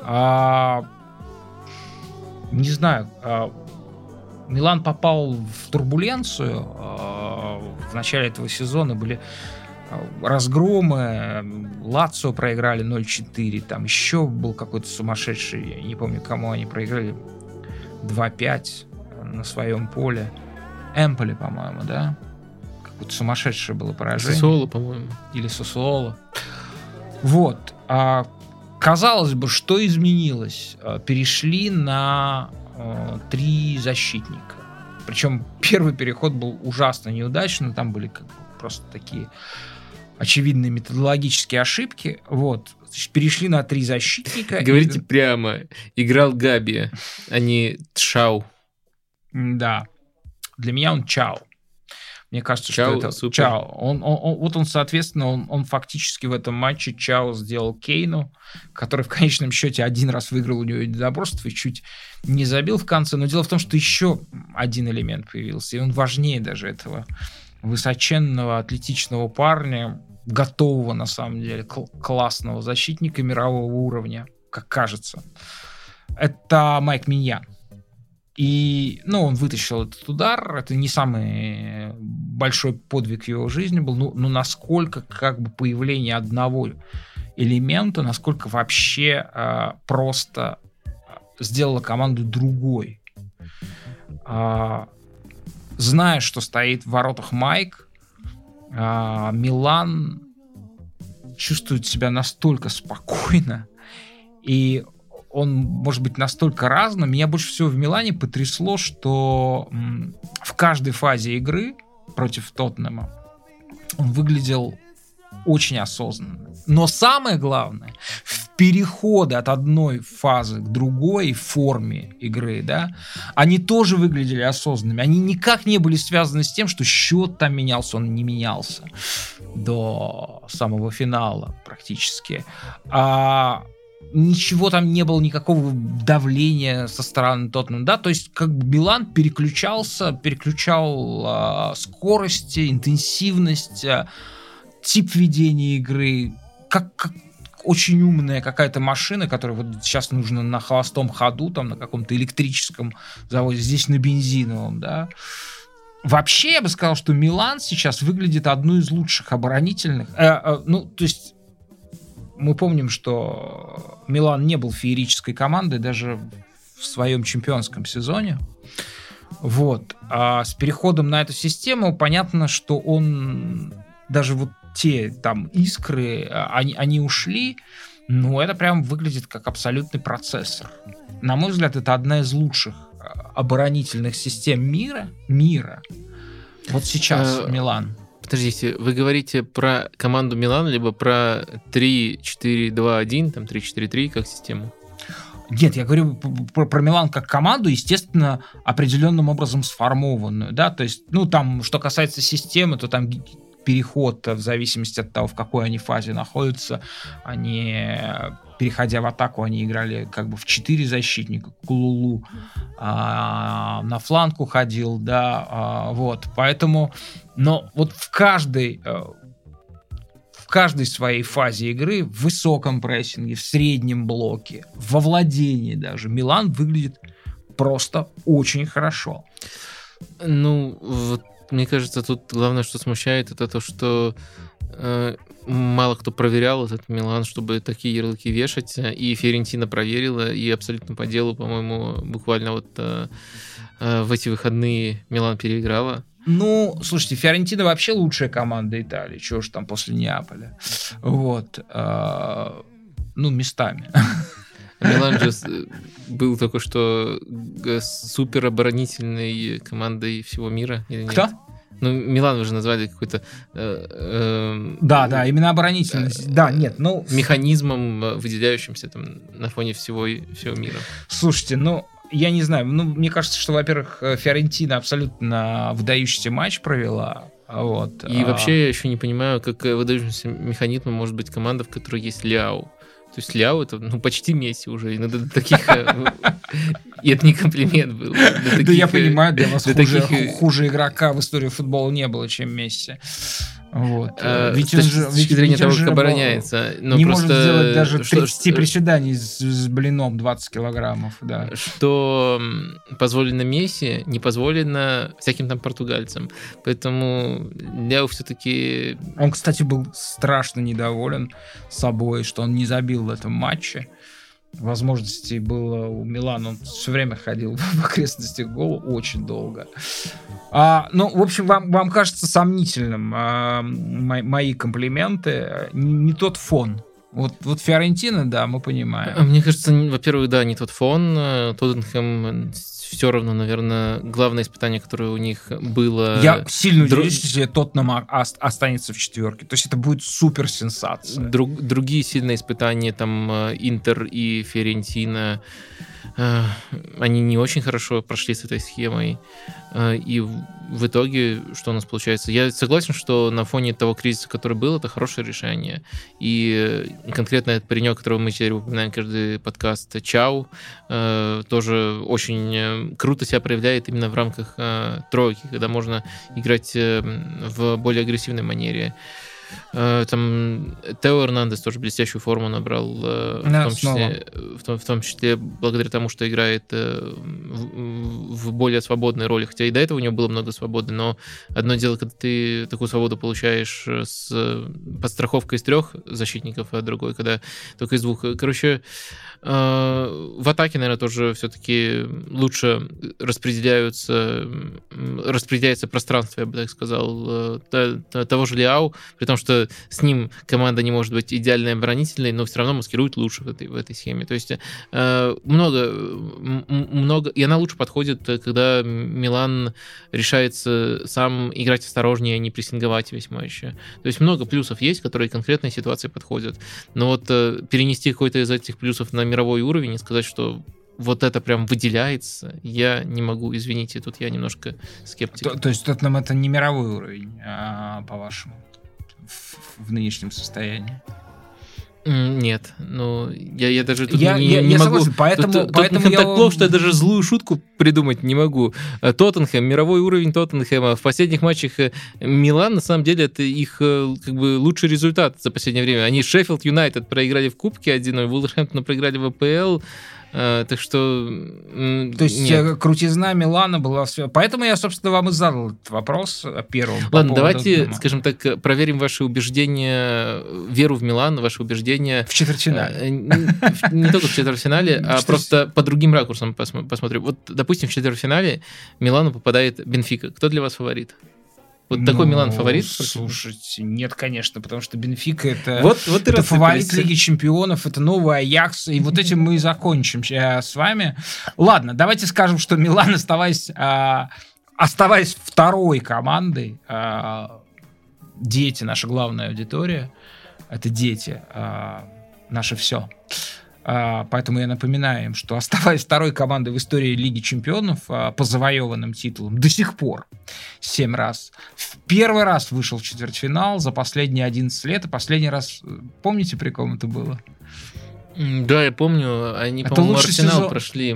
А, не знаю, а, Милан попал в турбуленцию. а, в начале этого сезона были а, разгромы. Лацио проиграли 0-4. Там еще был какой-то сумасшедший, я не помню, кому они проиграли 2-5 на своем поле. Эмполи, по-моему, да? Какое-то сумасшедшее было поражение Сосуоло, по-моему. или Сосуоло. Вот. А, казалось бы, что изменилось? А, Перешли на а, три защитника. Причем первый переход был ужасно неудачный, там были как бы просто такие очевидные методологические ошибки. Вот. Перешли на три защитника. Говорите И- прямо. Играл Габи, а не Тшау. Да. Для меня он Чао. Мне кажется, Чао, что это супер. Чао. Он, он- он- вот он, соответственно, он, он фактически в этом матче Чао сделал Кейну, который в конечном счете один раз выиграл у него единоборство и чуть не забил в конце. Но дело в том, что еще один элемент появился, и он важнее даже этого высоченного атлетичного парня, готового на самом деле, кл- классного защитника мирового уровня, как кажется. Это Майк Миньян. И, ну, он вытащил этот удар. Это не самый большой подвиг в его жизни был. Ну, ну насколько как бы появление одного элемента, насколько вообще э, просто сделала команду другой. А, зная, что стоит в воротах Майк, а, Милан чувствует себя настолько спокойно, и он может быть настолько разным. Меня больше всего в Милане потрясло, что в каждой фазе игры против Тоттенема он выглядел очень осознанно. Но самое главное, в переходы от одной фазы к другой форме игры, да, они тоже выглядели осознанными. Они никак не были связаны с тем, что счет там менялся, он не менялся до самого финала практически. А ничего там не было, никакого давления со стороны Тоттенхэма, да, то есть как бы Билан переключался, переключал э, скорость, интенсивность, э, тип ведения игры, как, как очень умная какая-то машина, которая вот сейчас нужно на холостом ходу, там на каком-то электрическом заводе, здесь на бензиновом, да. Вообще, я бы сказал, что Милан сейчас выглядит одной из лучших оборонительных. Э, э, ну, то есть мы помним, что Милан не был феерической командой даже в своем чемпионском сезоне. Вот. А с переходом на эту систему понятно, что он даже вот те там искры, а, они, они ушли, но это прям выглядит как абсолютный процессор. На мой взгляд, это одна из лучших а, оборонительных систем мира. Мира. Вот сейчас э, Милан. Подождите, вы говорите про команду Милан, либо про 3-4-2-1, там 3-4-3 как систему? Нет, я говорю про, про Милан как команду, естественно, определенным образом сформованную, да, то есть, ну, там, что касается системы, то там переход в зависимости от того, в какой они фазе находятся, они переходя в атаку, они играли как бы в четыре защитника. Кулулу а, на фланг уходил, да, а, вот. Поэтому, но вот в каждой э, в каждой своей фазе игры, в высоком прессинге, в среднем блоке, во владении даже, Милан выглядит просто очень хорошо. Ну, вот мне кажется, тут главное, что смущает, это то, что э, мало кто проверял этот Милан, чтобы такие ярлыки вешать. И Ферентина проверила, и абсолютно по делу, по-моему, буквально вот э, э, в эти выходные Милан переиграла. Ну, слушайте, Фиорентина вообще лучшая команда Италии. Чего ж там после Неаполя. Вот. Э, ну, местами. *laughs* Милан же был только что супер оборонительной командой всего мира. Или Кто? Нет? Ну, Милан уже назвали какой-то... Э, э, да, да, именно оборонительность. Э, да, нет, ну... Механизмом, э, выделяющимся там на фоне всего, всего мира. Слушайте, ну, я не знаю, ну, мне кажется, что, во-первых, э, Фиорентина абсолютно выдающийся матч провела, вот. И а... вообще я еще не понимаю, как выдающимся механизмом может быть команда, в которой есть Ляо. То есть Ляо это ну, почти Месси уже. И до таких... Э, и это не комплимент был. Да я понимаю, для вас хуже игрока в истории футбола не было, чем Месси. Вот. А, ведь с точки, же, ведь, зрения ведь того, как обороняется. Но не просто, может сделать даже 30 что, приседаний с, с блином 20 килограммов. Да. Что позволено Месси, не позволено всяким там португальцам. Поэтому Ляо все-таки... Он, кстати, был страшно недоволен собой, что он не забил в этом матче возможностей было у Милана. Он все время ходил *laughs* в окрестностях гола очень долго. А, ну, в общем, вам, вам кажется сомнительным а, мои, мои комплименты. Не, не тот фон. Вот, вот Фиорентина, да, мы понимаем. Мне кажется, во-первых, да, не тот фон. Тоттенхэм все равно, наверное, главное испытание, которое у них было... Я сильно Дру... удивлюсь, если Тоттенхэм останется в четверке. То есть это будет супер сенсация. Друг... Другие сильные испытания, там, э, Интер и Ферентина, они не очень хорошо прошли с этой схемой. Э, и в итоге, что у нас получается? Я согласен, что на фоне того кризиса, который был, это хорошее решение. И конкретно этот паренек, которого мы теперь упоминаем каждый подкаст, Чау, э, тоже очень круто себя проявляет именно в рамках тройки, когда можно играть в более агрессивной манере. Э, там Тео Эрнандес тоже блестящую форму набрал, э, в, том числе, в, том, в том числе благодаря тому, что играет э, в, в более свободной роли. Хотя и до этого у него было много свободы, но одно дело, когда ты такую свободу получаешь с подстраховкой из трех защитников, а другой, когда только из двух. Короче, в атаке, наверное, тоже все-таки лучше распределяются, распределяется пространство, я бы так сказал, того же Лиау, при том, что с ним команда не может быть идеальной оборонительной, но все равно маскирует лучше в этой, в этой схеме. То есть э, много, много, и она лучше подходит, когда Милан решается сам играть осторожнее, а не прессинговать весь матч. То есть много плюсов есть, которые конкретной ситуации подходят. Но вот э, перенести какой-то из этих плюсов на мировой уровень и сказать, что вот это прям выделяется, я не могу, извините, тут я немножко скептик. То, то есть нам это не мировой уровень, а, по-вашему, в, в нынешнем состоянии? Нет, ну я, я даже тут я, не, я, не я могу. Согласен, поэтому, тут, поэтому Тоттенхэм я... так плохо, что я даже злую шутку придумать не могу. Э, Тоттенхэм, мировой уровень Тоттенхэма. В последних матчах э, Милан, на самом деле, это их э, как бы лучший результат за последнее время. Они Шеффилд Юнайтед проиграли в Кубке 1-0, Вулверхэмптон проиграли в АПЛ. Uh, так что... То есть нет. крутизна Милана была все. Поэтому я, собственно, вам и задал этот вопрос первым. Ладно, по давайте, дома. скажем так, проверим ваши убеждения, веру в Милан, ваши убеждения... В четвертьфинале. Не, не только в четвертьфинале, *laughs* а просто по другим ракурсам посмотрим. Вот, допустим, в четвертьфинале Милану попадает Бенфика. Кто для вас фаворит? Вот ну, такой Милан фаворит? Слушайте, нет, конечно, потому что Бенфика это, вот, вот это фаворит Лиги Чемпионов, это новый Аякс, и вот этим мы и закончим с вами. Ладно, давайте скажем, что Милан, оставаясь, а, оставаясь второй командой, а, дети, наша главная аудитория, это дети, а, наше все. А, поэтому я напоминаю им, что оставаясь второй командой в истории Лиги Чемпионов а, по завоеванным титулам до сих пор семь раз. В первый раз вышел в четвертьфинал за последние 11 лет. И последний раз, э, помните, при ком это было? Да, я помню, они, это по-моему, Арсенал сезон... прошли.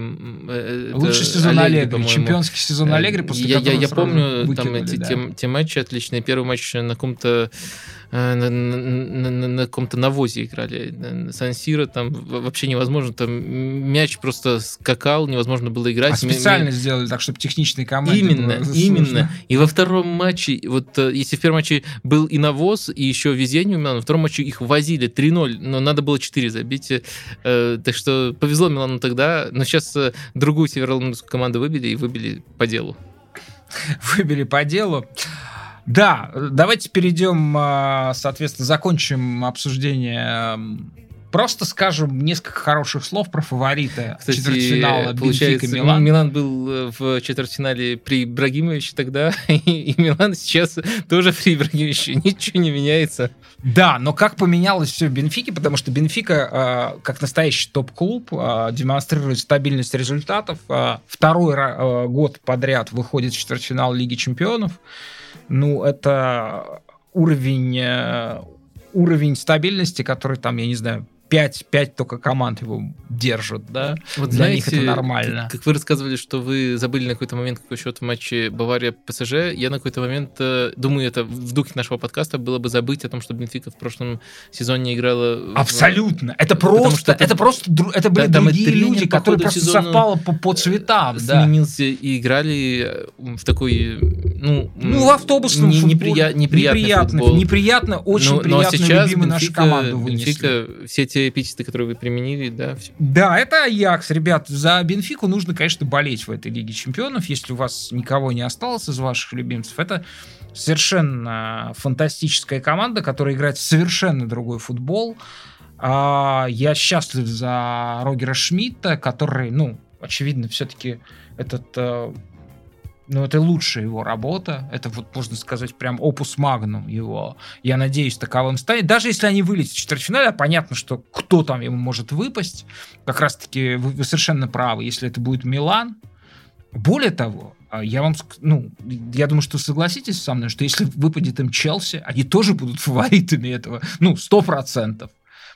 Э, это лучший сезон Аллегри, Аллегри чемпионский сезон э, Аллегри, после я, я, я помню выкинули, там эти, да. те, те матчи отличные. Первый матч на каком-то Э, на, на, на, на каком-то навозе играли. Сан-Сиро там вообще невозможно. Там мяч просто скакал, невозможно было играть. А специально М- сделали так, чтобы техничные команды Именно, именно. И во втором матче, вот э, если в первом матче был и навоз, и еще везение у Милана, во втором матче их возили 3-0, но надо было 4 забить. Э, так что повезло Милану тогда, но сейчас э, другую северо команду выбили и выбили по делу. *laughs* Выбили по делу. Да, давайте перейдем, а, соответственно, закончим обсуждение Просто скажем несколько хороших слов про фаворита Кстати, четвертьфинала Бенфика Милан. Милан был э, в четвертьфинале при Ибрагимовиче тогда, *laughs* и Милан сейчас тоже при Ибрагимовиче. Ничего не меняется. Да, но как поменялось все в Бенфике, потому что Бенфика, а, как настоящий топ-клуб, а, демонстрирует стабильность результатов. Второй год подряд выходит в четвертьфинал Лиги Чемпионов ну, это уровень, э, уровень стабильности, который там, я не знаю, 5, 5 только команд его держат, да? Вот Для знаете, них это нормально. Как, вы рассказывали, что вы забыли на какой-то момент, какой счет в матче Бавария-ПСЖ, я на какой-то момент, э, думаю, это в духе нашего подкаста было бы забыть о том, что Бенфика в прошлом сезоне играла... Абсолютно! В... Это просто, это, это просто, это были там другие люди, которые просто совпало по, по цветам, да. Сменился и играли э, в такой, ну... Ну, в автобусном не, футболе. Неприя, неприятный неприятно, футбол. неприятно, очень но, приятно, но сейчас любимый нашу команду вынесли. Бенфика, все те эпитеты, которые вы применили, да. Все. Да, это Аякс, ребят. За Бенфику нужно, конечно, болеть в этой Лиге Чемпионов, если у вас никого не осталось из ваших любимцев. Это совершенно фантастическая команда, которая играет в совершенно другой футбол. А, я счастлив за Рогера Шмидта, который, ну, очевидно, все-таки этот э, ну, это лучшая его работа. Это вот, можно сказать, прям опус магнум его. Я надеюсь, таковым станет. Даже если они вылетят в четвертьфинале, понятно, что кто там ему может выпасть. Как раз-таки вы, вы совершенно правы. Если это будет Милан. Более того, а, я вам, ну, я думаю, что согласитесь со мной, что если выпадет им Челси, они тоже будут *laughs* фаворитами этого, ну, сто процентов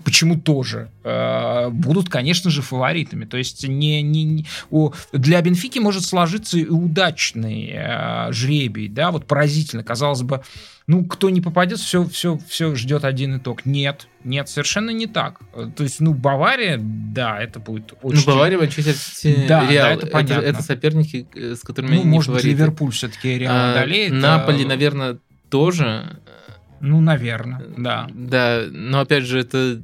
почему тоже э, будут, конечно же, фаворитами. То есть не, не, не, у, для Бенфики может сложиться и удачный э, жребий, да, вот поразительно, казалось бы, ну, кто не попадет, все, все, все ждет один итог. Нет, нет, совершенно не так. То есть, ну, Бавария, да, это будет очень... Ну, Бавария, Манчестер Сити, да, Реал. Да, это, понятно. это, это соперники, э, с которыми ну, может быть, Ливерпуль все-таки Реал а, одолеет. Наполи, а... наверное, тоже. Ну, наверное, да. Да, но опять же, это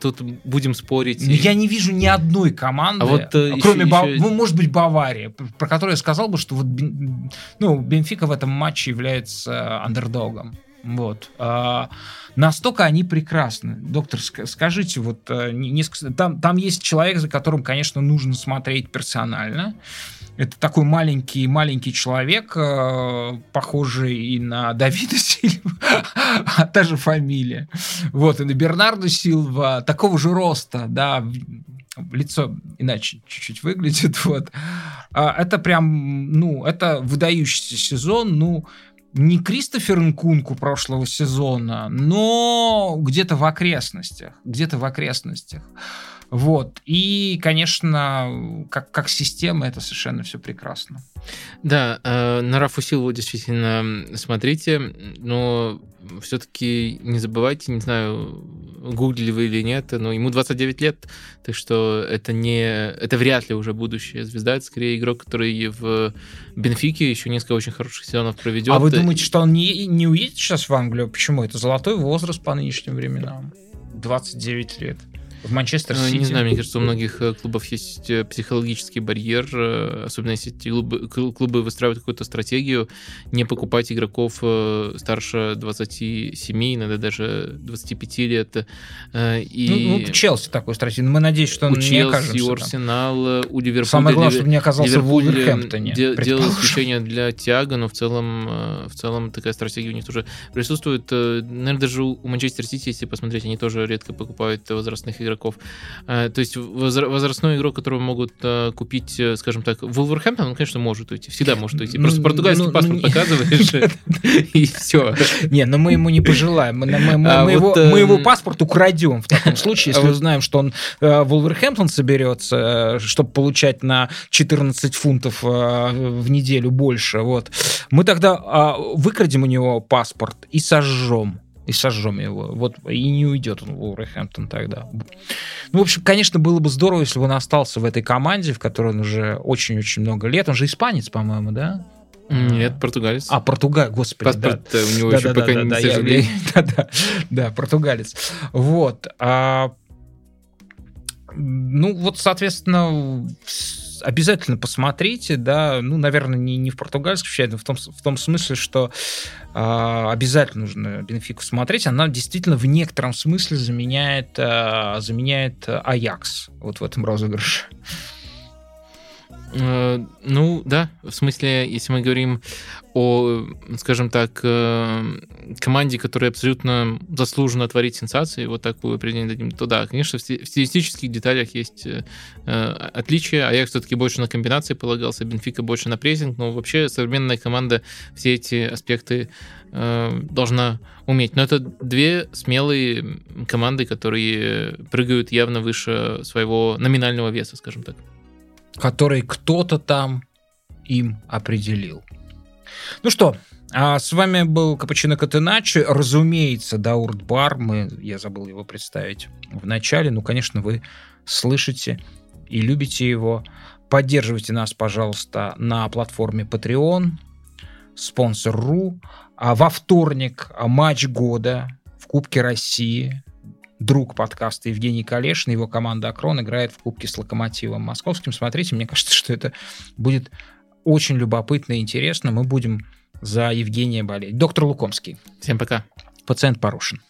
тут будем спорить. Ну, я не вижу ни одной команды, а вот, э, кроме, еще, Ба... еще... ну, может быть, Баварии, про которую я сказал бы, что вот, ну, Бенфика в этом матче является андердогом. Вот. А, настолько они прекрасны. Доктор, скажите, вот э, несколько, там, там есть человек, за которым, конечно, нужно смотреть персонально. Это такой маленький, маленький человек, э, похожий и на Давида *laughs* Сильва, а та же фамилия. Вот, и на Бернарду Силва, такого же роста, да, лицо иначе чуть-чуть выглядит, *laughs* вот. А это прям, ну, это выдающийся сезон, ну, не Кристофер Нкунку прошлого сезона, но где-то в окрестностях, где-то в окрестностях. Вот. И, конечно, как, как система это совершенно все прекрасно. Да, э, на Рафу Силову действительно смотрите, но все-таки не забывайте, не знаю, гуглили вы или нет, но ему 29 лет, так что это не, это вряд ли уже будущая звезда, это скорее игрок, который в Бенфике еще несколько очень хороших сезонов проведет. А вы думаете, что он не, не уедет сейчас в Англию? Почему? Это золотой возраст по нынешним временам. 29 лет в Манчестер Сити. Не знаю, мне кажется, у многих э, клубов есть э, психологический барьер, э, особенно если эти клубы, клубы выстраивают какую-то стратегию, не покупать игроков старше 27, иногда даже 25 лет. И... Ну, ну, Челси такой стратегию, мы надеемся, что он у не Челси, окажется у Арсенала, у Ливерпуля. Самое главное, чтобы не оказался Ливерпуль в Вулверхэмптоне. Де- делал исключение для Тиаго, но в целом, в целом такая стратегия у них тоже присутствует. Наверное, даже у Манчестер Сити, если посмотреть, они тоже редко покупают возрастных игроков игроков. Э, то есть возрастной игрок, которого могут э, купить, э, скажем так, Вулверхэмптон, он, конечно, может уйти. Всегда может уйти. Просто ну, португальский ну, паспорт ну, показываешь, *laughs* и все. Не, но мы ему не пожелаем. Мы а его паспорт украдем в таком случае, если а узнаем, что он Вулверхэмптон соберется, чтобы получать на 14 фунтов в неделю больше. Вот. Мы тогда а, выкрадем у него паспорт и сожжем и сожжем его. Вот, и не уйдет он в Уолверхэмптон тогда. Ну, в общем, конечно, было бы здорово, если бы он остался в этой команде, в которой он уже очень-очень много лет. Он же испанец, по-моему, да? Нет, португалец. А, португалец, господи. Паспорт да. у него да, еще да, пока да, не да, я, *laughs* да, да, да, португалец. Вот. А, ну, вот, соответственно, обязательно посмотрите, да, ну, наверное, не, не в португальском чате, но в том, в том смысле, что э, обязательно нужно Бенфику смотреть. Она действительно в некотором смысле заменяет, э, заменяет Аякс вот в этом розыгрыше. Э, ну, да, в смысле, если мы говорим о, скажем так, э, команде, которая абсолютно заслуженно творит сенсации, вот такую определение дадим, то да, конечно, в стилистических деталях есть э, отличия, а я все-таки больше на комбинации полагался, Бенфика больше на прессинг, но вообще современная команда все эти аспекты должна уметь. Но это две смелые команды, которые прыгают явно выше своего номинального веса, скажем так который кто-то там им определил. Ну что, а с вами был Капучино Катеначи. Разумеется, Даурт Бар. Мы, я забыл его представить в начале. Ну, конечно, вы слышите и любите его. Поддерживайте нас, пожалуйста, на платформе Patreon, спонсор.ру. А во вторник матч года в Кубке России друг подкаста Евгений Калешин, его команда Акрон играет в Кубке с Локомотивом Московским. Смотрите, мне *laughs* кажется, что это будет очень любопытно и интересно. Мы будем за Евгения болеть. Доктор Лукомский. Всем пока. Пациент Порошин.